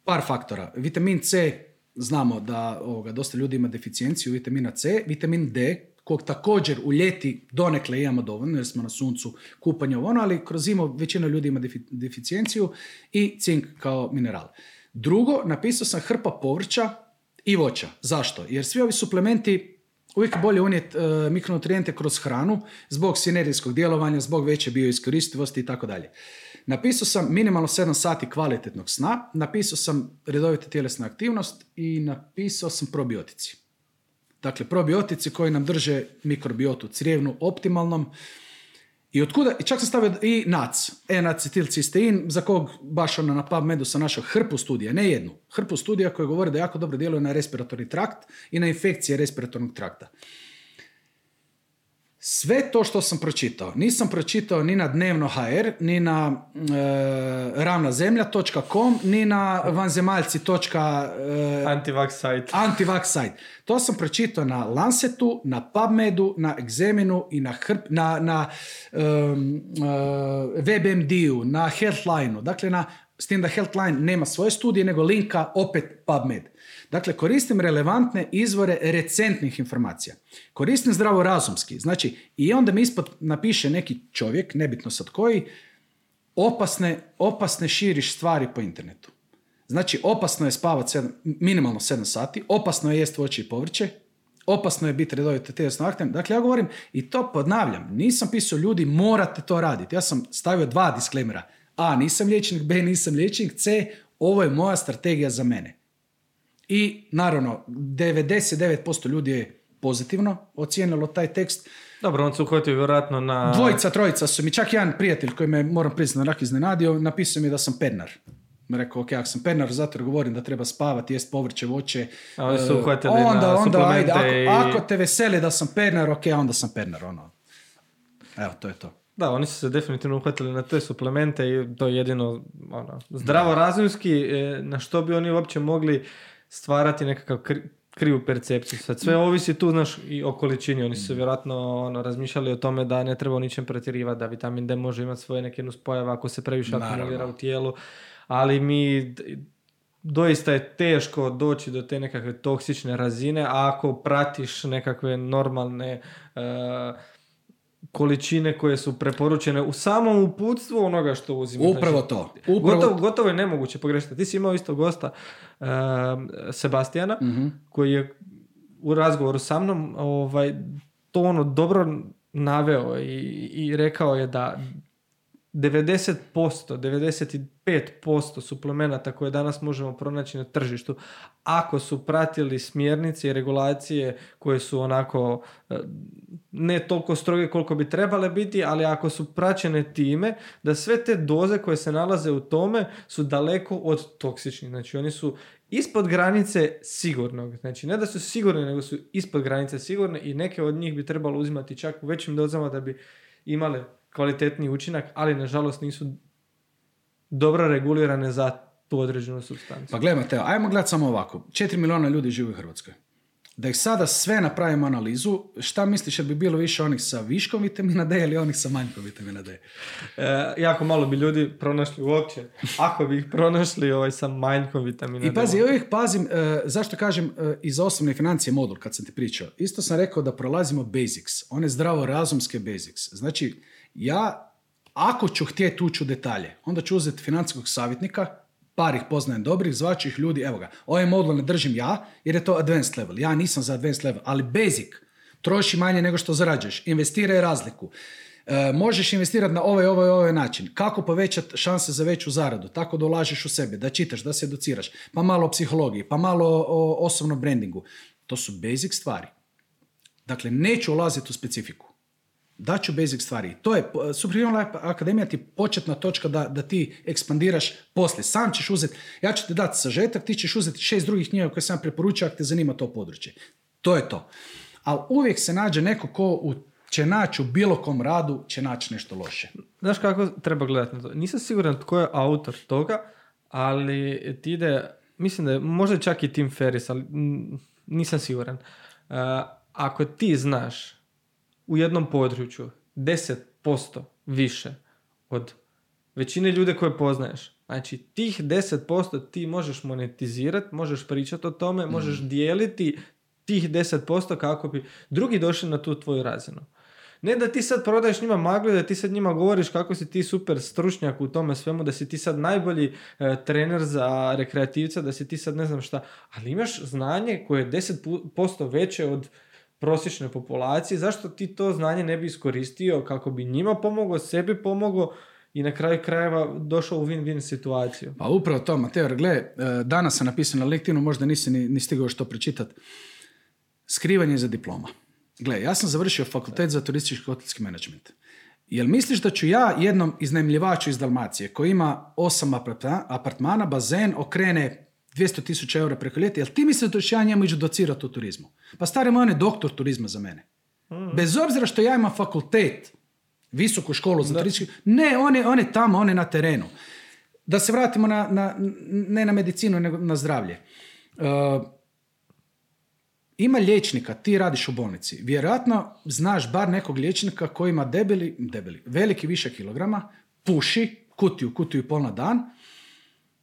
par faktora. Vitamin C, znamo da ovoga, dosta ljudi ima deficijenciju vitamina C. Vitamin D, kog također u ljeti donekle imamo dovoljno jer smo na suncu kupanje ono, ali kroz zimu većina ljudi ima deficijenciju i cink kao mineral. Drugo, napisao sam hrpa povrća i voća. Zašto? Jer svi ovi suplementi uvijek bolje unijeti uh, mikronutrijente kroz hranu zbog sinergijskog djelovanja, zbog veće bioiskoristivosti i tako dalje. Napisao sam minimalno 7 sati kvalitetnog sna, napisao sam redovite tjelesna aktivnost i napisao sam probiotici. Dakle, probiotici koji nam drže mikrobiotu crijevnu optimalnom. I otkuda, i čak sam stavio i NAC, N-acetilcistein, za kog baš ono na PubMedu sam našao hrpu studija, ne jednu, hrpu studija koja govori da jako dobro djeluje na respiratorni trakt i na infekcije respiratornog trakta. Sve to što sam pročitao, nisam pročitao ni na dnevno HR, ni na e, ravnazemlja.com, ni na vanzemaljci. E, Antivax site. Antivax site. To sam pročitao na Lancetu, na PubMedu, na Examinu i na, hrp, na, na um, uh, WebMD-u, na Healthline-u. Dakle, na, s tim da Healthline nema svoje studije, nego linka opet PubMed. Dakle, koristim relevantne izvore recentnih informacija. Koristim zdravorazumski. Znači, i onda mi ispod napiše neki čovjek, nebitno sad koji, opasne, opasne širiš stvari po internetu. Znači, opasno je spavati minimalno 7 sati, opasno je jesti voće i povrće, opasno je biti redovito tjelesno aktivan. Dakle, ja govorim i to podnavljam. Nisam pisao ljudi, morate to raditi. Ja sam stavio dva disklejmera. A, nisam liječnik, B, nisam liječnik, C, ovo je moja strategija za mene. I naravno, 99% ljudi je pozitivno ocijenilo taj tekst. Dobro, on se uhvatio vjerojatno na... Dvojica, trojica su mi, čak jedan prijatelj koji me, moram priznati, rak iznenadio, napisao mi da sam pernar. Rekao, ok, ako sam pernar, zato govorim da treba spavati, jest povrće, voće. A oni su e, uhvatili onda, na onda, ajde, ako, ako, te veseli da sam pernar, ok, onda sam pernar, ono. Evo, to je to. Da, oni su se definitivno uhvatili na te suplemente i to je jedino ono, zdravo razumski, e, na što bi oni uopće mogli stvarati nekakav krivu percepciju. Sad sve ovisi tu, znaš, i o količini. Oni su vjerojatno ono, razmišljali o tome da ne treba o ničem pretjerivati, da vitamin D može imati svoje neke nuspojave ako se previše akumulira u tijelu. Ali mi doista je teško doći do te nekakve toksične razine, ako pratiš nekakve normalne uh, količine koje su preporučene u samom uputstvu onoga što uzima. Upravo znači, to. Upravo... Gotovo, gotovo je nemoguće pogrešiti. Ti si imao isto gosta uh, Sebastijana mhm. koji je u razgovoru sa mnom ovaj, to ono dobro naveo i, i rekao je da 90%, 95% suplemenata koje danas možemo pronaći na tržištu, ako su pratili smjernice i regulacije koje su onako e, ne toliko stroge koliko bi trebale biti, ali ako su praćene time, da sve te doze koje se nalaze u tome su daleko od toksičnih. Znači oni su ispod granice sigurnog. Znači ne da su sigurne, nego su ispod granice sigurne i neke od njih bi trebalo uzimati čak u većim dozama da bi imale kvalitetni učinak, ali nažalost nisu dobro regulirane za tu određenu substanciju. Pa gledaj Mateo, ajmo gledati samo ovako. 4 milijuna ljudi živi u Hrvatskoj. Da ih sada sve napravimo analizu, šta misliš da bi bilo više onih sa viškom vitamina D ili onih sa manjkom vitamina D? E, jako malo bi ljudi pronašli uopće, ako bi ih pronašli ovaj, sa manjkom vitamina D. I pazi, ja uvijek pazim, e, zašto kažem e, iz osobne financije modul kad sam ti pričao. Isto sam rekao da prolazimo basics, one zdravo razumske basics. Znači, ja, ako ću htjeti ući u detalje, onda ću uzeti financijskog savjetnika, par ih poznajem dobrih, zvaću ih ljudi, evo ga, ovaj modul ne držim ja, jer je to advanced level. Ja nisam za advanced level, ali basic, troši manje nego što zarađuješ, investiraj razliku. E, možeš investirati na ovaj, ovaj, ovaj način. Kako povećati šanse za veću zaradu? Tako da ulažeš u sebe, da čitaš, da se educiraš. Pa malo o psihologiji, pa malo o osobnom brandingu. To su basic stvari. Dakle, neću ulaziti u specifiku daću basic stvari. To je, Superhuman Akademija ti početna točka da, da ti ekspandiraš poslije. Sam ćeš uzeti, ja ću ti dati sažetak, ti ćeš uzeti šest drugih knjiga koje sam preporučio ako te zanima to područje. To je to. Ali uvijek se nađe neko ko u, će naći u bilo kom radu, će naći nešto loše. Znaš kako treba gledati na to? Nisam siguran tko je autor toga, ali ti ide, mislim da je možda čak i Tim Ferris, ali nisam siguran. Uh, ako ti znaš u jednom području 10% više od većine ljude koje poznaješ. Znači, tih 10% ti možeš monetizirati, možeš pričati o tome, možeš mm. dijeliti tih 10% kako bi drugi došli na tu tvoju razinu. Ne da ti sad prodaješ njima maglu, da ti sad njima govoriš kako si ti super stručnjak u tome svemu, da si ti sad najbolji e, trener za rekreativca, da si ti sad ne znam šta, ali imaš znanje koje je 10% veće od prosječne populacije, zašto ti to znanje ne bi iskoristio kako bi njima pomogao, sebi pomogao i na kraju krajeva došao u win-win situaciju. Pa upravo to, Mateo, gle, e, danas sam napisao na LinkedInu, možda nisi ni, ni stigao što pročitati. Skrivanje za diploma. Gle, ja sam završio fakultet za turistički hotelski menadžment. Jel misliš da ću ja jednom iznajmljivaču iz Dalmacije koji ima osam apartmana, bazen, okrene 200 tisuća eura preko ljeta, jel ti misliš da ću ja njemu ići docirati u turizmu? Pa stari moj on je doktor turizma za mene. Mhm. Bez obzira što ja imam fakultet, visoku školu za turistički, ne, on je, on je tamo, on je na terenu. Da se vratimo na, na, ne na medicinu, nego na zdravlje. Uh, ima liječnika, ti radiš u bolnici. Vjerojatno znaš bar nekog liječnika koji ima debeli, debeli, veliki više kilograma, puši, kutiju, kutiju i pol na dan.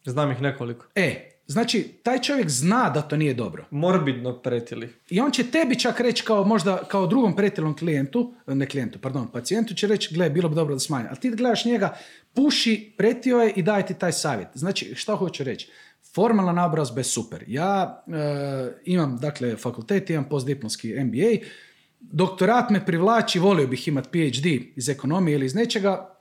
Znam ih nekoliko. E, Znači, taj čovjek zna da to nije dobro. Morbidno pretili. I on će tebi čak reći kao možda kao drugom pretilom klijentu, ne klijentu, pardon, pacijentu će reći, gle, bilo bi dobro da smanji. Ali ti gledaš njega, puši, pretio je i daje ti taj savjet. Znači, šta hoću reći? Formalna naobrazba je super. Ja e, imam, dakle, fakultet, imam postdiplomski MBA, doktorat me privlači, volio bih imati PhD iz ekonomije ili iz nečega,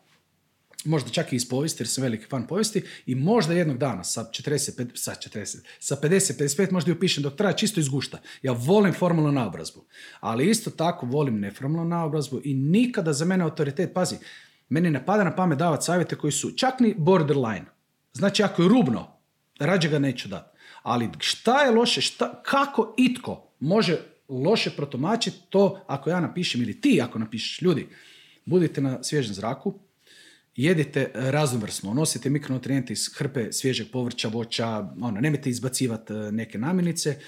možda čak i iz povijesti, jer sam veliki fan povijesti, i možda jednog dana sa 40, sa 40, sa 50, 55 možda upišem doktorat čisto iz gušta. Ja volim formalnu naobrazbu, ali isto tako volim neformalnu naobrazbu i nikada za mene autoritet, pazi, meni ne pada na pamet davati savjete koji su čak ni borderline. Znači, ako je rubno, rađe ga neću dati. Ali šta je loše, šta, kako itko može loše protumačiti to ako ja napišem ili ti ako napišeš ljudi, budite na svježem zraku, jedite raznovrsno, nosite mikronutrijente iz hrpe svježeg povrća, voća, ono, nemojte izbacivati e, neke namirnice,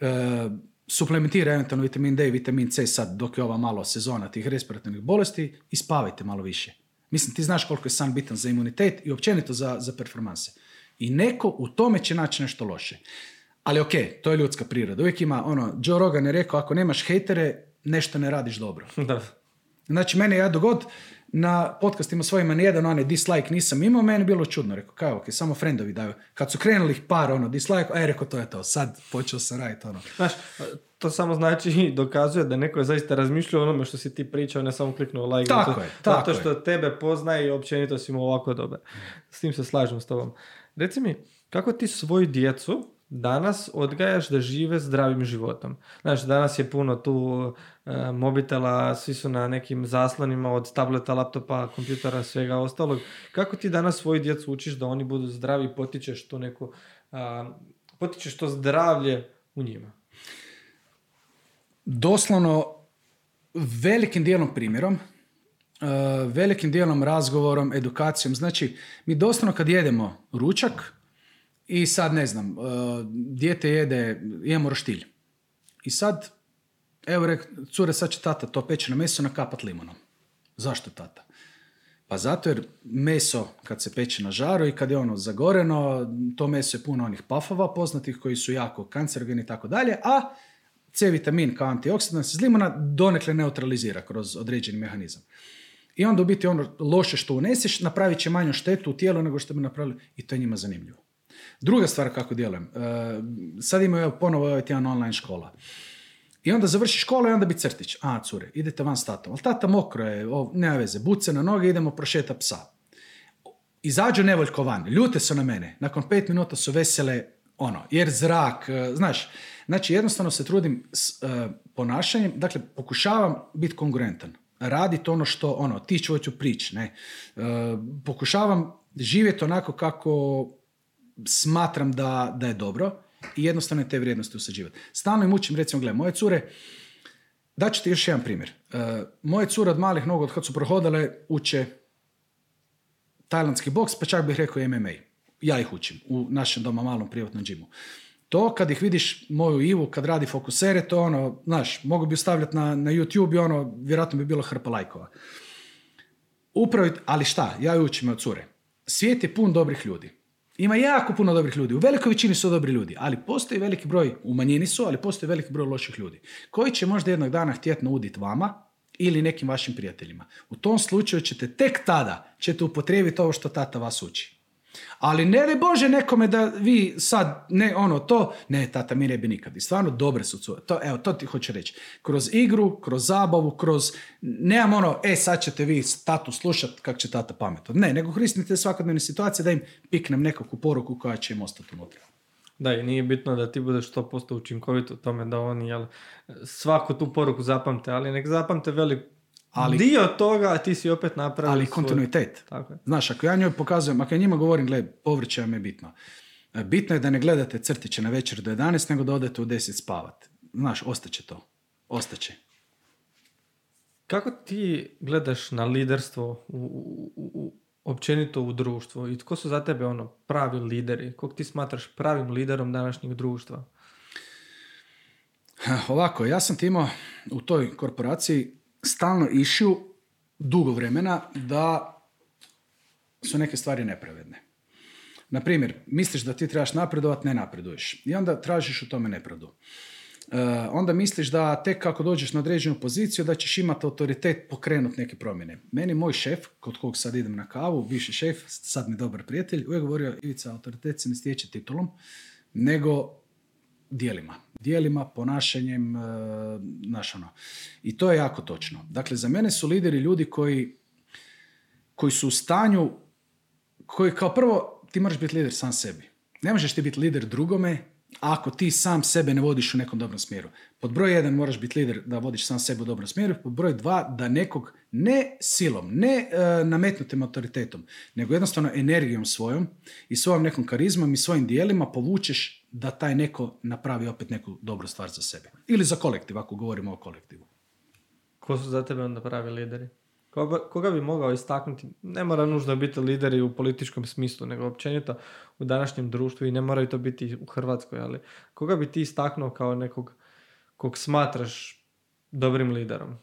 e, suplementira eventualno vitamin D i vitamin C sad dok je ova malo sezona tih respiratornih bolesti i spavajte malo više. Mislim, ti znaš koliko je san bitan za imunitet i općenito za, za performanse. I neko u tome će naći nešto loše. Ali ok, to je ljudska priroda. Uvijek ima, ono, Joe Rogan je rekao, ako nemaš hejtere, nešto ne radiš dobro. (laughs) Da. Znači, mene ja dogod na podcastima svojima nijedan onaj dislike nisam imao, meni je bilo čudno. Rekao, kao, ok, samo friendovi daju. Kad su krenuli par, ono, dislike, aj, rekao, to je to, sad počeo sam raditi, ono. Znaš, to samo znači dokazuje da neko je zaista razmišljao o onome što si ti pričao, ne samo kliknuo like. Tako je, tako Zato što tebe poznaje i općenito si mu ovako dobar. S tim se slažem s tobom. Reci mi, kako ti svoju djecu danas odgajaš da žive zdravim životom. Znači, danas je puno tu e, mobitela, svi su na nekim zaslonima od tableta, laptopa, kompjutera, svega ostalog. Kako ti danas svoju djecu učiš da oni budu zdravi potičeš to neku, potičeš to zdravlje u njima? Doslovno velikim dijelom primjerom, uh, velikim dijelom razgovorom, edukacijom. Znači, mi doslovno kad jedemo ručak, i sad ne znam, uh, dijete jede, imamo roštilj. I sad, evo rek, cure, sad će tata to pečeno meso nakapat limonom. Zašto tata? Pa zato jer meso kad se peče na žaru i kad je ono zagoreno, to meso je puno onih pafova poznatih koji su jako kancerogeni i tako dalje, a C vitamin kao antioksidant se iz limona donekle neutralizira kroz određeni mehanizam. I onda u biti ono loše što uneseš napravit će manju štetu u tijelu nego što bi napravili i to je njima zanimljivo. Druga stvar kako djelujem, e, sad imaju ponovo ovaj tjedan online škola. I onda završi škola i onda bi crtić. A, cure, idete van s tatom. Ali tata mokro je, o, nema veze, buce na noge, idemo prošeta psa. Izađu nevoljko van, ljute su na mene. Nakon pet minuta su vesele, ono, jer zrak, e, znaš. Znači, jednostavno se trudim s uh, ponašanjem, dakle, pokušavam biti konkurentan. Raditi ono što, ono, ti ću prič, ne. pokušavam živjeti onako kako smatram da, da je dobro i jednostavno te vrijednosti usađivati. Stalno im učim, recimo, gle, moje cure, daću ti još jedan primjer. Uh, moje cure od malih nogu, od kad su prohodale, uče tajlandski boks, pa čak bih rekao MMA. Ja ih učim u našem doma malom privatnom džimu. To kad ih vidiš, moju Ivu, kad radi fokusere, to ono, znaš, mogu bi stavljati na, na YouTube i ono, vjerojatno bi bilo hrpa lajkova. Upravo, ali šta, ja ju učim od cure. Svijet je pun dobrih ljudi ima jako puno dobrih ljudi. U velikoj većini su dobri ljudi, ali postoji veliki broj, u manjini su, ali postoji veliki broj loših ljudi. Koji će možda jednog dana htjeti nauditi vama ili nekim vašim prijateljima. U tom slučaju ćete tek tada ćete upotrijebiti ovo što tata vas uči. Ali ne li Bože nekome da vi sad, ne ono to, ne tata mi ne bi nikad. I stvarno dobre su cure. To, evo, to ti hoću reći. Kroz igru, kroz zabavu, kroz, nemam ono, e sad ćete vi tatu slušat kak će tata pametati. Ne, nego koristite svakodnevne situacije da im piknem nekakvu poruku koja će im ostati unutra. Da, i nije bitno da ti budeš 100% učinkovit u tome da oni jel, svaku tu poruku zapamte, ali nek zapamte velik ali, dio toga, ti si opet napravio Ali kontinuitet. Tako je. Znaš, ako ja njoj pokazujem, ako ja njima govorim, gle, povrće vam je bitno. E, bitno je da ne gledate crtiće na večer do 11, nego da odete u 10 spavat. Znaš, ostaće to. Ostaće. Kako ti gledaš na liderstvo u, u, u, općenito u društvu i tko su za tebe ono pravi lideri? Kog ti smatraš pravim liderom današnjeg društva? Ovako, ja sam ti imao u toj korporaciji stalno išio dugo vremena da su neke stvari nepravedne. Na primjer, misliš da ti trebaš napredovati, ne napreduješ. I onda tražiš u tome nepravdu. Uh, onda misliš da tek kako dođeš na određenu poziciju da ćeš imati autoritet pokrenuti neke promjene. Meni moj šef, kod kog sad idem na kavu, viši šef, sad mi dobar prijatelj, uvijek govorio Ivica, autoritet se ne stječe titulom, nego dijelima. Dijelima, ponašanjem, uh, ono. I to je jako točno. Dakle, za mene su lideri ljudi koji, koji su u stanju, koji kao prvo, ti moraš biti lider sam sebi. Ne možeš ti biti lider drugome ako ti sam sebe ne vodiš u nekom dobrom smjeru. Pod broj jedan moraš biti lider da vodiš sam sebe u dobrom smjeru, pod broj dva da nekog ne silom, ne e, nametnutim autoritetom, nego jednostavno energijom svojom i svojom nekom karizmom i svojim dijelima povučeš da taj neko napravi opet neku dobru stvar za sebe. Ili za kolektiv, ako govorimo o kolektivu. Ko su za tebe onda pravi lideri? Koga, koga bi mogao istaknuti? Ne mora nužno biti lideri u političkom smislu, nego općenito u današnjem društvu i ne moraju to biti u Hrvatskoj, ali koga bi ti istaknuo kao nekog kog smatraš dobrim liderom?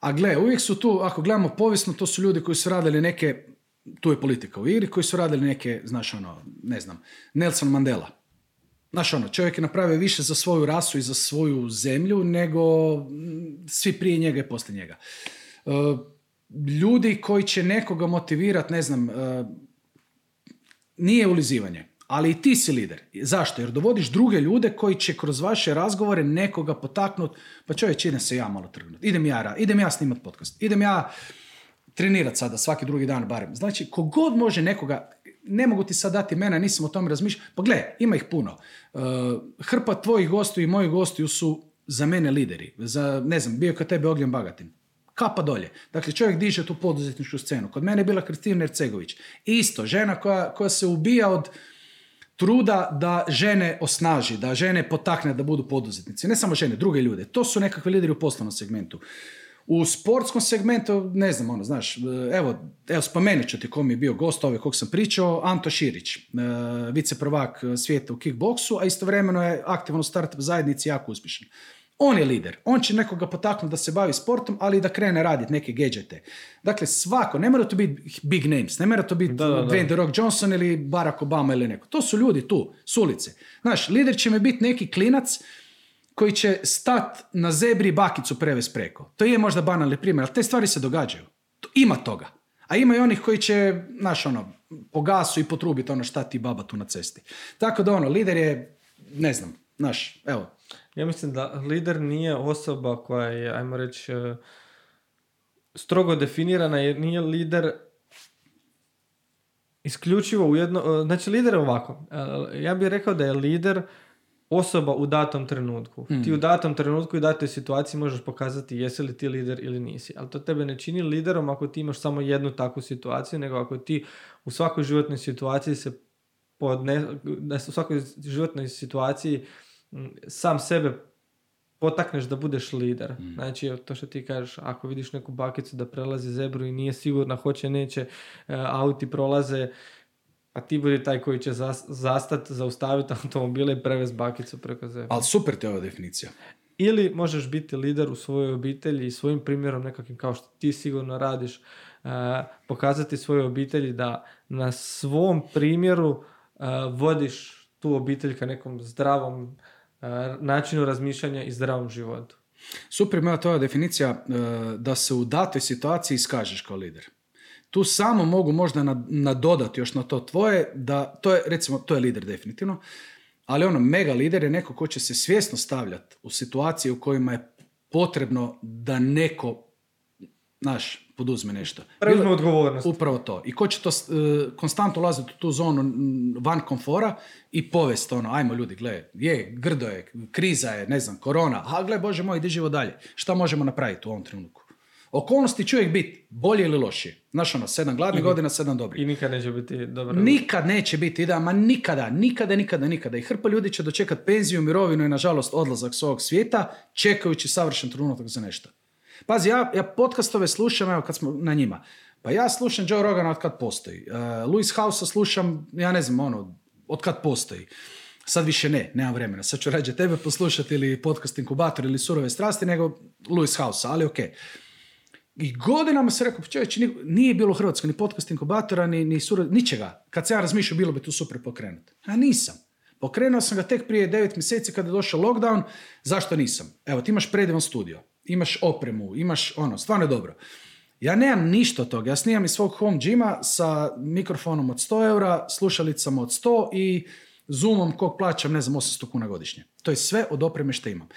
A gle, uvijek su tu, ako gledamo povijesno, to su ljudi koji su radili neke, tu je politika u igri, koji su radili neke, znaš ono, ne znam, Nelson Mandela. Znaš ono, čovjek je napravio više za svoju rasu i za svoju zemlju nego svi prije njega i poslije njega. E, ljudi koji će nekoga motivirati, ne znam, e, nije ulizivanje, ali i ti si lider. Zašto? Jer dovodiš druge ljude koji će kroz vaše razgovore nekoga potaknuti, pa čovječ, idem se ja malo trgnuti, idem ja, idem ja snimat podcast, idem ja trenirati sada svaki drugi dan barem. Znači, kogod može nekoga, ne mogu ti sad dati mena, nisam o tome razmišljao, pa gle, ima ih puno. Uh, hrpa tvojih gostiju i mojih gostiju su za mene lideri. Za, ne znam, bio je kod tebe Ognjen Bagatin kapa dolje. Dakle, čovjek diže tu poduzetničku scenu. Kod mene je bila Kristina Ercegović. Isto, žena koja, koja se ubija od truda da žene osnaži, da žene potakne da budu poduzetnici. Ne samo žene, druge ljude. To su nekakvi lideri u poslovnom segmentu. U sportskom segmentu, ne znam, ono, znaš, evo, evo spomenut ću ti mi je bio gost, ove kog sam pričao, Anto Širić, e, vice prvak svijeta u kickboksu, a istovremeno je aktivan u startup zajednici jako uspješan. On je lider. On će nekoga potaknuti da se bavi sportom, ali da krene raditi neke gadgete. Dakle, svako, ne mora to biti big names, ne mora to biti Dwayne The Rock Johnson ili Barack Obama ili neko. To su ljudi tu, s ulice. Znaš, lider će mi biti neki klinac koji će stat na zebri bakicu preves preko. To je možda banalni primjer, ali te stvari se događaju. Ima toga. A ima i onih koji će, znaš, ono, po gasu i potrubiti ono šta ti baba tu na cesti. Tako da ono, lider je, ne znam, znaš, evo, ja mislim da lider nije osoba koja je, ajmo reći, e, strogo definirana jer nije lider isključivo u jedno... E, znači, lider je ovako. E, ja bih rekao da je lider osoba u datom trenutku. Ti u datom trenutku i datoj situaciji možeš pokazati jesi li ti lider ili nisi. Ali to tebe ne čini liderom ako ti imaš samo jednu takvu situaciju, nego ako ti u svakoj životnoj situaciji se podne, u svakoj životnoj situaciji sam sebe potakneš da budeš lider. Mm. Znači, to što ti kažeš, ako vidiš neku bakicu da prelazi zebru i nije sigurna, hoće, neće, e, auti prolaze, a ti budi taj koji će zastati, zaustaviti automobile i prevez bakicu preko zebra. Ali super te ova definicija. Ili možeš biti lider u svojoj obitelji i svojim primjerom nekakvim kao što ti sigurno radiš, uh, pokazati svojoj obitelji da na svom primjeru uh, vodiš tu obitelj ka nekom zdravom načinu razmišljanja i zdravom životu. Super ima tvoja definicija e, da se u datoj situaciji iskažeš kao lider. Tu samo mogu možda nadodati još na to tvoje, da to je, recimo, to je lider definitivno, ali ono, mega lider je neko ko će se svjesno stavljati u situacije u kojima je potrebno da neko, znaš, poduzme nešto. Preuzme odgovornost. Upravo to. I ko će to uh, konstantno ulaziti u tu zonu van komfora i povest ono, ajmo ljudi, gle, je, grdo je, kriza je, ne znam, korona, a gle, bože moj, ide živo dalje. Šta možemo napraviti u ovom trenutku? Okolnosti će uvijek biti bolje ili lošije. Znaš ono, sedam gladnih godina, sedam dobrih. I nikad neće biti dobro. Nikad neće biti, da, ma nikada, nikada, nikada, nikada. I hrpa ljudi će dočekati penziju, mirovinu i nažalost odlazak s ovog svijeta, čekajući savršen trenutak za nešto. Pazi, ja, ja podcastove slušam, evo kad smo na njima. Pa ja slušam Joe Rogana od kad postoji. Uh, Louis House slušam, ja ne znam, ono, od kad postoji. Sad više ne, nemam vremena. Sad ću rađe tebe poslušati ili podcast inkubator ili surove strasti nego Louis House, ali ok. I godinama se rekao, čovječ, nije bilo u Hrvatskoj ni podcast inkubatora, ni, ni surove, ničega. Kad se ja razmišljao, bilo bi tu super pokrenuti. A nisam. Pokrenuo sam ga tek prije devet mjeseci kada je došao lockdown. Zašto nisam? Evo, ti imaš predivan studio, imaš opremu, imaš ono, stvarno je dobro. Ja nemam ništa od toga. Ja snimam iz svog home gyma sa mikrofonom od 100 eura, slušalicama od 100 i Zoomom kog plaćam, ne znam, 800 kuna godišnje. To je sve od opreme što imam.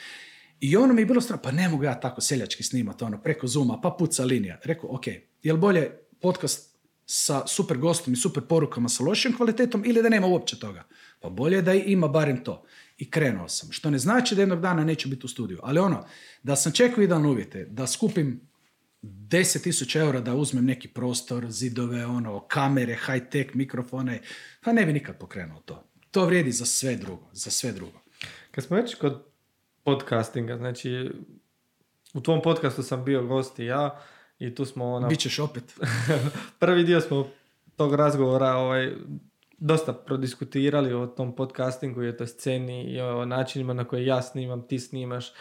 I ono mi je bilo strano, pa ne mogu ja tako seljački snimati, ono, preko Zooma, pa puca linija. Rekao, ok, je li bolje podcast sa super gostom i super porukama sa lošim kvalitetom ili da nema uopće toga? Pa bolje da ima barem to. I krenuo sam. Što ne znači da jednog dana neću biti u studiju. Ali ono, da sam čekao idealne uvjete, da skupim 10.000 eura da uzmem neki prostor, zidove, ono, kamere, high-tech, mikrofone, pa ne bi nikad pokrenuo to. To vrijedi za sve drugo, za sve drugo. Kad smo već kod podcastinga, znači u tvom podcastu sam bio gost i ja i tu smo ono... Bićeš opet. (laughs) prvi dio smo tog razgovora ovaj, dosta prodiskutirali o tom podcastingu i o toj sceni i o načinima na koje ja snimam, ti snimaš.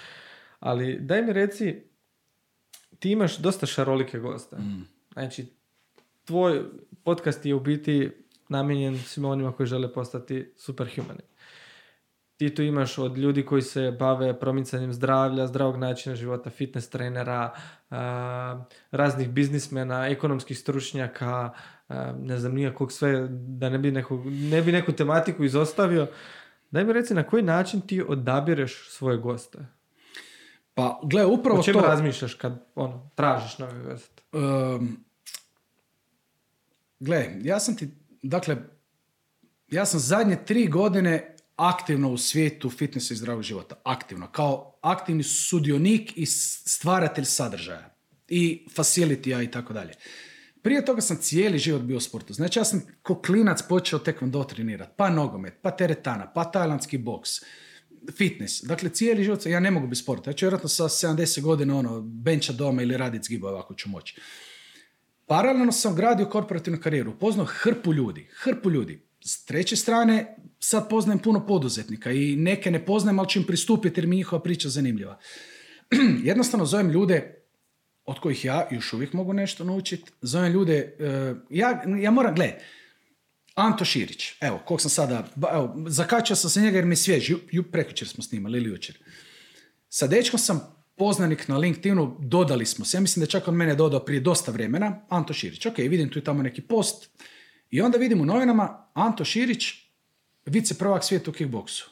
Ali daj mi reci, ti imaš dosta šarolike goste. Mm. Znači, tvoj podcast je u biti namijenjen svima onima koji žele postati superhumani. Ti tu imaš od ljudi koji se bave promicanjem zdravlja, zdravog načina života, fitness trenera, raznih biznismena, ekonomskih stručnjaka, ne znam nijakog sve, da ne bi, neku, ne bi neku tematiku izostavio. Daj mi reci na koji način ti odabireš svoje goste? Pa, gle, upravo o čemu razmišljaš kad ono, tražiš novi gost? Um, gle, ja sam ti, dakle, ja sam zadnje tri godine aktivno u svijetu fitnessa i zdravog života. Aktivno. Kao aktivni sudionik i stvaratelj sadržaja. I facility i tako dalje. Prije toga sam cijeli život bio u sportu. Znači ja sam ko klinac počeo do trenirati. Pa nogomet, pa teretana, pa tajlandski boks, fitness. Dakle, cijeli život, ja ne mogu biti sporta. Ja ću vjerojatno sa 70 godina ono, benča doma ili raditi zgibove ako ću moći. Paralelno sam gradio korporativnu karijeru, poznao hrpu ljudi, hrpu ljudi. S treće strane, sad poznajem puno poduzetnika i neke ne poznajem, ali ću im pristupiti jer mi njihova priča zanimljiva. (clears throat) Jednostavno zovem ljude od kojih ja još uvijek mogu nešto naučiti. Zovem ljude, e, ja, ja moram, gle, Anto Širić, evo, kog sam sada, evo, zakačio sam se njega jer mi je svjež, ju, ju, smo snimali ili jučer. Sa dečkom sam poznanik na LinkedInu, dodali smo se, ja mislim da čak on mene dodao prije dosta vremena, Anto Širić, ok, vidim tu i tamo neki post, i onda vidim u novinama Anto Širić, vice prvak svijeta u kickboksu.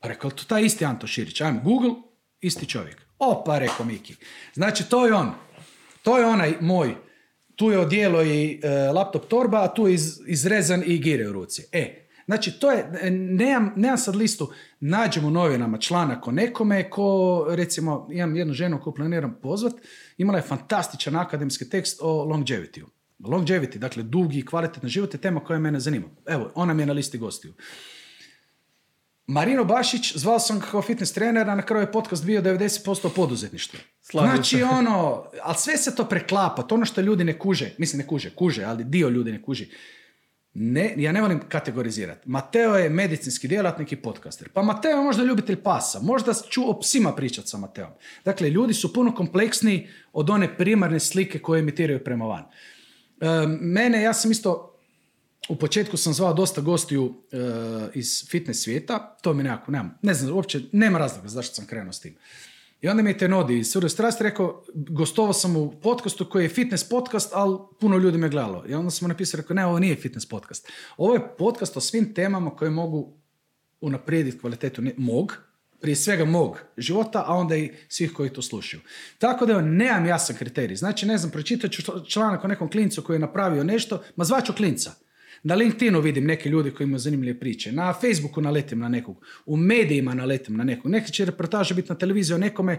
Pa rekao, to taj isti Anto Širić, ajmo Google, isti čovjek. Opa, rekao Miki. Znači, to je on. To je onaj moj. Tu je odijelo i e, laptop torba, a tu je iz, izrezan i gire u ruci. E, znači, to je, nemam, nemam sad listu, nađem u novinama članak o nekome ko, recimo, imam jednu ženu koju planiram pozvat, imala je fantastičan akademski tekst o longevity Longevity, dakle dugi i kvalitetni život je tema koja mene zanima. Evo, ona mi je na listi gostiju. Marino Bašić, zvao sam kao fitness trenera, na kraju je podcast bio 90% poduzetništva. Znači ono, ali sve se to preklapa, to ono što ljudi ne kuže, mislim ne kuže, kuže, ali dio ljudi ne kuži. Ne, ja ne volim kategorizirati. Mateo je medicinski djelatnik i podcaster. Pa Mateo je možda ljubitelj pasa. Možda ću o psima pričati sa Mateom. Dakle, ljudi su puno kompleksniji od one primarne slike koje emitiraju prema van. Mene, ja sam isto u početku sam zvao dosta gostiju e, iz fitness svijeta, to mi nekako, nemam, ne znam, uopće, nema razloga zašto sam krenuo s tim. I onda mi je Tenodi iz Sure Strasti rekao, gostovao sam u podcastu koji je fitness podcast, ali puno ljudi me gledalo. I onda smo napisali, rekao, ne, ovo nije fitness podcast. Ovo je podcast o svim temama koje mogu unaprijediti kvalitetu mog, prije svega mog života, a onda i svih koji to slušaju. Tako da nemam jasan kriterij. Znači, ne znam, pročitat ću članak o nekom klincu koji je napravio nešto, ma zvaću klinca. Na LinkedInu vidim neke ljude koji imaju zanimljive priče. Na Facebooku naletim na nekog. U medijima naletim na nekog. Neki će reportaže biti na televiziji o nekome.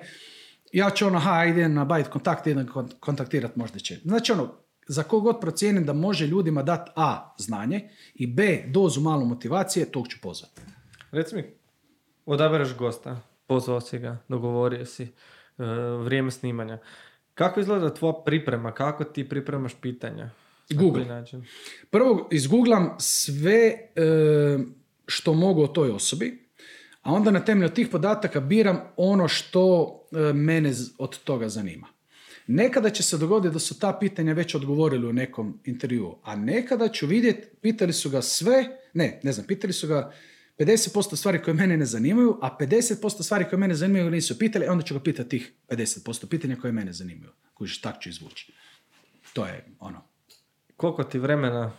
Ja ću ono, ha, idem na bajt kontakt, idem kontaktirat, možda će. Znači ono, za kogod procijenim da može ljudima dati A, znanje i B, dozu malo motivacije, tog ću pozvati. Reci mi, odabereš gosta, pozvao si ga, dogovorio si, e, vrijeme snimanja. Kako izgleda tvoja priprema? Kako ti pripremaš pitanja? Google. Način? Prvo izgooglam sve e, što mogu o toj osobi, a onda na temelju tih podataka biram ono što e, mene od toga zanima. Nekada će se dogoditi da su ta pitanja već odgovorili u nekom intervjuu, a nekada ću vidjeti, pitali su ga sve, ne, ne znam, pitali su ga 50% stvari koje mene ne zanimaju, a 50% stvari koje mene zanimaju nisu pitali, onda ću ga pitati tih 50% pitanja koje mene zanimaju. Kužiš, tak ću izvući. To je ono. Koliko ti vremena,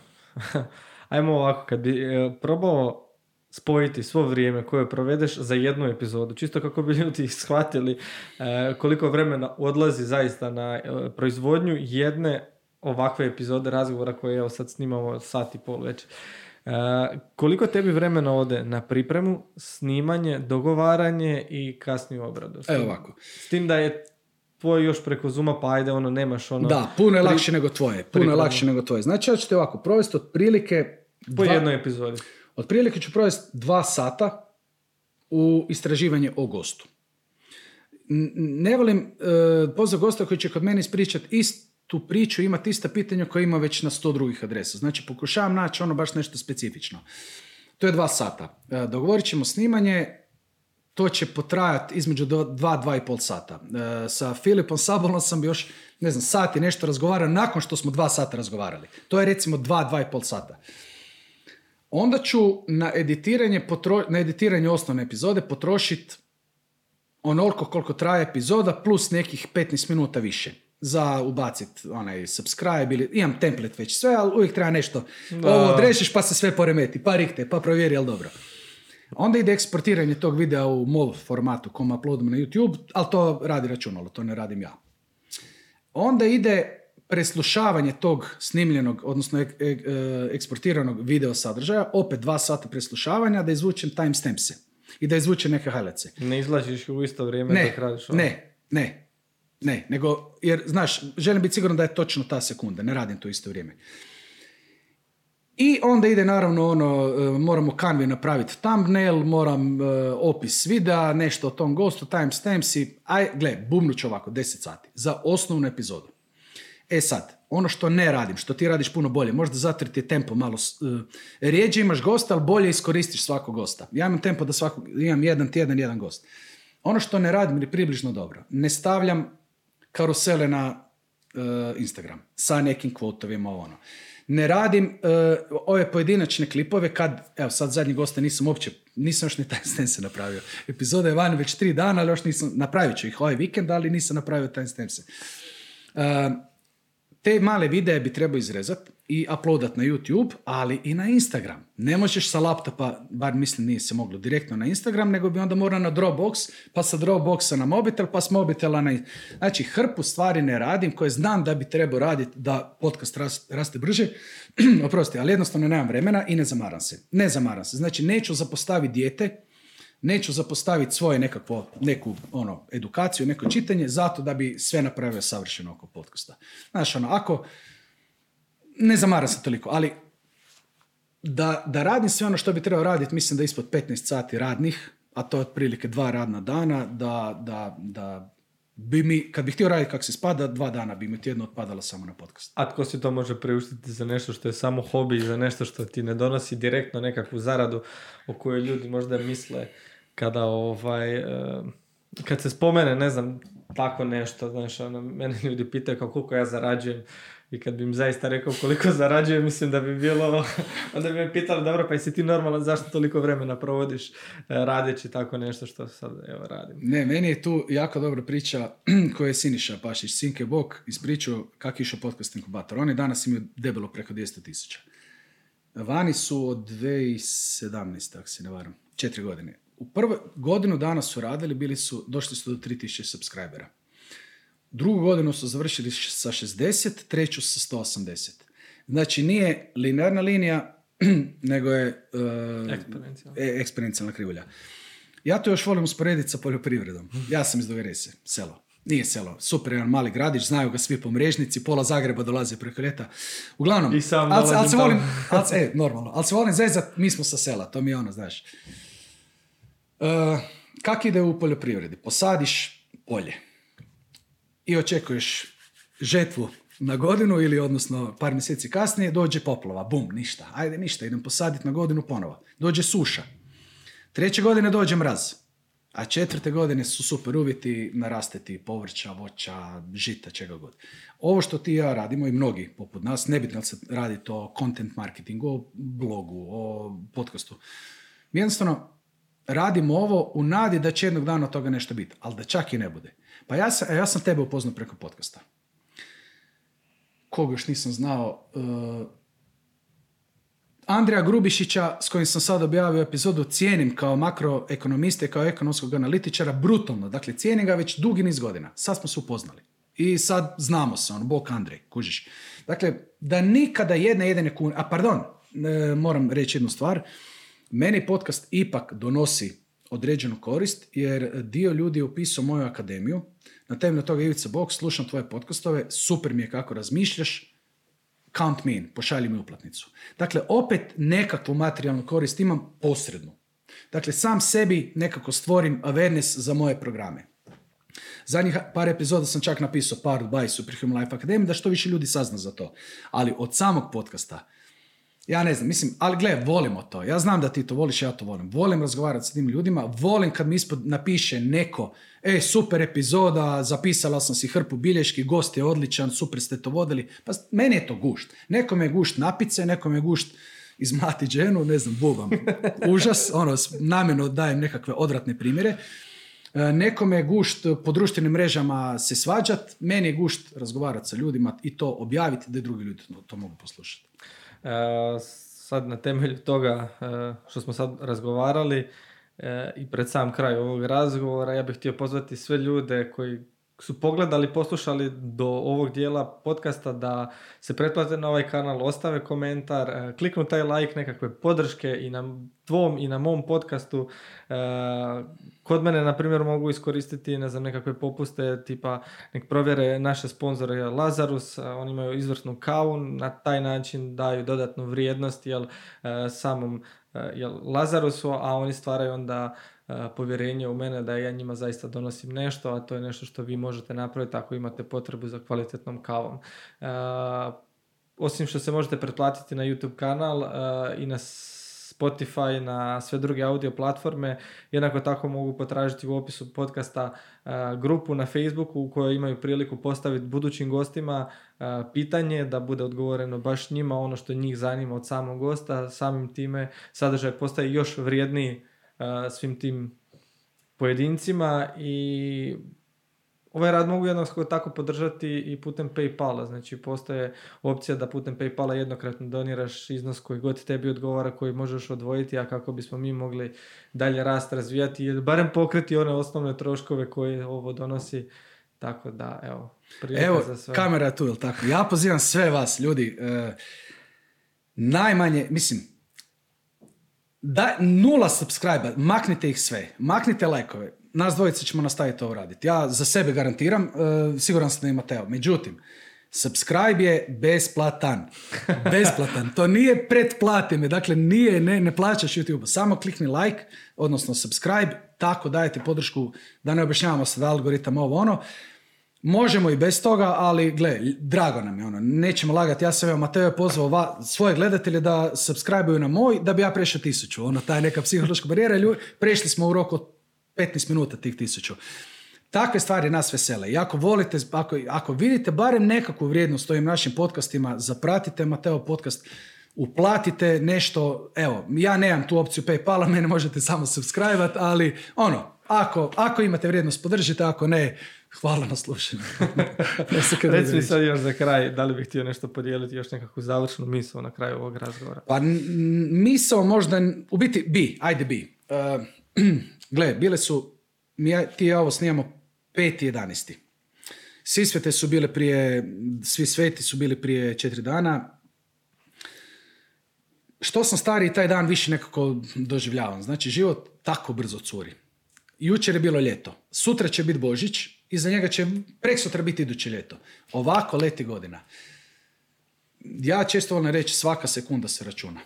(laughs) ajmo ovako, kad bi e, probao spojiti svo vrijeme koje provedeš za jednu epizodu, čisto kako bi ljudi (laughs) shvatili e, koliko vremena odlazi zaista na e, proizvodnju jedne ovakve epizode razgovora koje evo sad snimamo sat i pol već. E, koliko tebi vremena ode na pripremu, snimanje, dogovaranje i kasniju obradu? Evo ovako. S tim da je tvoje još preko Zuma, pa ajde, ono, nemaš ono... Da, puno je lakše nego tvoje. Puno je lakše nego tvoje. Znači, ja ću te ovako provesti otprilike... Po jednoj epizodi. Otprilike ću provesti dva sata u istraživanje o gostu. Ne volim uh, pozvati gosta koji će kod mene ispričati istu priču, imati ista pitanja koja ima već na sto drugih adresa. Znači pokušavam naći ono baš nešto specifično. To je dva sata. Uh, dogovorit ćemo snimanje, to će potrajati između dva, dva i pol sata. Uh, sa Filipom Sabolom sam još, ne znam, sat i nešto razgovarao nakon što smo dva sata razgovarali. To je recimo dva, dva i pol sata. Onda ću na editiranje, potro, na editiranje osnovne epizode potrošiti onoliko koliko traje epizoda plus nekih 15 minuta više za ubaciti onaj subscribe ili imam template već sve, ali uvijek treba nešto. Ovo odrešiš pa se sve poremeti, pa rikte, pa provjeri, jel dobro. Onda ide eksportiranje tog videa u MOV formatu kom uploadimo na YouTube, ali to radi računalo, to ne radim ja. Onda ide preslušavanje tog snimljenog, odnosno ek, ek, e, eksportiranog video sadržaja, opet dva sata preslušavanja, da izvučem timestampse i da izvučem neke highlights Ne izlaziš u isto vrijeme ne, dok radiš ovo? Ne, ne, ne, nego, jer, znaš, želim biti siguran da je točno ta sekunda, ne radim to isto vrijeme. I onda ide naravno ono, e, moramo kanvi napraviti thumbnail, moram uh, opis videa, nešto o tom gostu, timestamps i, aj, gle, bumnut ću ovako, 10 sati, za osnovnu epizodu. E sad, ono što ne radim, što ti radiš puno bolje, možda zato ti je tempo malo, uh, rijeđe imaš gosta, ali bolje iskoristiš svakog gosta. Ja imam tempo da svakog, imam jedan tjedan, jedan gost. Ono što ne radim je približno dobro. Ne stavljam karusele na uh, Instagram sa nekim kvotovima, ono. Ne radim uh, ove pojedinačne klipove kad, evo sad zadnji gosta nisam uopće, nisam još ni se napravio. Epizoda je van već tri dana, ali još nisam, napravit ću ih ovaj vikend, ali nisam napravio taj se. Te male videe bi trebao izrezati i uploadat na YouTube, ali i na Instagram. Ne možeš sa laptopa, bar mislim nije se moglo direktno na Instagram, nego bi onda morao na Dropbox, pa sa Dropboxa na mobitel, pa s mobitela na... Znači, hrpu stvari ne radim koje znam da bi trebao raditi da podcast raste brže, (clears throat) oprosti, ali jednostavno nemam vremena i ne zamaram se. Ne zamaram se. Znači, neću zapostaviti dijete, neću zapostaviti svoje nekakvo, neku ono, edukaciju, neko čitanje, zato da bi sve napravio savršeno oko podcasta. Znaš, ono, ako, ne zamara se toliko, ali da, da radim sve ono što bi trebao raditi, mislim da ispod 15 sati radnih, a to je otprilike dva radna dana, da, da, da bi mi, kad bih htio raditi kako se spada, dva dana bi mi tjedno otpadalo samo na podcast. A tko si to može priuštiti za nešto što je samo hobi, za nešto što ti ne donosi direktno nekakvu zaradu o kojoj ljudi možda misle kada ovaj, uh, kad se spomene, ne znam, tako nešto, znaš, ono, mene ljudi pitaju kao koliko ja zarađujem i kad bi im zaista rekao koliko (laughs) zarađujem, mislim da bi bilo, (laughs) onda bi me pitali, dobro, pa jesi ti normalan, zašto toliko vremena provodiš uh, radeći tako nešto što sad, evo, radim. Ne, meni je tu jako dobra priča (clears throat) koja je Siniša Pašić, Sinke Bok, ispričao kako išao podcast inkubator. Oni danas imaju debelo preko 200 tisuća. Vani su od 2017, ako se ne varam, četiri godine u prvoj godinu dana su radili, bili su, došli su do 3000 subscribera. Drugu godinu su završili sa 60, treću sa 180. Znači nije linearna linija, (clears throat) nego je uh, eksponencijalna krivulja. Ja to još volim usporediti sa poljoprivredom. Ja sam iz Doverese, selo. Nije selo, super, jedan mali gradić, znaju ga svi po mrežnici, pola Zagreba dolaze preko ljeta. Uglavnom, I sam ali, se volim, ali, e, normalno, ali se volim zezat, mi smo sa sela, to mi je ono, znaš. Uh, kak ide u poljoprivredi? Posadiš polje. i očekuješ žetvu na godinu ili odnosno par mjeseci kasnije dođe poplava, bum, ništa, ajde ništa, idem posaditi na godinu ponovo. Dođe suša. Treće godine dođe mraz. A četvrte godine su super uvjeti narasteti povrća, voća, žita, čega god. Ovo što ti ja radimo i mnogi poput nas, nebitno li se radi to content marketingu, o blogu, o podcastu. Mi jednostavno radimo ovo u nadi da će jednog dana od toga nešto biti, ali da čak i ne bude. Pa ja sam, ja sam tebe upoznao preko podcasta. Koga još nisam znao, uh, Andreja Grubišića, s kojim sam sad objavio epizodu, cijenim kao makroekonomiste, kao ekonomskog analitičara, brutalno. Dakle, cijenim ga već dugi niz godina. Sad smo se upoznali. I sad znamo se, on, bok Andrej, kužiš. Dakle, da nikada jedne jedine kune, a pardon, e, moram reći jednu stvar, meni podcast ipak donosi određenu korist, jer dio ljudi je upisao moju akademiju, na temelju toga Ivica Bog, slušam tvoje podcastove, super mi je kako razmišljaš, count me in, pošalji mi uplatnicu. Dakle, opet nekakvu materijalnu korist imam posrednu. Dakle, sam sebi nekako stvorim awareness za moje programe. Zadnjih par epizoda sam čak napisao par by Superhuman Life Academy da što više ljudi sazna za to. Ali od samog podcasta, ja ne znam, mislim, ali gle, volimo to. Ja znam da ti to voliš, ja to volim. Volim razgovarati s tim ljudima, volim kad mi ispod napiše neko, e, super epizoda, zapisala sam si hrpu bilješki, gost je odličan, super ste to vodili. Pa meni je to gušt. Nekom je gušt napice, nekom je gušt izmati dženu, ne znam, bubam. (laughs) Užas, ono, namjerno dajem nekakve odvratne primjere. E, nekome je gušt po društvenim mrežama se svađat, meni je gušt razgovarati sa ljudima i to objaviti da i drugi ljudi to mogu poslušati. E, sad na temelju toga e, što smo sad razgovarali e, i pred sam kraj ovog razgovora ja bih htio pozvati sve ljude koji su pogledali, poslušali do ovog dijela podcasta da se pretplate na ovaj kanal, ostave komentar, kliknu taj like, nekakve podrške i na tvom i na mom podcastu. E, kod mene, na primjer, mogu iskoristiti ne znam, nekakve popuste, tipa nek provjere naše sponzore Lazarus, oni imaju izvrsnu kavu, na taj način daju dodatnu vrijednost jel, e, samom jel, Lazarusu, a oni stvaraju onda povjerenje u mene da ja njima zaista donosim nešto, a to je nešto što vi možete napraviti ako imate potrebu za kvalitetnom kavom. Osim što se možete pretplatiti na YouTube kanal i na Spotify, na sve druge audio platforme. Jednako tako mogu potražiti u opisu podcasta grupu na Facebooku u kojoj imaju priliku postaviti budućim gostima pitanje da bude odgovoreno baš njima ono što njih zanima od samog gosta. Samim time sadržaj postaje još vrijedniji svim tim pojedincima i ovaj rad mogu jednostavno tako podržati i putem Paypala, znači postoje opcija da putem Paypala jednokratno doniraš iznos koji god tebi odgovara, koji možeš odvojiti, a kako bismo mi mogli dalje rast razvijati ili barem pokriti one osnovne troškove koje ovo donosi, tako da evo, Evo, za sve. kamera tu, jel tako? Ja pozivam sve vas, ljudi, e, najmanje, mislim, da, nula subscribe maknite ih sve, maknite lajkove. Nas dvojice ćemo nastaviti ovo raditi. Ja za sebe garantiram, uh, siguran sam da ima Teo. Međutim, subscribe je besplatan. (laughs) Besplatan. To nije pretplati me, dakle nije, ne, ne plaćaš YouTube. Samo klikni like, odnosno subscribe, tako dajete podršku da ne objašnjavamo se da algoritam ovo ono. Možemo i bez toga, ali gle, drago nam je ono, nećemo lagati, ja sam evo Mateo pozvao va, svoje gledatelje da subscribe na moj, da bi ja prešao tisuću, ono, taj neka psihološka barijera, ljubi, prešli smo u roku 15 minuta tih tisuću. Takve stvari nas vesele. I ako volite, ako, ako vidite barem nekakvu vrijednost ovim našim podcastima, zapratite Mateo podcast, uplatite nešto, evo, ja nemam tu opciju Paypala, mene možete samo subscribe ali ono, ako, ako imate vrijednost, podržite, ako ne, hvala na slušanju. (laughs) Reci mi sad još za kraj, da li bih htio nešto podijeliti, još nekakvu završnu misao na kraju ovog razgovora? Pa misao možda, u biti bi, ajde bi. Uh, (clears throat) gle, bile su, mi ti ja ovo snijamo 5.11. Svi svete su bile prije, svi sveti su bili prije četiri dana. Što sam stariji, taj dan više nekako doživljavam. Znači, život tako brzo curi. Jučer je bilo ljeto, sutra će biti Božić, iza njega će prek sutra biti iduće ljeto. Ovako leti godina. Ja često volim reći svaka sekunda se računa.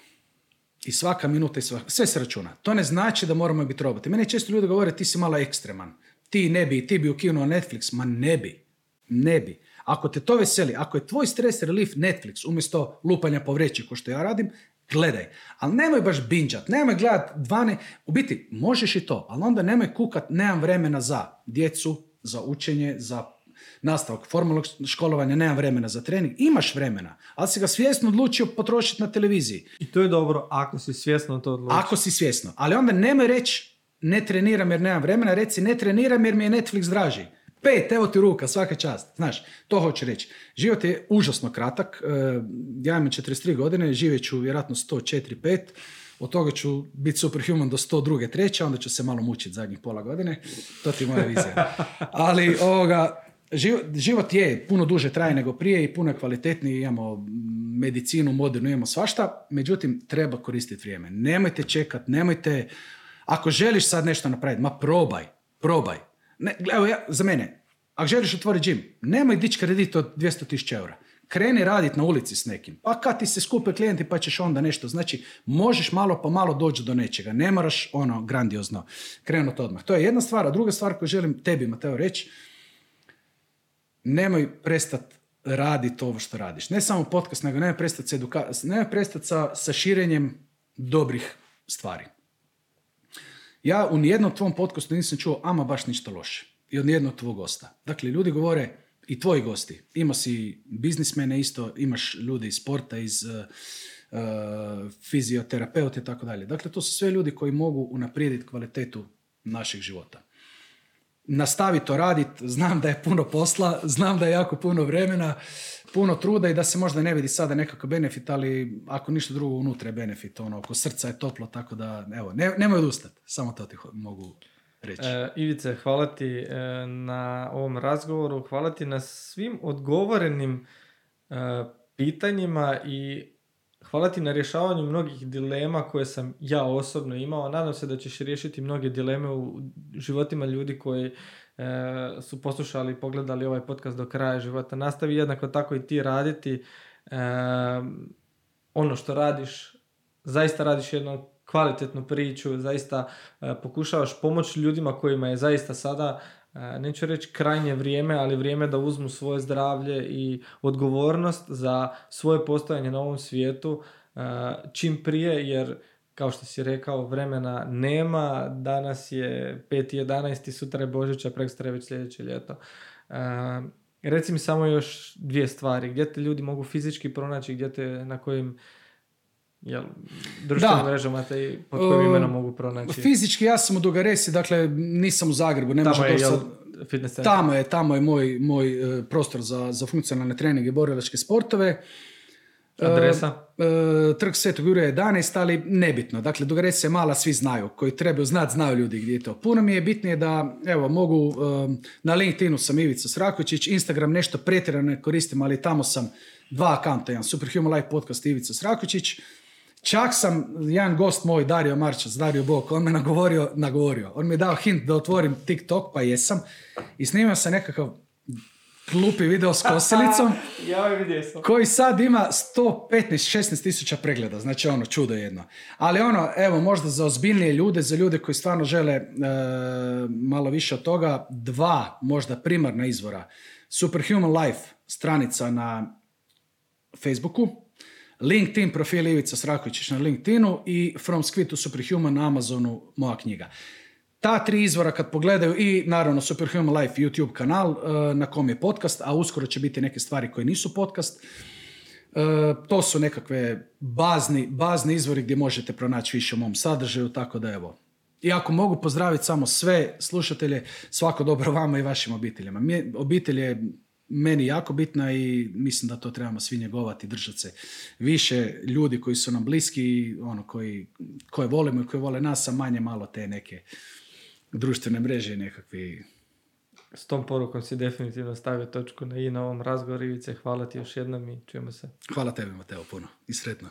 I svaka minuta i svaka, sve se računa. To ne znači da moramo biti roboti. Mene često ljudi govore ti si malo ekstreman. Ti ne bi, ti bi ukinuo Netflix. Ma ne bi. Ne bi. Ako te to veseli, ako je tvoj stres relief Netflix umjesto lupanja po vreći ko što ja radim, gledaj. Ali nemoj baš binđat, nemoj gledat dvane, u biti možeš i to, ali onda nemoj kukat, nemam vremena za djecu, za učenje, za nastavak formalnog školovanja, nemam vremena za trening, imaš vremena, ali si ga svjesno odlučio potrošiti na televiziji. I to je dobro ako si svjesno to odlučio. Ako si svjesno, ali onda nemoj reći ne treniram jer nemam vremena, reci ne treniram jer mi je Netflix draži. Pet, evo ti ruka, svaka čast. Znaš, to hoću reći. Život je užasno kratak. E, ja imam 43 godine, živjet ću vjerojatno 104, 5. Od toga ću biti superhuman do 102, treće, onda ću se malo mučiti zadnjih pola godine. To ti je moja vizija. (laughs) Ali ovoga, život, je puno duže traje nego prije i puno kvalitetniji, imamo medicinu, modernu, imamo svašta, međutim treba koristiti vrijeme. Nemojte čekat, nemojte, ako želiš sad nešto napraviti, ma probaj, probaj. Ne, evo ja, za mene, ako želiš otvoriti džim, nemoj dići kredit od 200.000 eura. Kreni raditi na ulici s nekim. Pa kad ti se skupe klijenti pa ćeš onda nešto. Znači, možeš malo po malo doći do nečega. Ne moraš ono grandiozno krenuti odmah. To je jedna stvar. A druga stvar koju želim tebi, Mateo, reći, nemoj prestati raditi ovo što radiš. Ne samo podcast, nego nemoj prestati sa, eduka- nemoj prestati sa, sa širenjem dobrih stvari. Ja u nijednom tvom podcastu nisam čuo ama baš ništa loše. I od nijednog tvog gosta. Dakle, ljudi govore, i tvoji gosti. Ima si biznismene isto, imaš ljude iz sporta, iz uh, uh, fizioterapeute i tako dalje. Dakle, to su sve ljudi koji mogu unaprijediti kvalitetu našeg života. Nastavi to raditi, znam da je puno posla, znam da je jako puno vremena, puno truda i da se možda ne vidi sada nekakav benefit, ali ako ništa drugo unutra je benefit, ono, oko srca je toplo, tako da, evo, ne, nemoj odustati, samo to ti mogu reći. E, Ivice, hvala ti e, na ovom razgovoru, hvala ti na svim odgovorenim e, pitanjima i hvala ti na rješavanju mnogih dilema koje sam ja osobno imao. Nadam se da ćeš riješiti mnoge dileme u životima ljudi koji E, su poslušali i pogledali ovaj podcast do kraja života. Nastavi jednako tako i ti raditi e, ono što radiš, zaista radiš jednu kvalitetnu priču, zaista e, pokušavaš pomoći ljudima kojima je zaista sada neću reći krajnje vrijeme, ali vrijeme da uzmu svoje zdravlje i odgovornost za svoje postojanje na ovom svijetu čim prije, jer kao što si rekao, vremena nema, danas je 5.11. sutra je Božića, prekstra je već sljedeće ljeto. Uh, reci mi samo još dvije stvari, gdje te ljudi mogu fizički pronaći, gdje te, na kojim jel, društvenim mrežama te pod kojim imenom mogu pronaći? Fizički ja sam u Dugaresi, dakle nisam u Zagrebu, ne tamo je, jel, fitness Tamo je, tamo je moj, moj e, prostor za, za funkcionalne treninge i borilačke sportove. Adresa? Uh, Trg Svetog Jurija 11, ali nebitno. Dakle, Dugarec je mala, svi znaju. Koji trebaju znati, znaju ljudi gdje je to. Puno mi je bitnije da, evo, mogu, na LinkedInu sam Ivica Sraković, Instagram nešto pretjerano ne koristim, ali tamo sam dva akanta, jedan Superhuman Life podcast Ivica Sraković. Čak sam, jedan gost moj, Dario Marčac, Dario Bok, on me nagovorio, nagovorio. On mi je dao hint da otvorim TikTok, pa jesam. I snimao sam nekakav glupi video s (laughs) kosilicom ja vidio sam. koji sad ima 115-16 tisuća pregleda, znači ono čudo jedno. Ali ono, evo možda za ozbiljnije ljude, za ljude koji stvarno žele e, malo više od toga, dva možda primarna izvora. Superhuman Life stranica na Facebooku, LinkedIn profil Ivica Sraković na LinkedInu i From Squid to Superhuman na Amazonu moja knjiga. Ta tri izvora kad pogledaju i naravno Superhuman Life YouTube kanal e, na kom je podcast, a uskoro će biti neke stvari koje nisu podcast. E, to su nekakve bazni, bazni izvori gdje možete pronaći više o mom sadržaju, tako da evo. I ako mogu pozdraviti samo sve slušatelje, svako dobro vama i vašim obiteljima. Obitelj je meni jako bitna i mislim da to trebamo svi njegovati, držati se više ljudi koji su nam bliski, ono, koji, koje volimo i koji vole nas, a manje malo te neke društvene mreže nekakvi... S tom porukom si definitivno stavio točku na i na ovom razgovoru. Ivice, hvala ti još jednom i čujemo se. Hvala tebi, Mateo, puno i sretno.